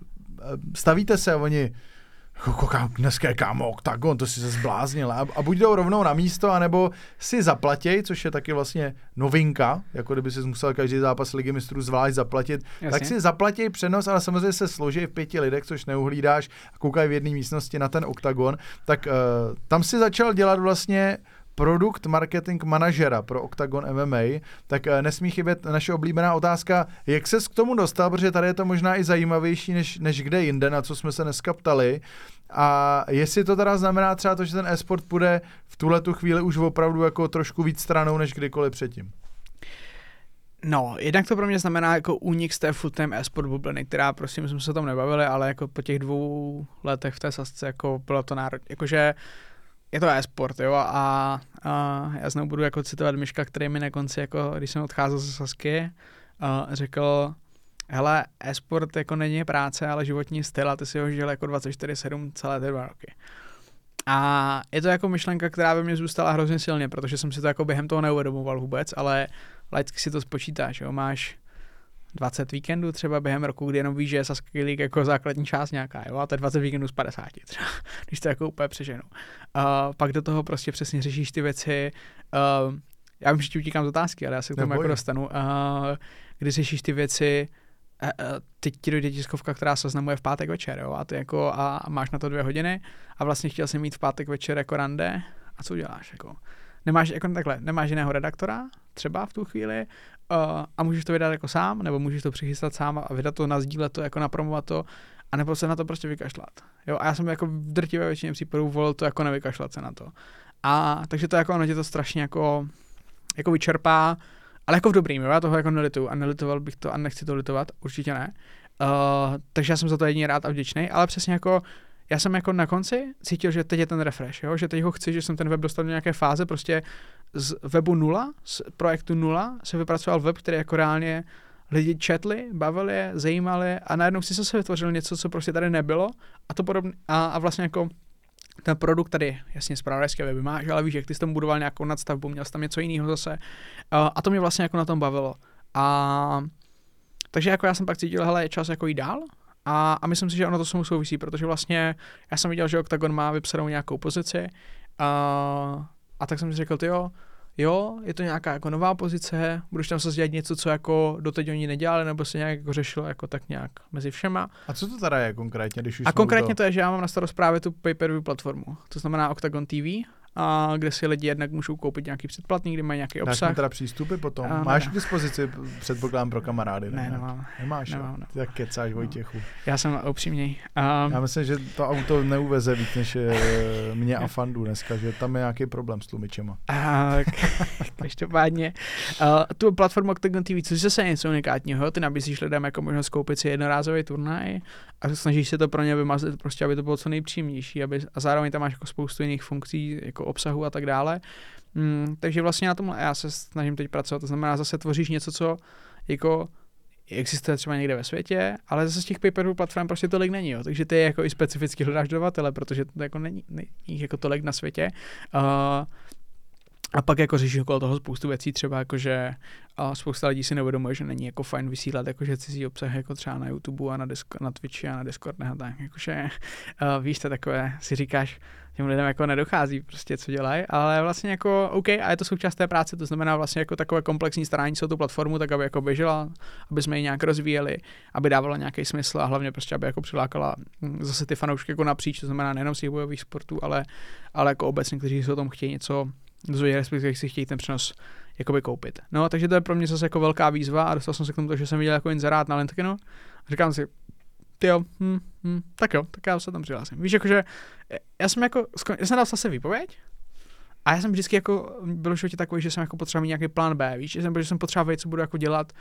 stavíte se a oni, koukám, dneska je kámo on to si se zbláznil. A, a buď jdou rovnou na místo, anebo si zaplatěj, což je taky vlastně novinka, jako kdyby si musel každý zápas ligy mistrů zvlášť zaplatit, Jasně. tak si zaplatěj přenos, ale samozřejmě se složí v pěti lidech, což neuhlídáš a koukají v jedné místnosti na ten oktagon, tak uh, tam si začal dělat vlastně produkt marketing manažera pro Octagon MMA, tak eh, nesmí chybět naše oblíbená otázka, jak ses k tomu dostal, protože tady je to možná i zajímavější než, než kde jinde, na co jsme se dneska ptali. A jestli to teda znamená třeba to, že ten e-sport půjde v tuhle tu chvíli už opravdu jako trošku víc stranou než kdykoliv předtím. No, jednak to pro mě znamená jako únik z té full-time e-sport bubliny, která my jsme se o tom nebavili, ale jako po těch dvou letech v té sasce, jako bylo to národ, jakože je to e-sport, jo, a, a já znovu budu jako citovat Myška, který mi na konci, jako když jsem odcházel ze Sasky, a řekl, hele, e-sport jako není práce, ale životní styl a ty si ho žil jako 24-7 celé ty dva roky. A je to jako myšlenka, která by mě zůstala hrozně silně, protože jsem si to jako během toho neuvědomoval vůbec, ale laicky si to spočítáš, jo, máš 20 víkendů třeba během roku, kdy jenom víš, že je Sasuke League jako základní část nějaká, jo, a to je 20 víkendů z 50 třeba, <laughs> když to jako úplně přeženu. Uh, pak do toho prostě přesně řešíš ty věci, uh, já vím, že ti utíkám z otázky, ale já se k tomu jako dostanu, uh, kdy řešíš ty věci, uh, teď ti dojde tiskovka, která se znamuje v pátek večer, jo, a ty jako, a máš na to dvě hodiny a vlastně chtěl jsem mít v pátek večer jako rande, a co uděláš, jako? Nemáš, jako takhle, nemáš jiného redaktora, třeba v tu chvíli, uh, a můžeš to vydat jako sám, nebo můžeš to přichystat sám a vydat to, nazdílet to, jako napromovat to, a nebo se na to prostě vykašlat. Jo, a já jsem jako v drtivé většině případů volil to jako nevykašlat se na to. A takže to jako ono tě to strašně jako, jako vyčerpá, ale jako v dobrým, jo, já toho jako nelituju a nelitoval bych to a nechci to litovat, určitě ne. Uh, takže já jsem za to jedině rád a vděčný, ale přesně jako já jsem jako na konci cítil, že teď je ten refresh, jo? že teď ho chci, že jsem ten web dostal do nějaké fáze, prostě z webu nula, z projektu nula se vypracoval web, který jako reálně lidi četli, bavili je, zajímali a najednou si se vytvořil něco, co prostě tady nebylo a to podobně a, a vlastně jako ten produkt tady, jasně, zpravodajské weby máš, ale víš, jak ty jsi tam budoval nějakou nadstavbu, měl jsi tam něco jiného zase a to mě vlastně jako na tom bavilo. A takže jako já jsem pak cítil, hele, je čas jako jít dál a, a myslím si, že ono to jsou souvisí, protože vlastně já jsem viděl, že Octagon má vypsanou nějakou pozici a, a tak jsem si řekl, jo, jo, je to nějaká jako nová pozice, budeš tam se dělat něco, co jako doteď oni nedělali, nebo se nějak jako řešilo jako tak nějak mezi všema. A co to teda je konkrétně, když už A konkrétně to... to je, že já mám na starost právě tu pay-per-view platformu, to znamená Octagon TV, a kde si lidi jednak můžou koupit nějaký předplatný, kde mají nějaký obsah. Dáš teda přístupy potom? A, Máš k dispozici předpokládám pro kamarády? Ne, ne nemám. Nemáš, nemám, nemám. Ty tak kecáš, no. Vojtěchu. Já jsem upřímněj. Um, Já myslím, že to auto neuveze víc než je eh, mě a Fandu dneska, že tam je nějaký problém s tlumičema. <laughs> každopádně. Uh, tu platformu Octagon TV, což zase něco unikátního, ty nabízíš lidem jako možnost koupit si jednorázový turnaj a snažíš se to pro ně vymazlit, prostě aby to bylo co nejpříjemnější, aby, a zároveň tam máš jako spoustu jiných funkcí, jako obsahu a tak dále. Mm, takže vlastně na tomhle já se snažím teď pracovat, to znamená zase tvoříš něco, co jako existuje třeba někde ve světě, ale zase z těch paperů platform prostě tolik není, jo. takže ty jako i specificky hledáš dodavatele, protože to jako není, není jako tolik na světě. Uh, a pak jako řeší okolo toho spoustu věcí, třeba jako, že a spousta lidí si neuvědomuje, že není jako fajn vysílat jakože cizí obsah jako třeba na YouTube a na, Discord, na Twitchi a na Discord a tak. Jakože uh, víš, to takové, si říkáš, těm lidem jako nedochází prostě, co dělají, ale vlastně jako OK, a je to součást té práce, to znamená vlastně jako takové komplexní starání se o tu platformu, tak aby jako běžela, aby jsme ji nějak rozvíjeli, aby dávala nějaký smysl a hlavně prostě, aby jako přilákala hm, zase ty fanoušky jako napříč, to znamená nejenom z těch bojových sportů, ale, ale jako obecně, kteří se o tom chtějí něco dozvědět, respektive si chtějí ten přenos jakoby koupit. No, takže to je pro mě zase jako velká výzva a dostal jsem se k tomu, že jsem viděl jako inzerát na Lentkinu. A říkám si, ty jo, hm, hm, tak jo, tak já se tam přihlásím. Víš, jakože já jsem jako, já jsem dal zase výpověď a já jsem vždycky jako, byl v takový, že jsem jako potřeboval mít nějaký plán B, víš, že jsem, že jsem potřeboval vědět, co budu jako dělat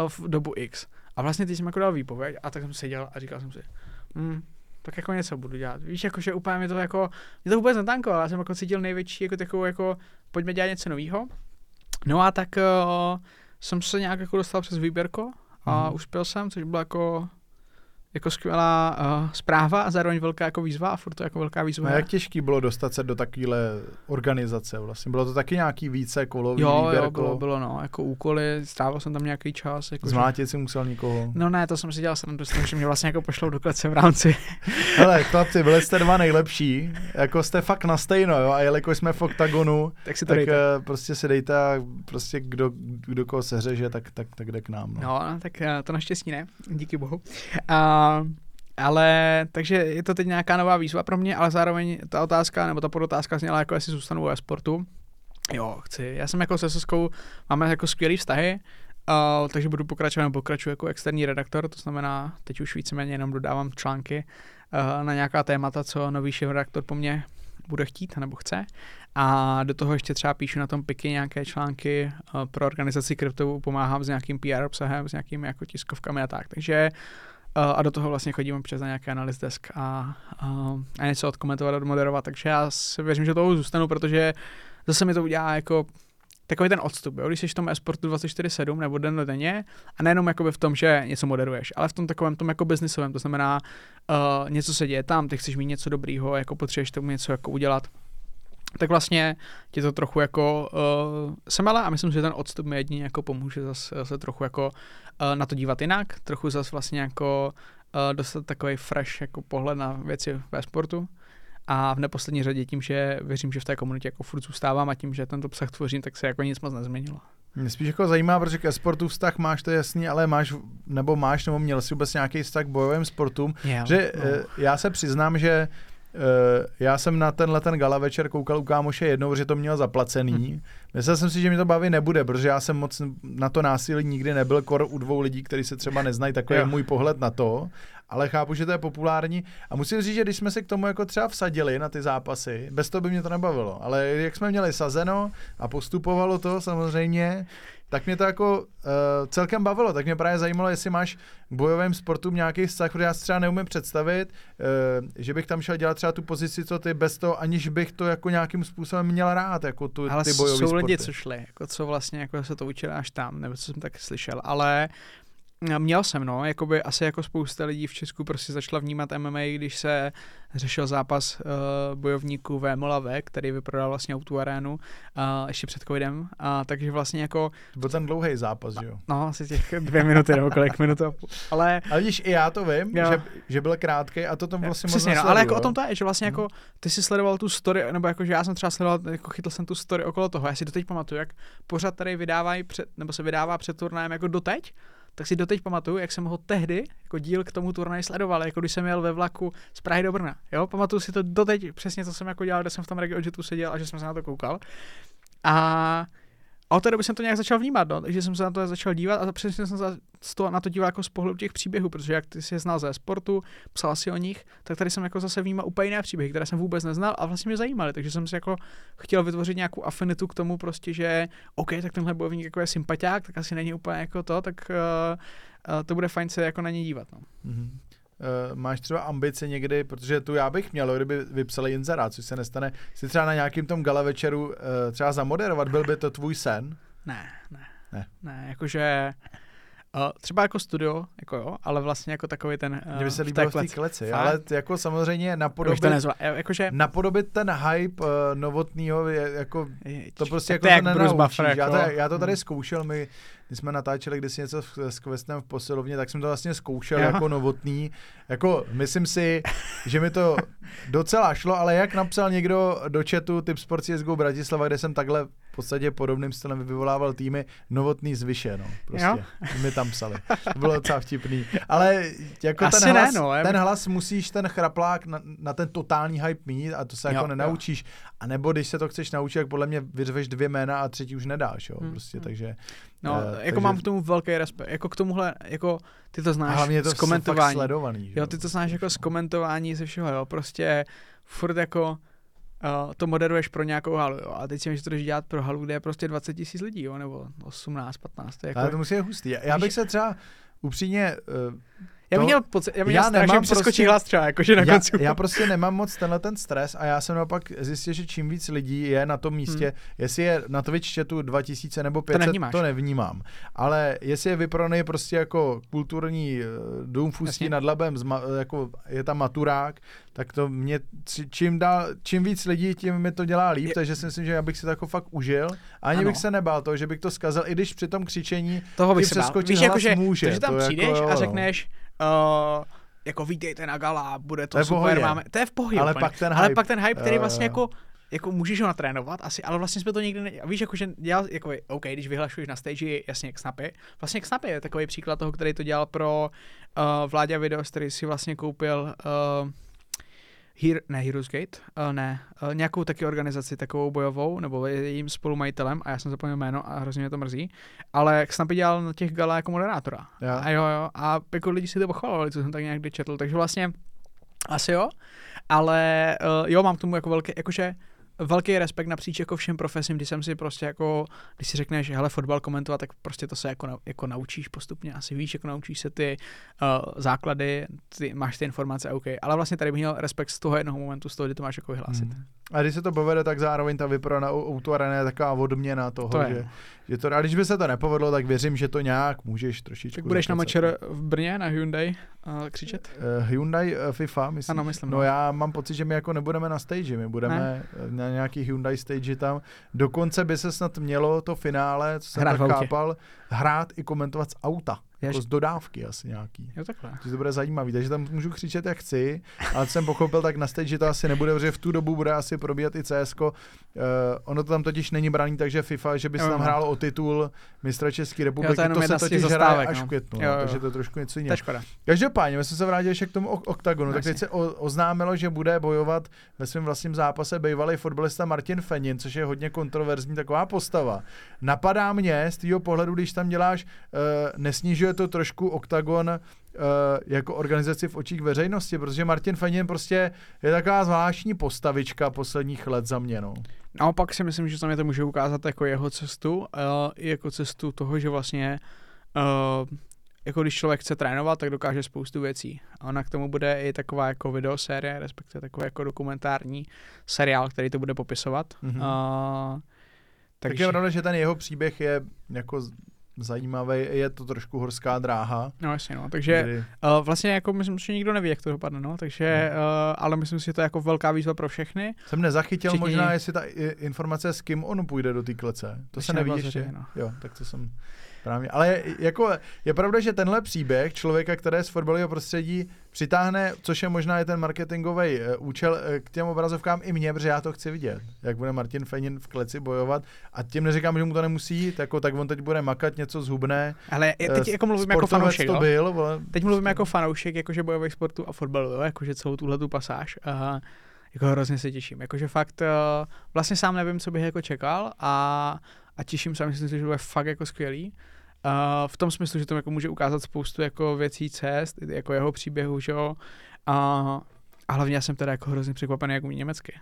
eh, v dobu X. A vlastně teď jsem jako dal výpověď a tak jsem seděl a říkal jsem si, hm, tak jako něco budu dělat. Víš, jako, že úplně mi to jako, mě to vůbec netankovalo, já jsem jako cítil největší jako takovou jako, pojďme dělat něco nového. No a tak uh, jsem se nějak jako dostal přes výběrko a mm. uspěl jsem, což bylo jako jako skvělá uh, zpráva a zároveň velká jako výzva a furt to jako velká výzva. A jak těžký bylo dostat se do takovéhle organizace vlastně? Bylo to taky nějaký více kolový Jo, výběr, jo, bylo, bylo no, jako úkoly, strávil jsem tam nějaký čas. Jako Zmlátit že... si musel někoho? No ne, to jsem si dělal srandu s tím, že mě vlastně jako pošlou do klece v rámci. <laughs> Hele, chlapci, byli jste dva nejlepší, jako jste fakt na stejno, jo, a jelikož jsme v oktagonu, tak, si to tak uh, prostě si dejte a prostě kdo, kdo koho seřeže, tak, tak, tak jde k nám. No, no tak uh, to naštěstí ne, díky bohu. Uh, ale takže je to teď nějaká nová výzva pro mě, ale zároveň ta otázka, nebo ta podotázka zněla jako jestli zůstanu ve sportu. Jo, chci. Já jsem jako se Soskou, máme jako skvělý vztahy, uh, takže budu pokračovat, nebo pokračuji jako externí redaktor, to znamená, teď už víceméně jenom dodávám články uh, na nějaká témata, co nový šéf redaktor po mně bude chtít nebo chce. A do toho ještě třeba píšu na tom piky nějaké články uh, pro organizaci kryptovou, pomáhám s nějakým PR obsahem, s nějakými jako tiskovkami a tak. Takže a do toho vlastně chodím občas na nějaký analyst desk a, a, a něco odkomentovat a moderovat, takže já si věřím, že toho zůstanu, protože zase mi to udělá jako takový ten odstup, jo? když jsi v tom e-sportu 24-7 nebo den denně a nejenom jakoby v tom, že něco moderuješ, ale v tom takovém tom jako biznisovém, to znamená uh, něco se děje tam, ty chceš mít něco dobrýho, jako potřebuješ tomu něco jako udělat, tak vlastně ti to trochu jako uh, semele a myslím, že ten odstup mi jedině jako pomůže zase, zase trochu jako uh, na to dívat jinak, trochu zase vlastně jako uh, dostat takový fresh jako pohled na věci ve sportu a v neposlední řadě tím, že věřím, že v té komunitě jako furt zůstávám a tím, že tento obsah tvořím, tak se jako nic moc nezměnilo. Mě spíš jako zajímá, protože ke sportu vztah máš, to je jasný, ale máš, nebo máš, nebo měl jsi vůbec nějaký vztah k bojovým sportům, Yeah, že no. eh, já se přiznám, že eh, já jsem na tenhle ten gala večer koukal u kámoše jednou, že to měl zaplacený. Mhm. Myslel jsem si, že mi to baví nebude, protože já jsem moc na to násilí nikdy nebyl, kor u dvou lidí, kteří se třeba neznají, takový je můj pohled na to. Ale chápu, že to je populární. A musím říct, že když jsme se k tomu jako třeba vsadili na ty zápasy, bez toho by mě to nebavilo. Ale jak jsme měli sazeno a postupovalo to samozřejmě, tak mě to jako uh, celkem bavilo. Tak mě právě zajímalo, jestli máš k bojovým sportům nějaký vztah, protože já si třeba neumím představit, uh, že bych tam šel dělat třeba tu pozici, co ty, bez toho, aniž bych to jako nějakým způsobem měl rád, jako tu, Ale ty bojové jsou lidi, co šli, jako co vlastně jako se to učili až tam, nebo co jsem tak slyšel, ale měl jsem, no, jakoby asi jako spousta lidí v Česku prostě začala vnímat MMA, když se řešil zápas uh, bojovníků v Molave, který vyprodal vlastně tu arénu uh, ještě před covidem, a takže vlastně jako, To byl ten dlouhý zápas, že jo? no, asi těch dvě minuty nebo kolik minut a půl, ale Ale vidíš, i já to vím, Jo. že, že byl krátký a to tam vlastně moc Přesně, no, ale jako o tom to je, že vlastně jako ty si sledoval tu story, nebo jako že já jsem třeba sledoval, jako chytl jsem tu story okolo toho, já si doteď pamatuju, jak pořád tady vydávají před, nebo se vydává před turnajem jako doteď, tak si doteď pamatuju, jak jsem ho tehdy jako díl k tomu turnaji sledoval, jako když jsem jel ve vlaku z Prahy do Brna. Jo, pamatuju si to doteď přesně, co jsem jako dělal, kde jsem v tom RegioJetu seděl a že jsem se na to koukal. A a od té doby jsem to nějak začal vnímat, no, takže jsem se na to začal dívat a přesně jsem se na to díval jako z pohledu těch příběhů, protože jak ty si je znal ze sportu, psal si o nich, tak tady jsem jako zase vnímal úplně jiné příběhy, které jsem vůbec neznal a vlastně mě zajímaly, takže jsem si jako chtěl vytvořit nějakou afinitu k tomu prostě, že OK, tak tenhle bojovník jako je sympatiák, tak asi není úplně jako to, tak uh, uh, to bude fajn se jako na ně dívat. No. Mhm. Uh, máš třeba ambice někdy, protože tu já bych měl, kdyby vypsali inzerát, což se nestane, si třeba na nějakým tom gala večeru uh, třeba zamoderovat, byl by to tvůj sen? Ne, ne. Ne. Ne, jakože uh, třeba jako studio, jako jo, ale vlastně jako takový ten uh, Mně by se líbilo v té kleci. kleci, ale jako samozřejmě to napodobit, nezvlá, jakože napodobit ten hype uh, novotnýho je jako to prostě jako to jak nenaučíš. Buffer, já, to, jako. já to tady Hmm. zkoušel, my, když jsme natáčeli kdysi něco v- s Questem v posilovně, tak jsem to vlastně zkoušel Jo. jako novotný. Jako, myslím si, že mi to docela šlo, ale jak napsal někdo do chatu Tip Sport CSGO Bratislava, kde jsem takhle podstatě podobným stylem vyvolával týmy, novotný zvyše, no, prostě. Jo. Mi tam psali. To bylo docela vtipný. Ale jako Asi ten ne, hlas, no, já ten hlas musíš ten chraplák na, na ten totální hype mít a to se Jo, jako jo. nenaučíš. A nebo když se to chceš naučit, tak podle mě vyřveš dvě jména a třetí už nedáš, jo, Hmm, prostě, hmm. takže. No, Eh, jako takže- mám k tomu velký respekt. Jako k tomuhle, jako ty to znáš hlavně to z fakt komentování. sledovaný. že Jo, ty to znáš jako z komentování ze všeho, jo, prostě furt jako uh, to moderuješ pro nějakou halu, jo, a teď si myslíš, že to jdeš dělat pro halu, kde je prostě 20 tisíc lidí, jo, nebo 18, 15, to je jako, Ale to musí být hustý. Já- Já bych se třeba upřímně, uh, já bych to- měl pocit, já bych já strach, že přeskočí prostě- hlas třeba, jakože na já, konci. já prostě nemám moc tenhle ten stres a já jsem naopak zjistil, že čím víc lidí je na tom místě, Hmm. jestli je na Twitch chatu 2000 nebo 500, nevnímáš. to nevnímám. Ale jestli je vyprodaný prostě jako kulturní eh, dům v Ústí Jasně. nad Labem, jako je tam maturák, tak to mě, čím, dál, čím víc lidí, tím mi to dělá líp, Je- takže si myslím, že já bych si to jako fakt užil. A ani Ano. bych se nebál toho, že bych to zkazil, i když při tom křičení Toho bych se bál. přeskočit Víš, hlas jakože, může, to, že tam to jako přijdeš jo, a no. řekneš, uh, jako vítejte na gala, bude to, To super, pohodě. máme, to je v pohodě Ale úplně. pak ten ale hype, pak ten hype, který jo, vlastně jako jako můžeš ho natrénovat asi, ale vlastně jsme to nikdy ne... Víš, jako, že dělal, jako, OK, když vyhlašuješ na stage, jasně jak Snapy. Vlastně jak Snapy je takový příklad toho, který to dělal pro uh, Vláďa Videos, který si vlastně koupil uh, Hero, ne Heroes Gate, uh, ne, uh, nějakou taky organizaci takovou bojovou, nebo je jejím spolumajitelem, a já jsem zapomněl jméno a hrozně mě to mrzí, ale Snappy dělal na těch gala jako moderátora. Jo. A jo, jo, a jako lidi si to pochvalovali, co jsem tak nějak četl, takže vlastně asi jo, ale uh, jo, mám k tomu jako velké, jakože velký respekt napříč jako všem profesím, když jsem si prostě jako, když si řekneš, hele, fotbal komentovat, tak prostě to se jako, jako naučíš postupně, asi víš, jako naučíš se ty uh, základy, ty, máš ty informace, OK. Ale vlastně tady bych měl respekt z toho jednoho momentu, z toho, kdy to máš jako vyhlásit. Hmm. A když se to povede, tak zároveň ta vypro na Outu Arena je taková odměna toho, to že, že to, a když by se to nepovedlo, tak věřím, že to nějak můžeš trošičku. Tak budeš na mačer v Brně na Hyundai uh, křičet? Uh, Hyundai uh, FIFA, myslím. Ano, myslím. No, no já mám pocit, že my jako nebudeme na stage, my budeme ne? na nějaký Hyundai stage tam. Dokonce by se snad mělo to finále, co jsem hrát tak chápal, hrát i komentovat z auta. Jako z dodávky asi nějaký. Jo, takhle. To bude zajímavý. Takže tam můžu křičet, jak chci, ale jsem pochopil tak na stage, že to asi nebude, protože v tu dobu bude asi probíhat i CS. Uh, eh, ono to tam totiž není braný, takže FIFA, že by se tam hrálo o titul mistra České republiky, jo, to, to se totiž hraje až no. v květnu, jo, no, jo. takže to je trošku něco jiného. Každopádně, my jsme se vrátili ještě k tomu oktagonu, tak teď se o, oznámilo, že bude bojovat ve svém vlastním zápase bývalý fotbalista Martin Fenin, což je hodně kontroverzní taková postava. Napadá mě z tvého pohledu, když tam děláš, uh, nesnižuje to trošku oktagon uh, jako organizaci v očích veřejnosti, protože Martin Fenin prostě je taková zvláštní postavička posledních let za mě. No. Naopak si myslím, že tam je to může ukázat jako jeho cestu, uh, jako cestu toho, že vlastně uh, jako když člověk chce trénovat, tak dokáže spoustu věcí. A ona k tomu bude i taková jako videosérie, respektive takový jako dokumentární seriál, který to bude popisovat. Mm-hmm. Uh, takže... Tak je pravda, že ten jeho příběh je jako zajímavý, je to trošku horská dráha. No jasně, no, takže kdy... uh, vlastně jako myslím, že nikdo neví, jak to dopadne, no, takže, no. Uh, ale myslím si, že to je jako velká výzva pro všechny. Jsem nezachytil Všichni... možná, jestli ta informace, s kým on půjde do té klece. To se neví ještě. No. Jo, tak to jsem Právě. Ale je, jako, je pravda, že tenhle příběh člověka, který z fotbalového prostředí přitáhne, což je možná i ten marketingový uh, účel uh, k těm obrazovkám i mě, protože já to chci vidět, jak bude Martin Fenin v kleci bojovat. A tím neříkám, že mu to nemusí jít, jako, tak on teď bude makat něco zhubné. Ale teď uh, jako mluvím jako fanoušek, to byl, vole. Teď mluvím jako fanoušek, jakože bojových sportů a fotbalu, jo? jakože celou tuhle tu pasáž. Uh, jako hrozně se těším. Jakože fakt vlastně sám nevím, co bych jako čekal a, a těším se a myslím si, že to bude fakt jako skvělý. Uh, v tom smyslu, že to jako může ukázat spoustu jako věcí cest, jako jeho příběhu, že jo. Uh, a hlavně já jsem teda jako hrozně překvapený, jak umí německy.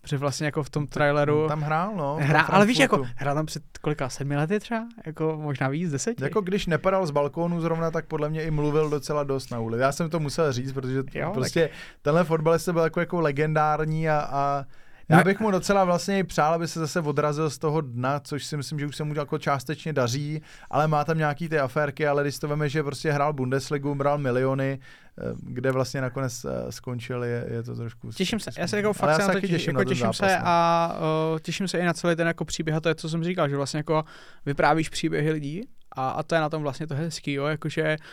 Protože vlastně jako v tom traileru... Tam hrál, no. Hrá, ale víš, jako hrál tam před kolika, sedmi lety třeba? Jako možná víc, deseti? Jako když nepadal z balkónu zrovna, tak podle mě i mluvil docela dost na ulici. Já jsem to musel říct, protože jo, prostě tak... tenhle fotbalista byl jako, jako legendární a, a já bych mu docela vlastně i přál, aby se zase odrazil z toho dna, což si myslím, že už se mu jako částečně daří, ale má tam nějaký ty aférky, ale když to veme, že prostě hrál Bundesligu, bral miliony, eh, kde vlastně nakonec eh, skončil, je, je to trošku... Těším se, já se jako fakt se na to těším, jako těším se no. a uh, těším se i na celý ten jako příběh a to je, co jsem říkal, že vlastně jako vyprávíš příběhy lidí a, a to je na tom vlastně to hezký, jo, jakože uh,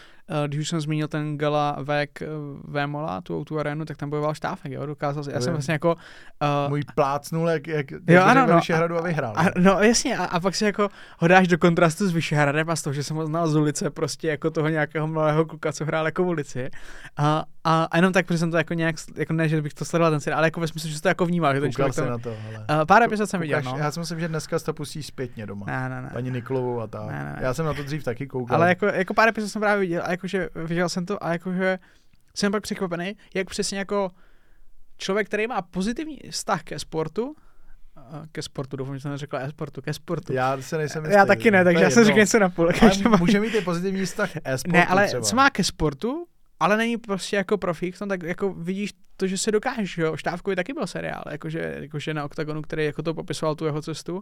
když už jsem zmínil ten Gala Vek Vémola, tu, tu arénu, tak tam bojoval Štáfek, jo, dokázal já jsem vlastně jako... Uh, Můj plácnul, jak, jak jo, ano, no, Vyšehradu a vyhrál. A, no jasně, a, a, pak si jako hodáš do kontrastu s Vyšehradem a z toho, že jsem ho znal z ulice, prostě jako toho nějakého mladého kluka, co hrál jako v ulici. A, a, a jenom tak, protože jsem to jako nějak, jako ne, že bych to sledoval ten seriál, ale jako ve smyslu, že to jako vnímal. Že ten člověk to, na to, Uh, pár epizod jsem viděl, no. Já si myslím, že dneska to pustí zpětně doma. Ne, ne, ne. Paní Niklovou a tak. Ne, ne, ne. Já jsem na to dřív taky koukal. Ale jako, jako pár epizod jsem právě viděl a jakože viděl jsem to a jakože jsem pak překvapený, jak přesně jako člověk, který má pozitivní vztah ke sportu, ke sportu, doufám, že jsem neřekla e-sportu, ke sportu. Já se nejsem jistý. Já taky ne, takže já jsem řekl něco na půl. Může mít i pozitivní vztah e-sportu Ne, ale třeba. co má ke sportu, ale není prostě jako profík, no tak jako vidíš to, že se dokážeš, jo. Štávkovi taky byl seriál, jakože, jakože na OKTAGONu, který jako to popisoval tu jeho cestu,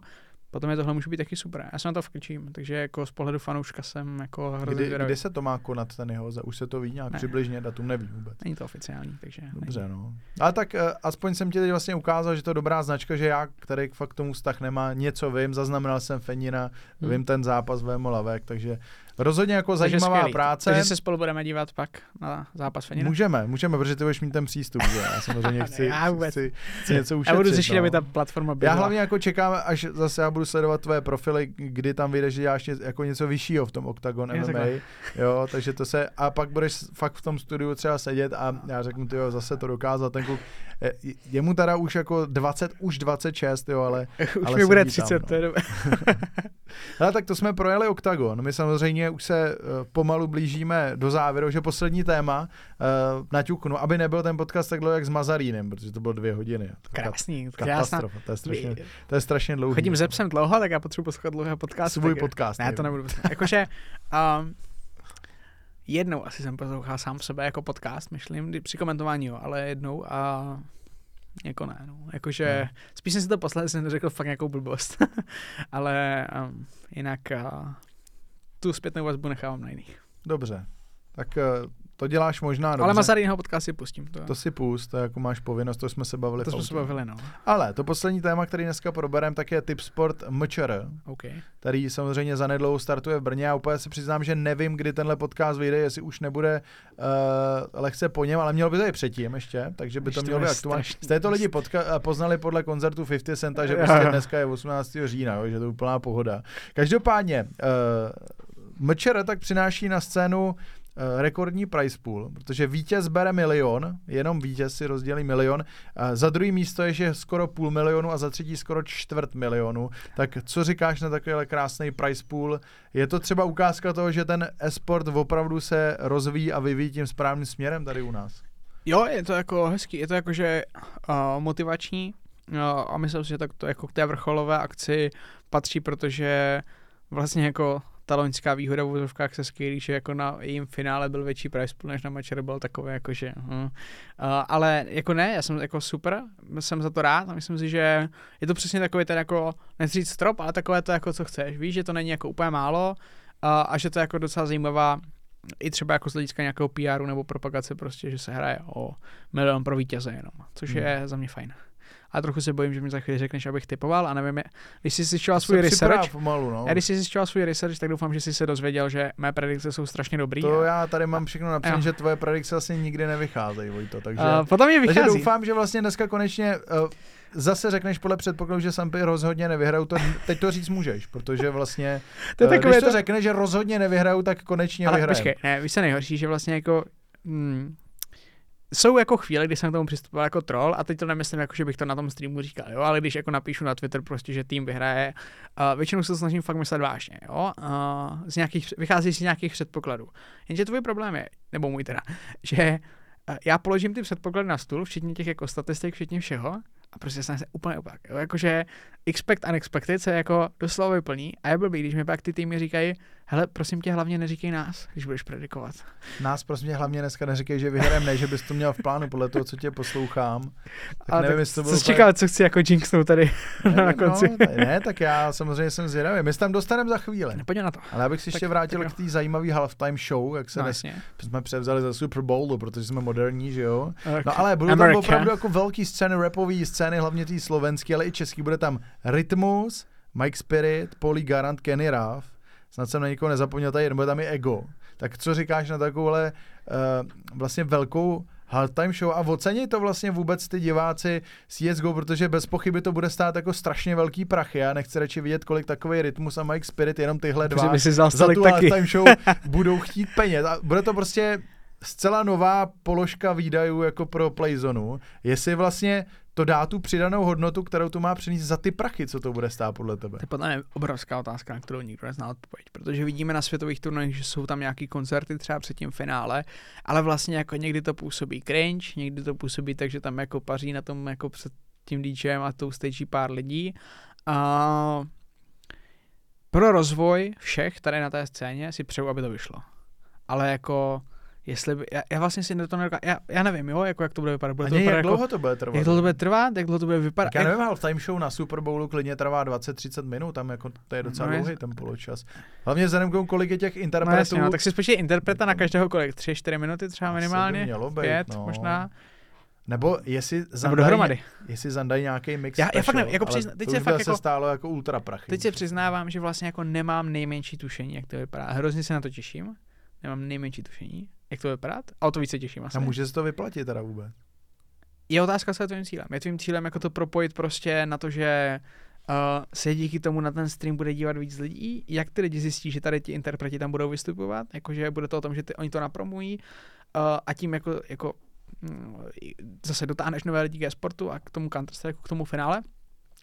potom je tohle může být taky super. Já se na to vklíčím, takže jako z pohledu fanouška jsem jako hrozně kdy, kdy, se to má konat ten jeho, už se to ví nějak ne. přibližně, datum neví vůbec. Není to oficiální, takže. Dobře, není. no. Ale tak uh, aspoň jsem ti teď vlastně ukázal, že to je dobrá značka, že já, který fakt tomu vztah nemá, něco vím, zaznamenal jsem Fenina, hmm. vím ten zápas Vémo Lavek, takže Rozhodně jako Takže zajímavá skvělý. práce. Takže se spolu budeme dívat pak na zápas Fenina? Můžeme, můžeme, protože ty budeš mít ten přístup. Že? Já samozřejmě <laughs> chci, já chci, chci něco ušetřit. Já budu řešit, no. aby ta platforma byla. Já hlavně jako čekám, až zase já budu sledovat tvoje profily, kdy tam vyjde, že děláš jako něco vyššího v tom Octagon MMA. Jo, takže to se, a pak budeš fakt v tom studiu třeba sedět a já řeknu, ty jo, zase to dokázat, ten kluk, je mu teda už jako 20, už 26, jo, ale... <laughs> už ale mi bude 30, tam, no. to je Ale <laughs> tak to jsme projeli Octagon. My samozřejmě už se uh, pomalu blížíme do závěru, že poslední téma uh, naťuknu, aby nebyl ten podcast tak dlouho jak s Mazarínem, protože to bylo dvě hodiny. Krásný, Katastrofa, to je strašně, to je strašně dlouhý. Chodím ze psem dlouho, tak já potřebuji poslouchat dlouhé podcast. Svůj tak, podcast. Ne, to nebudu. <laughs> Jakože um, jednou asi jsem poslouchal sám sebe jako podcast, myslím, při komentování, jo, ale jednou a jako ne, no. Jakože, spíš jsem si to posledně jsem řekl fakt nějakou blbost. <laughs> ale um, jinak uh, tu zpětnou vazbu nechávám na jiných. Dobře. Tak uh, to děláš možná dobře. Ale Masaryního podcast si pustím. To, to si pust, to jako máš povinnost, to jsme se bavili. To jsme se bavili, no. Ale to poslední téma, který dneska probereme, tak je Tip Sport MČR, okay. který samozřejmě zanedlouho startuje v Brně a úplně se přiznám, že nevím, kdy tenhle podcast vyjde, jestli už nebude uh, lehce po něm, ale mělo by to i předtím ještě, takže by Ještě to mělo být aktuální. Jste to lidi podka- poznali podle koncertu 50 Centa, že prostě dneska je 18. října, jo, že to je úplná pohoda. Každopádně, uh, MČR tak přináší na scénu Eh, rekordní price pool, protože vítěz bere milion, jenom vítěz si rozdělí milion, za druhý místo je, že skoro půl milionu a za třetí skoro čtvrt milionu. Tak co říkáš na takovýhle krásný price pool? Je to třeba ukázka toho, že ten esport opravdu se rozvíjí a vyvíjí tím správným směrem tady u nás? Jo, je to jako hezký, je to jako, že uh, motivační uh, a myslím si, že tak to jako k té vrcholové akci patří, protože vlastně jako ta loňská výhoda v úzovkách se skvělí, že jako na jejím finále byl větší price pool než na Mačer, byl takový jako, že hm. uh, ale jako ne, já jsem jako super, jsem za to rád a myslím si, že je to přesně takový ten jako, nechci říct strop, ale takové to jako co chceš, víš, že to není jako úplně málo uh, a že to je jako docela zajímavá i třeba jako z hlediska nějakého PRu nebo propagace prostě, že se hraje o milion pro vítěze jenom, což hmm. je za mě fajn a trochu se bojím, že mi za chvíli řekneš, abych typoval a nevím, když jsi zjišťoval svůj research, pomalu, no. a když jsi zjišťoval svůj research, tak doufám, že jsi se dozvěděl, že mé predikce jsou strašně dobrý. To a... já tady mám všechno napsané, že tvoje predikce asi nikdy nevycházejí, Vojto, takže, uh, potom je vychází. takže doufám, že vlastně dneska konečně uh, zase řekneš podle předpokladu, že Sampy rozhodně nevyhrajou, to, teď to říct můžeš, protože vlastně, <laughs> to je uh, když to, to řekneš, že rozhodně nevyhrajou, tak konečně Ale vyhrajou. Počkej, ne, víš se nejhorší, že vlastně jako, hmm, jsou jako chvíle, kdy jsem k tomu přistupoval jako troll a teď to nemyslím jako, že bych to na tom streamu říkal, jo, ale když jako napíšu na Twitter prostě, že tým vyhraje, uh, většinou se to snažím fakt myslet vážně, jo, uh, z nějakých, vychází z nějakých předpokladů. Jenže tvůj problém je, nebo můj teda, že uh, já položím ty předpoklady na stůl, včetně těch jako statistik, včetně všeho a prostě jsem se úplně opak. Jo? Jakože expect unexpected se jako doslova vyplní a je blbý, když mi pak ty týmy říkají, hele, prosím tě, hlavně neříkej nás, když budeš predikovat. Nás prosím tě hlavně dneska neříkej, že vyhrajeme, ne, že bys to měl v plánu podle toho, co tě poslouchám. Tak a nevím, tak to bylo co čeká, co chci jako jinxnout tady <laughs> ne, na konci. No, ne, tak já samozřejmě jsem zvědavý. My se tam dostaneme za chvíli. Pojď na to. Ale abych si tak, ještě vrátil k té zajímavé halftime show, jak se no, dnes, jsme převzali za Super Bowlu, protože jsme moderní, že jo. Okay. No ale budou tam opravdu jako velký scény, rapové scény, hlavně ty slovenský, ale i český. Bude tam Rytmus, Mike Spirit, Poli Garant, Kenny Raff. Snad jsem na nikoho nezapomněl tady, bude tam i Ego. Tak co říkáš na takovouhle uh, vlastně velkou halftime show a ocení to vlastně vůbec ty diváci CSGO, protože bez pochyby to bude stát jako strašně velký prachy. Já nechci radši vidět, kolik takový rytmus a Mike Spirit, jenom tyhle dva za tu taky. halftime show <laughs> budou chtít peněz. A bude to prostě zcela nová položka výdajů jako pro Playzonu. Jestli vlastně to dá tu přidanou hodnotu, kterou to má přinést za ty prachy, co to bude stát podle tebe? To je podle mě obrovská otázka, na kterou nikdo nezná odpověď, protože vidíme na světových turnajích, že jsou tam nějaký koncerty třeba před tím finále, ale vlastně jako někdy to působí cringe, někdy to působí tak, že tam jako paří na tom jako před tím DJem a tou stage pár lidí. A pro rozvoj všech tady na té scéně si přeju, aby to vyšlo. Ale jako jestli by, já, já vlastně si to nedokážu, já, já nevím, jo, jako jak to bude vypadat. Bude to vypadat jak jako, dlouho to bude trvat? Jak dlouho to bude trvat, jak dlouho to bude vypadat. Tak já nevím, ale time show na Super Bowlu klidně trvá 20-30 minut, tam jako to je docela no, dlouhý ten poločas. Hlavně vzhledem k tomu, kolik je těch interpretů. No, jasně, no, tak si spočítej interpreta na každého kolik, 3-4 minuty třeba minimálně, mělo být, 5 no. možná. Nebo jestli zandají, jestli zandají nějaký mix já, special, já fakt nevím, jako přizna, teď to se fakt jako, stálo jako ultra prachy. Teď se přiznávám, že vlastně jako nemám nejmenší tušení, jak to vypadá. Hrozně se na to těším. Nemám nejmenší tušení jak to vypadat, a o to více těším asi. A může se to vyplatit teda vůbec? Je otázka, co je tvým cílem. Je tvým cílem jako to propojit prostě na to, že uh, se díky tomu na ten stream bude dívat víc lidí, jak ty lidi zjistí, že tady ti interpreti tam budou vystupovat, jakože bude to o tom, že ty, oni to napromují uh, a tím jako, jako mm, zase dotáhneš nové lidi ke sportu a k tomu counter k tomu finále.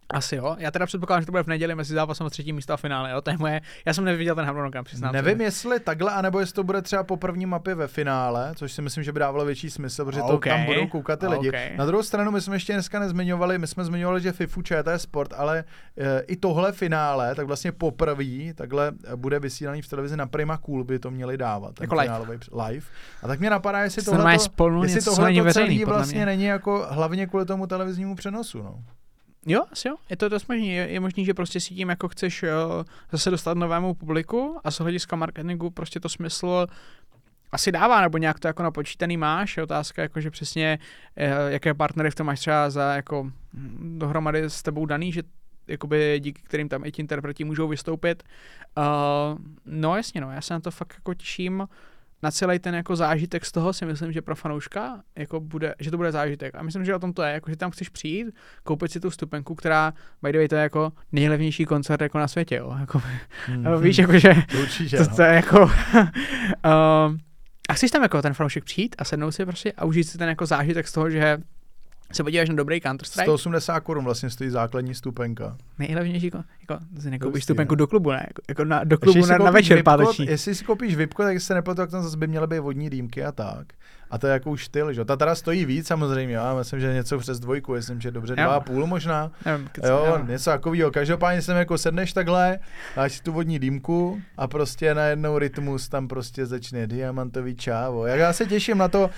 Asi jo. Já teda předpokládám, že to bude v neděli mezi zápasem a třetí místo a finále. Jo? To je moje, já jsem neviděl ten harmonogram, přiznám. Nevím, jestli takhle, anebo jestli to bude třeba po první mapě ve finále, což si myslím, že by dávalo větší smysl, protože to Okay. tam budou koukat ty lidi. Okay. Na druhou stranu, my jsme ještě dneska nezmiňovali, my jsme zmiňovali, že FIFU ČT Sport, ale e, i tohle finále, tak vlastně poprvé, takhle eh, bude vysílaný v televizi na Prima Cool, by to měli dávat. Jako live. live. A tak mě napadá, jestli To tohle jestli tohle to celý vlastně není jako hlavně kvůli tomu televiznímu přenosu. No. Jo, asi jo, je to dost možný. Je, je možný, že prostě si tím jako chceš uh, zase dostat novému publiku a z hlediska marketingu prostě to smysl asi dává, nebo nějak to jako napočítaný máš. Je otázka, jako, že přesně uh, jaké partnery v tom máš třeba za jako hm, dohromady s tebou daný, že jakoby díky kterým tam i ti interpreti můžou vystoupit. Uh, no jasně, no, já se na to fakt jako těším na celý ten jako zážitek z toho si myslím, že pro fanouška jako bude, že to bude zážitek. A myslím, že o tom to je, jako, že tam chceš přijít, koupit si tu stupenku, která, by the way, to je jako nejlevnější koncert jako na světě, jo. Jako, Hmm. víš, jako, že Určitě, to, no. to je jako... <laughs> um, a chceš tam jako ten fanoušek přijít a sednout si prostě a užít si ten jako zážitek z toho, že se podíváš na dobrý Counter-Strike, 180 korun vlastně stojí základní stupenka. nejlevnější, ko- jako, si nekoupíš stupenku no. do klubu, ne? Jako, jako na, do klubu na, na večer páteční. Jestli si koupíš VIPko, tak se nepletu, tak tam zase by měly být vodní dýmky a tak. A to je jako už styl, že? jo. Ta teda stojí víc samozřejmě, já myslím, že něco přes dvojku, myslím, že dobře Jo. dva a půl možná. Nevím, Jo, jo. něco takového. Každopádně jsem jako sedneš takhle, dáš si tu vodní dýmku a prostě najednou rytmus tam prostě začne diamantový čávo. Jak já se těším na to,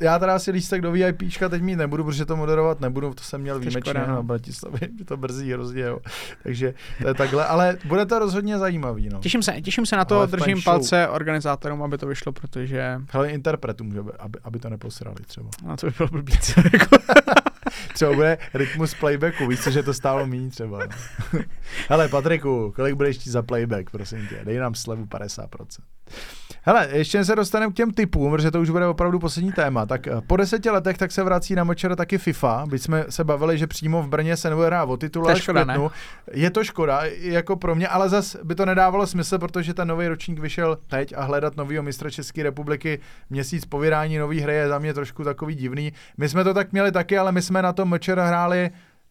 já teda si lístek do VIPčka teď mít nebudu, protože to moderovat nebudu, to jsem měl výjimečně škoda, no. na Bratislavě, že to brzí hrozně, jo. Takže to je takhle, ale bude to rozhodně zajímavý, no. Těším se, těším se na to, Ale držím palce organizátorům, aby to vyšlo, protože Hele, interpretu může, být, aby, aby to neposrali třeba. <laughs> no, to by bylo blbý. <laughs> jako. Třeba bude rytmus playbacku, víš co, že to stálo méně třeba. No. <laughs> Hele, Patriku, kolik budeš chtít za playback, prosím tě, dej nám slevu 50%. Hele, ještě se dostaneme k těm typům, protože to už bude opravdu poslední téma. Tak eh, po deseti letech tak se vrací na močer taky FIFA, byť jsme se bavili, že přímo v Brně se nebude hrát o titul v škoda, květnu. Je to škoda, jako pro mě, ale zas by to nedávalo smysl, protože ten nový ročník vyšel teď a hledat novýho mistra České republiky měsíc po vydání nový hry je za mě trošku takový divný. My jsme to tak měli taky, ale my jsme na tom močer hráli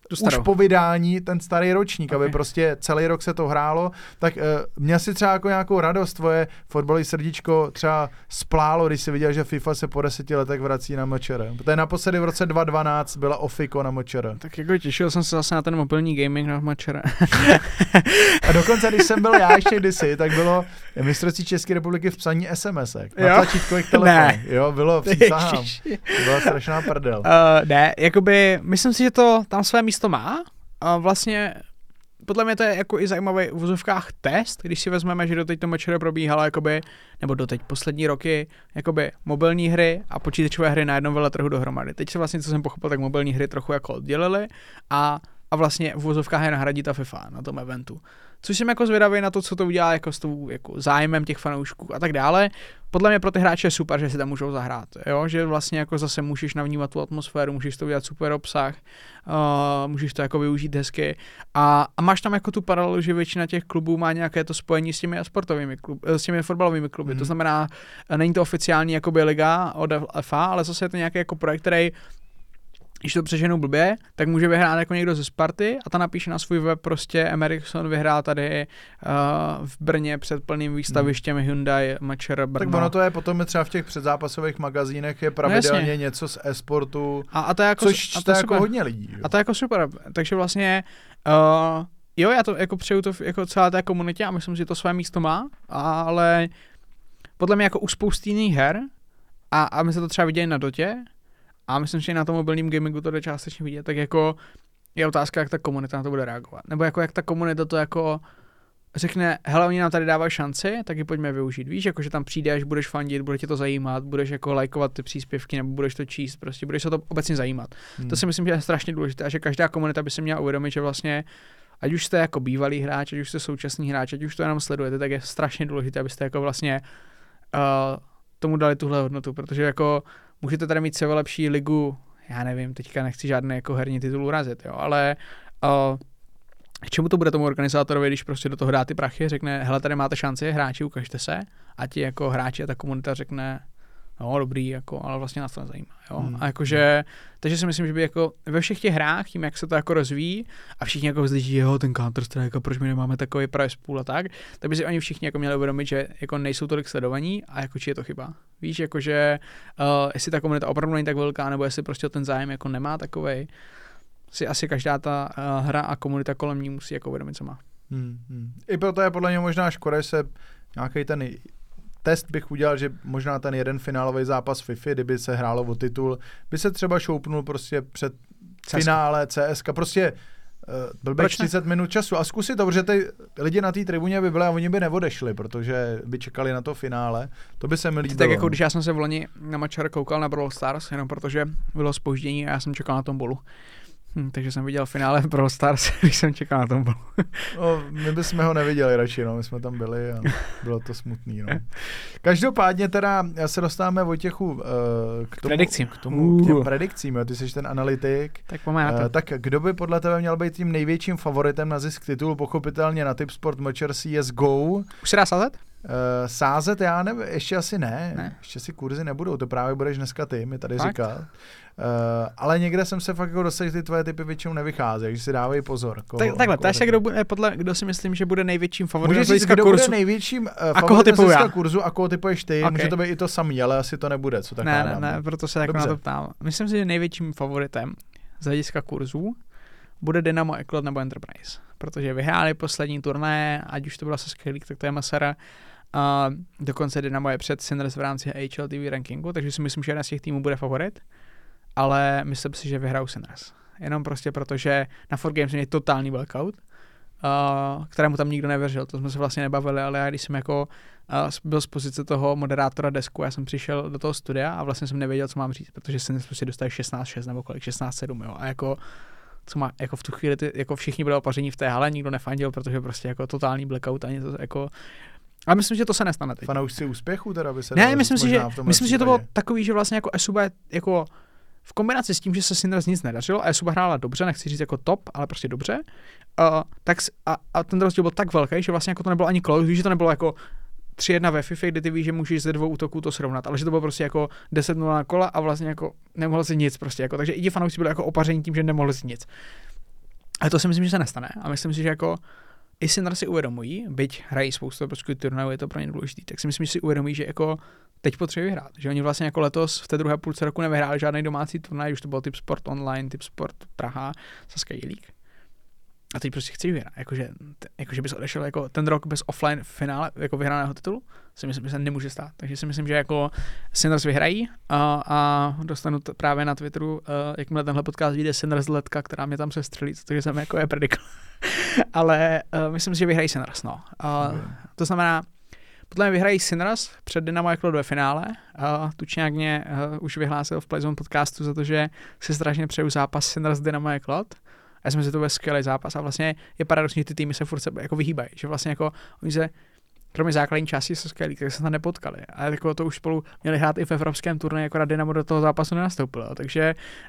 Tu už po vydání ten starý ročník, okay. aby prostě celý rok se to hrálo, tak uh, měl si třeba jako nějakou radost tvoje fotbalový srdíčko třeba splálo, když si viděl, že FIFA se po deseti letech vrací na MČR. Protože naposledy v roce 2012 byla Ofiko na MČR. Tak jako těšil jsem se zase na ten mobilní gaming na Mačera. <laughs> A dokonce, když jsem byl já ještě kdysi, tak bylo mistrovství České republiky v psaní SMS-ek. Na Jo? tlačítkových telefonech. Ne. Jo, bylo, <laughs> přísahám. To byla strašná prdel. Uh, ne, jakoby, myslím si, že to tam své místo má. A vlastně podle mě to je jako i zajímavý v vozovkách test, když si vezmeme, že doteď to mečere probíhalo jakoby, nebo doteď poslední roky, jakoby mobilní hry a počítačové hry na jednom veletrhu dohromady. Teď se vlastně, co jsem pochopil, tak mobilní hry trochu jako oddělili a, a vlastně v vozovkách je nahradí ta FIFA na tom eventu. Což jsem jako zvědavý na to, co to udělá jako s tou jako zájmem těch fanoušků a tak dále. Podle mě pro ty hráče je super, že si tam můžou zahrát, jo? že vlastně jako zase můžeš navnímat tu atmosféru, můžeš to udělat super obsah, uh, můžeš to jako využít hezky a, a máš tam jako tu paralelu, že většina těch klubů má nějaké to spojení s těmi sportovými kluby, s těmi fotbalovými kluby, Mhm. mm. to znamená, eh, není to oficiální jakoby liga od FA, ale zase je to nějaký jako projekt, který když to přeženu blbě, tak může vyhrát jako někdo ze Sparty a ta napíše na svůj web prostě Emerikson vyhrál tady uh, v Brně před plným výstavištěm hmm. Hyundai Mačer Brno. Tak ono to je potom třeba v těch předzápasových magazínech je pravidelně jasně. něco z e-sportu, a, a to je jako, což a to je jako super. hodně lidí. Jo. A to je jako super, takže vlastně uh, jo, já to jako přeju to jako celé té komunitě a myslím, že to své místo má, ale podle mě jako u spousty jiných her a, a my se to třeba viděli na dotě a myslím, že i na tom mobilním gamingu to jde částečně vidět, tak jako je otázka, jak ta komunita na to bude reagovat. Nebo jako jak ta komunita to jako řekne, hele, oni nám tady dávají šanci, tak ji pojďme využít. Víš, jako že tam přijdeš, budeš fandit, bude tě to zajímat, budeš jako lajkovat ty příspěvky, nebo budeš to číst, prostě budeš se to obecně zajímat. Hmm. To si myslím, že je strašně důležité a že každá komunita by se měla uvědomit, že vlastně ať už jste jako bývalý hráč, ať už jste současný hráč, ať už to jenom sledujete, tak je strašně důležité, abyste jako vlastně uh, tomu dali tuhle hodnotu, protože jako můžete tady mít sebe lepší ligu, já nevím, teďka nechci žádný jako herní titul urazit, jo, ale uh, k čemu to bude tomu organizátorovi, když prostě do toho dá ty prachy, řekne, hele, tady máte šanci, hráči, ukažte se, a ti jako hráči a ta komunita řekne, no dobrý, jako, ale vlastně nás to nezajímá. Jo? Hmm. A jakože, takže si myslím, že by jako ve všech těch hrách, tím, jak se to jako rozvíjí a všichni jako vzdyží, jo, ten Counter Strike, jako proč my nemáme takový price pool a tak, tak by si oni všichni jako měli uvědomit, že jako nejsou tolik sledovaní a jako či je to chyba. Víš, jakože uh, jestli ta komunita opravdu není tak velká, nebo jestli prostě ten zájem jako nemá takovej, si asi každá ta uh, hra a komunita kolem ní musí jako uvědomit, co má. Hmm, hmm. I proto je podle mě možná škoda, že se nějaký ten test bych udělal, že možná ten jeden finálový zápas FIFA, kdyby se hrálo o titul, by se třeba šoupnul prostě před CSK. finále CSK, prostě uh, byl by Proč ne? 30 minut času a zkusit to, protože ty lidi na té tribuně by byli a oni by neodešli, protože by čekali na to finále, to by se mi líbilo. Tak jako když já jsem se v loni na Mačar koukal na Brawl Stars, jenom protože bylo spoždění a já jsem čekal na tom bolu. Hm, takže jsem viděl finále Brawl Stars, <laughs> když jsem čekal na tom bolu. No, my bychom ho neviděli radši, no, my jsme tam byli a bylo to smutný, no. Každopádně teda já se dostáváme Vojtěchu uh, k tomu, predikcím. k, tomu, k těm Uh. predikcím, jo. ty jsi ten analytik. Tak pojďme na to. Uh, tak kdo by podle tebe měl být tím největším favoritem na zisk titulu? Pochopitelně na Tip Sport Matcher CSGO. Uh, Už se dá sázet? Sázet já nevím, ještě asi ne. Ne. Ještě si kurzy nebudou, to právě budeš dneska ty, mi tady Fakt? říkat. Uh, ale někde jsem se fakt jako dostal, že ty tvoje typy většinou nevycházejí, takže si dávej pozor. Koho, Tak, takhle, koho ptáš se, tak- kdo, bude, podle, kdo si myslím, že bude největším favoritem Můžeš z říct, hlediska kdo kurzu? bude největším uh, koho favoritem typuju z já? kurzu a koho typuješ ty. Ok. Může to být i to samý, ale asi to nebude, co tak Ne, ne, ne, proto se jako na to ptám. Myslím si, že největším favoritem z hlediska kurzů bude Dynamo Eklot nebo Enterprise. Protože vyhráli poslední turné, ať už to byla Saska League, tak to je Masara. A dokonce Dynamo je před Sinners v rámci HLTV rankingu, takže si myslím, že jeden z těch týmů bude favorit. Ale myslím si, že vyhrajou Sinners. Jenom prostě proto, že na 4Games měli totální blackout, uh, kterému tam nikdo nevěřil. To jsme se vlastně nebavili, ale já když jsem jako uh, byl z pozice toho moderátora desku, já jsem přišel do toho studia a vlastně jsem nevěděl, co mám říct, protože jsem prostě dostal 16-6 nebo kolik, 16-7, jo. A jako co má, jako v tu chvíli, ty, jako všichni byli opaření v té hale, nikdo nefandil, protože prostě jako totální blackout, ani to jako ale myslím, že to se nestane teď. Fanoušci úspěchu teda by se Ne, myslím si, že, myslím si, že to bylo takový, že vlastně jako Esuba je jako v kombinaci s tím, že se Sinners nic nedařilo a Esuba hrála dobře, nechci říct jako top, ale prostě dobře, uh, tak a, a, ten rozdíl byl tak velký, že vlastně jako to nebylo ani close, víš, že to nebylo jako 3-1 ve FIFA, kdy ty víš, že můžeš ze dvou útoků to srovnat, ale že to bylo prostě jako 10-0 na kola a vlastně jako nemohl si nic prostě, jako, takže i ti fanoušci byli jako opaření tím, že nemohli si nic. Ale to si myslím, že se nestane a myslím si, že jako i Sinners si uvědomují, byť hrají spoustu prostě turnajů, je to pro ně důležitý, tak si myslím, že si uvědomují, že jako teď potřebují vyhrát. Že oni vlastně jako letos v té druhé půlce roku nevyhráli žádný domácí turnaj, už to byl typ Sport Online, typ Sport Praha, Saska League. A teď prostě chci vyhrát. Jakože, jakože bys odešel jako ten rok bez offline finále, jako vyhraného titulu, si myslím, že se nemůže stát. Takže si myslím, že jako Sinners vyhrají a, a dostanu t- právě na Twitteru, uh, jakmile tenhle podcast vyjde Sinners letka, která mě tam přestřelí, takže jsem jako je predikl. <laughs> Ale uh, myslím si, že vyhrají Sinners, no. Uh, to znamená, podle mě vyhrají Sinners před Dynamo jako ve finále. Uh, Tučňák mě uh, už vyhlásil v Playzone podcastu za to, že si strašně přeju zápas Sinners Dynamo Eklot. A já si myslím, že to bude skvělý zápas a vlastně je paradoxní, že ty týmy se furt sebe jako vyhýbají, že vlastně jako oni se kromě základní části se skvělí, tak se tam nepotkali. A jako to už spolu měli hrát i v evropském turnaji, akorát Dynamo do toho zápasu nenastoupilo. Takže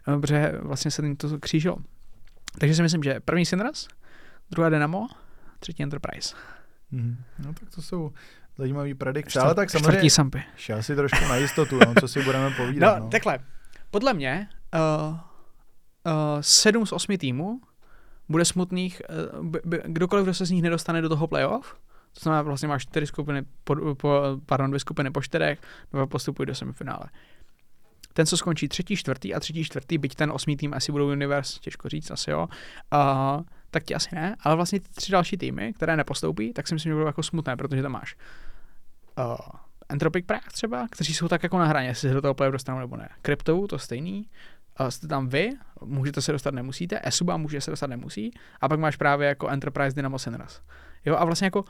eh, dobře, vlastně se jim to křížilo. Takže si myslím, že první Sinners, druhá Dynamo, třetí Enterprise. Mhm. No tak to jsou zajímavý predikce, ale tak samozřejmě Sampy. šel si trošku na jistotu, no, co si budeme <laughs> povídat. No, No, takhle. Podle mě uh, sedm z osmi týmů bude smutných, by, kdokoliv, kdo se z nich nedostane do toho playoff, to znamená vlastně máš čtyři skupiny, po, po, pardon, dvě skupiny po čtyřech, dva postupují do semifinále. Ten, co skončí třetí, čtvrtý a třetí, čtvrtý, byť ten osmý tým asi budou Universe, těžko říct asi jo, uh, tak ti asi ne, ale vlastně ty tři další týmy, které nepostoupí, tak si myslím, že budou jako smutné, protože tam máš uh, Entropic Prague třeba, kteří jsou tak jako na hraně, jestli se do toho playoff dostanou nebo ne. Kryptou to stejný, jste tam vy, můžete se dostat, nemusíte, Esuba může se dostat, nemusí, a pak máš právě jako Enterprise Dynamo Sinners. Jo, a vlastně jako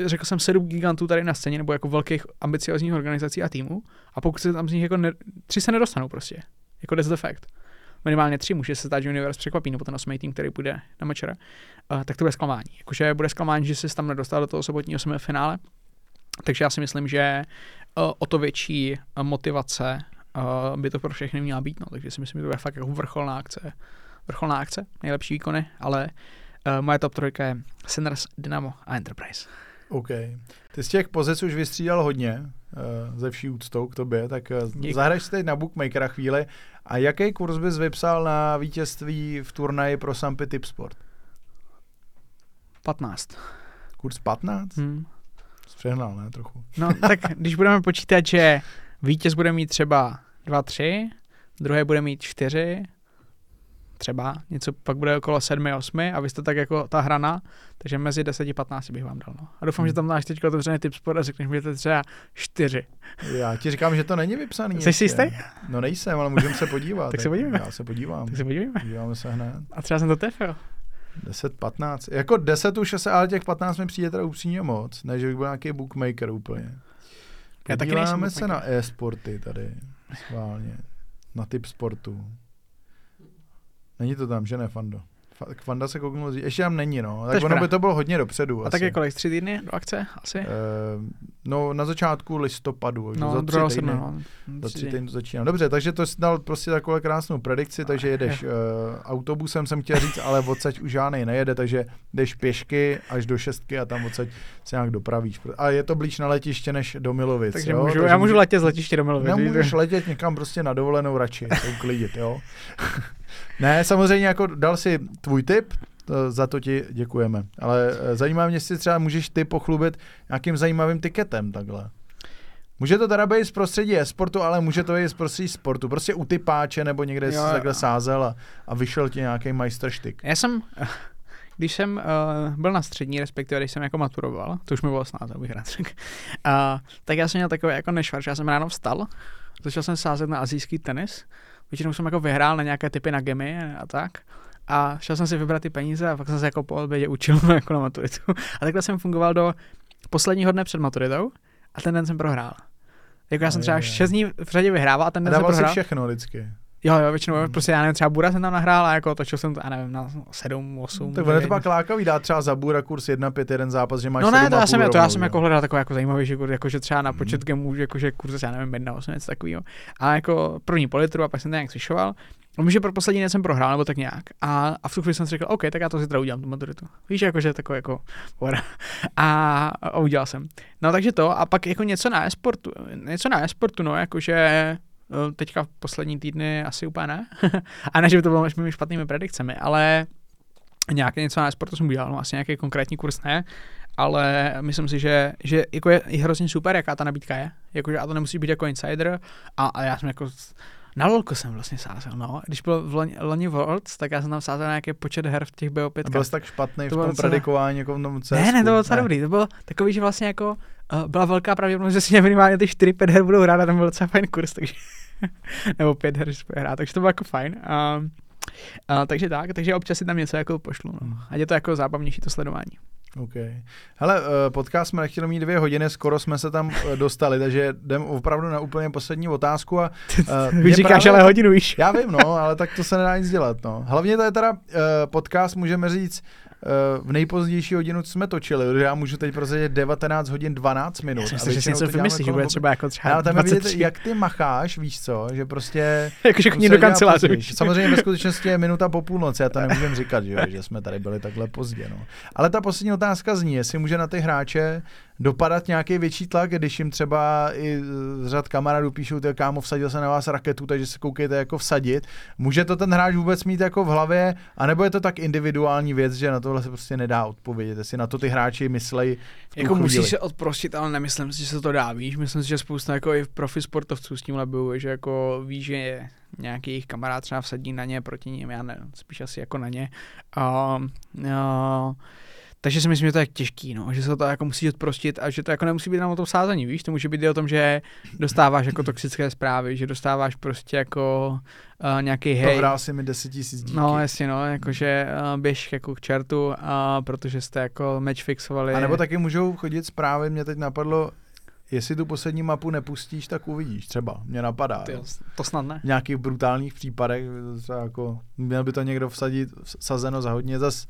řekl jsem sedm gigantů tady na scéně, nebo jako velkých ambiciozních organizací a týmů, a pokud se tam z nich jako ne, tři se nedostanou prostě. Jako that's the fact. Minimálně tři, může se stát, že Universe překvapí, nebo ten osmý tým, který půjde na mečera, uh, tak to bude zklamání. Jakože bude zklamání, že se tam nedostal do toho sobotního semifinále, takže já si myslím, že uh, o to větší uh, motivace uh, by to pro všechny měla být. No. Takže si myslím, že to bude fakt jako vrcholná akce. Vrcholná akce, nejlepší výkony, ale uh, moje top trojka je Sinners, Dynamo a Enterprise. OK. Ty z těch pozic už vystřídal hodně, uh, ze vší úctou k tobě, tak uh, zahraješ si teď na Bookmakera chvíli. A jaký kurz bys vypsal na vítězství v turnaji pro Sampy Tip Sport? 15. Kurz 15? Hmm. Přehnal, ne? Trochu. No, tak <laughs> když budeme počítat, že vítěz bude mít třeba 2-3, druhý bude mít 4, třeba, něco pak bude okolo 7, 8 a vy jste tak jako ta hrana, takže mezi 10 a 15 bych vám dal. No. A doufám, hmm. že tam máš teď otevřený typ sport a řekneš mi to třeba 4. Já ti říkám, že to není vypsaný. Jsi si jistý? No nejsem, ale můžeme se podívat. <laughs> tak se podíváme. Já se podívám. Tak se podíváme. Podíváme se hned. A třeba jsem to tefil. 10, 15. Jako 10 už se, ale těch 15 mi přijde teda upřímně moc, než bych byl nějaký bookmaker úplně. Podíváme se na e-sporty tady, schválně. Na typ sportu. Není to tam, že ne, Fando? Fanda se kouknul, ještě tam není, no. Tak ono by to bylo hodně dopředu. A asi. tak je kolik, tři týdny do akce asi? Uh, no na začátku listopadu, no, za tři týdny, no. za tři týdny začíná. Dobře, takže to jsi dal prostě takovou krásnou predikci, takže jedeš uh, autobusem, jsem chtěl říct, ale odsaď už žádný nejede, takže jdeš pěšky až do šestky a tam odsaď se nějak dopravíš. A je to blíž na letiště než do Milovic. Takže, jo? můžu, takže já můžu letět z letiště do Milovic. Nemůžeš letět někam prostě na dovolenou radši, to uklidit, jo. <laughs> ne, samozřejmě jako dal si tvůj tip, to, za to ti děkujeme. Ale eh, zajímá mě, jestli třeba můžeš ty pochlubit nějakým zajímavým tiketem takhle. Může to teda být z prostředí e-sportu, ale může to být z prostředí sportu. Prostě u typáče nebo někde jsi takhle sázel a, a vyšel ti nějaký majstrštyk. Já jsem, <laughs> když jsem uh, byl na střední, respektive když jsem jako maturoval, to už mi bylo snad, abych rád řekl, uh, tak já jsem měl takový jako nešvar, že já jsem ráno vstal, začal jsem sázet na azijský tenis, většinou jsem jako vyhrál na nějaké typy na gemy a tak. A šel jsem si vybrat ty peníze a pak jsem se jako po obědě učil <laughs> jako na maturitu. A takhle jsem fungoval do posledního dne před maturitou a ten den jsem prohrál. Jako já jsem třeba 6 dní v řadě vyhrával a ten den jsem prohrál. si všechno vždycky. Jo, jo, většinou, hmm. prostě já nevím, třeba Bura jsem tam nahrál a jako točil jsem to, já nevím, na 7, 8. Tak ono to pak lákavý dát třeba za Bura kurz 1, 5, 1 zápas, že máš No ne, to já jsem, rovnou, to já jsem jako hledal takový jako zajímavý kurz, jako že třeba na hmm. počet hmm. gemů, jako že kurz, já nevím, 1, 8, něco takového. A jako první po litru a pak jsem to nějak zvyšoval. Vím, že pro poslední den jsem prohrál, nebo tak nějak. A, a v tu chvíli jsem si řekl, OK, tak já to zítra udělám, tu maturitu. Víš, jako, že takový jako <laughs> a, a, udělal jsem. No takže to, a pak jako něco na e-sportu, něco na e-sportu, no, jakože No, teďka v poslední týdny asi úplně ne. <laughs> a ne, že by to bylo mými špatnými predikcemi, ale nějaké něco na sportu jsem udělal, no asi nějaký konkrétní kurz ne, ale myslím si, že, že jako je, je hrozně super, jaká ta nabídka je. Jakože, a to nemusí být jako insider. A, a já jsem jako na lolko jsem vlastně sázel, no. Když byl v loni, loni Worlds, tak já jsem tam sázel nějaký počet her v těch BO5. A byl jsi tak špatný to v tom docela... predikování, jako v tom CSku. Ne, ne, to bylo docela dobrý. To bylo takový, že vlastně jako byla velká pravděpodobnost, že si minimálně ty 4-5 her budou hrát a tam byl docela fajn kurz, takže <laughs> nebo 5 her, že hrát, takže to bylo jako fajn. Uh, uh, takže tak, takže občas si tam něco jako pošlu, no. Hmm. Ať je to jako zábavnější to sledování. OK. Hele, eh, podcast jsme nechtěli mít dvě hodiny, skoro jsme se tam eh, dostali, takže jdem opravdu na úplně poslední otázku. A, uh, Vy říkáš právě, ale hodinu víš. Já vím, no, ale tak to se nedá nic dělat. No. Hlavně to je teda uh, podcast, můžeme říct, v nejpozdější hodinu jsme točili, já můžu teď prozradit 19 hodin 12 minut. Já myslím, že si něco vymyslíš, že bude třeba jako třeba Ale tam vidět, jak ty macháš, víš co, že prostě... <laughs> Jakože chodí do kanceláře. Samozřejmě ve skutečnosti je minuta po půlnoci, já to <laughs> nemůžem říkat, že, že jsme tady byli takhle pozdě. No. Ale ta poslední otázka zní, jestli může na ty hráče dopadat nějaký větší tlak, když jim třeba i z řad kamarádů píšou, ty kámo, vsadil se na vás raketu, takže se koukejte jako vsadit. Může to ten hráč vůbec mít jako v hlavě, anebo je to tak individuální věc, že na tohle se prostě nedá odpovědět, jestli na to ty hráči myslejí. Jako musí se odprostit, ale nemyslím si, že se to dá, víš, myslím si, že spousta jako i profi sportovců s tím bojuje, že jako ví, že je nějaký jejich kamarád třeba vsadí na ně proti ním, já ne, spíš asi jako na ně. Uh, uh, takže si myslím, že to je těžký, no, že se to jako musí odprostit a že to jako nemusí být jenom o tom sázení, víš, to může být i o tom, že dostáváš jako toxické zprávy, že dostáváš prostě jako uh, nějaký hej. Prohrál si mi 10 tisíc díky. No jasně, no, jakože uh, běž jako k čertu, uh, protože jste jako match fixovali. A nebo taky můžou chodit zprávy, mě teď napadlo, jestli tu poslední mapu nepustíš, tak uvidíš třeba. Mě napadá. Ty, to snad ne. V nějakých brutálních případech, jako, měl by to někdo vsadit, sazeno za hodně. Zas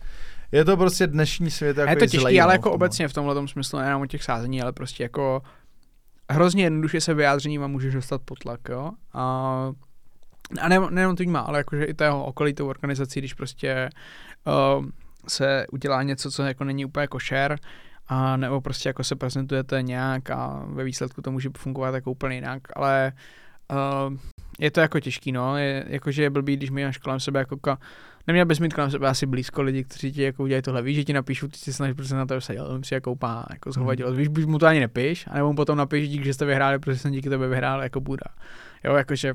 je to prostě dnešní svět. Jako je to těžké, ale jako obecně v tomhle smyslu, nejenom o těch sázení, ale prostě jako hrozně jednoduše se vyjádřením a můžeš dostat potlak, jo. A, a ne, nejenom má, ale jakože i tého okolí tou organizací, když prostě uh, se udělá něco, co jako není úplně košer a nebo prostě jako se prezentujete nějak a ve výsledku to může fungovat jako úplně jinak, ale uh, je to jako těžký, no, je, jakože je blbý, když máš kolem sebe jako ka, neměl bys mít kolem sebe asi blízko lidi, kteří ti jako udělají tohle, víš, že ti napíšu, ty si snažíš prostě na to seděl, on si jako úplná, jako zhovadilo, mm. víš, buď mu to ani nepíš, anebo mu potom napíš, díky, že jste vyhráli, protože jsem díky tebe vyhrál jako Buda. Jo, jakože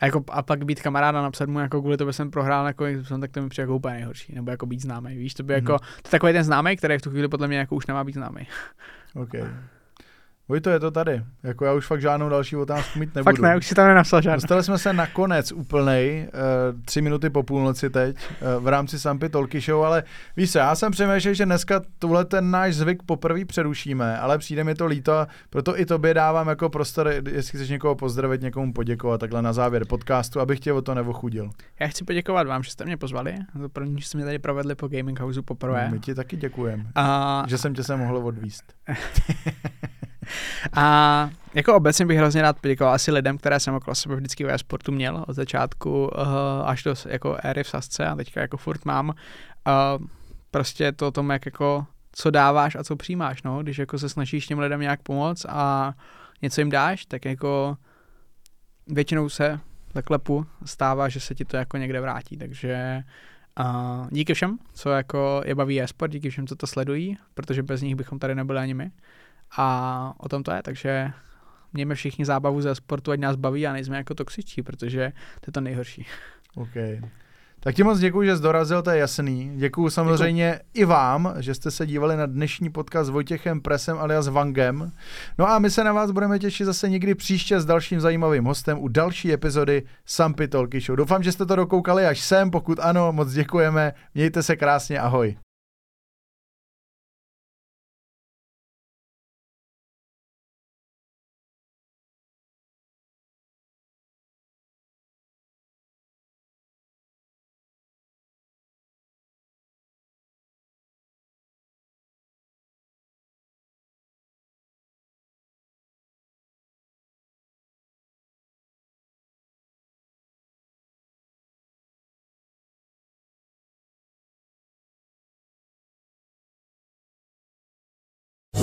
a, jako, a pak být kamaráda napsat mu, jako kvůli tobě jsem prohrál, jako, jsem, tak to mi přijde jako úplně nejhorší. Nebo jako být známý, víš, to by mm. jako, to je takový ten známý, který v tu chvíli podle mě jako už nemá být známý. Okay. <laughs> Vojto, je to tady. Jako já už fakt žádnou další otázku mít nebudu. Fakt ne, už si tam nenapsal žádnou. Dostali jsme se na konec úplnej, uh, tři minuty po půlnoci teď, uh, v rámci Sampy Tolky Show, ale víš se, já jsem přemýšlel, že dneska tuhle ten náš zvyk poprvé přerušíme, ale přijde mi to líto, proto i tobě dávám jako prostor, jestli chceš někoho pozdravit, někomu poděkovat takhle na závěr podcastu, abych tě o to nevochudil. Já chci poděkovat vám, že jste mě pozvali. Za první, že jste mě tady provedli po Gaming Houseu poprvé. No, my ti taky děkujeme, a... že jsem tě se mohl odvíst. <laughs> A jako obecně bych hrozně rád poděkoval asi lidem, které jsem okolo sebe vždycky v sportu měl od začátku uh, až do jako éry v Sasce a teďka jako furt mám. Uh, prostě to tom, jak jako co dáváš a co přijímáš, no, když jako se snažíš těm lidem nějak pomoct a něco jim dáš, tak jako většinou se zaklepu stává, že se ti to jako někde vrátí, takže uh, díky všem, co jako je baví e-sport, díky všem, co to sledují, protože bez nich bychom tady nebyli ani my. A o tom to je, takže mějme všichni zábavu ze sportu, ať nás baví a nejsme jako toxičtí, protože to je to nejhorší. Okay. Tak ti moc děkuji, že jsi dorazil, to je jasný. Děkuji samozřejmě děkuji. i vám, že jste se dívali na dnešní podcast s Vojtěchem Presem alias Vangem. No a my se na vás budeme těšit zase někdy příště s dalším zajímavým hostem u další epizody Sampy Talky Show. Doufám, že jste to dokoukali až sem, pokud ano, moc děkujeme. Mějte se krásně, ahoj.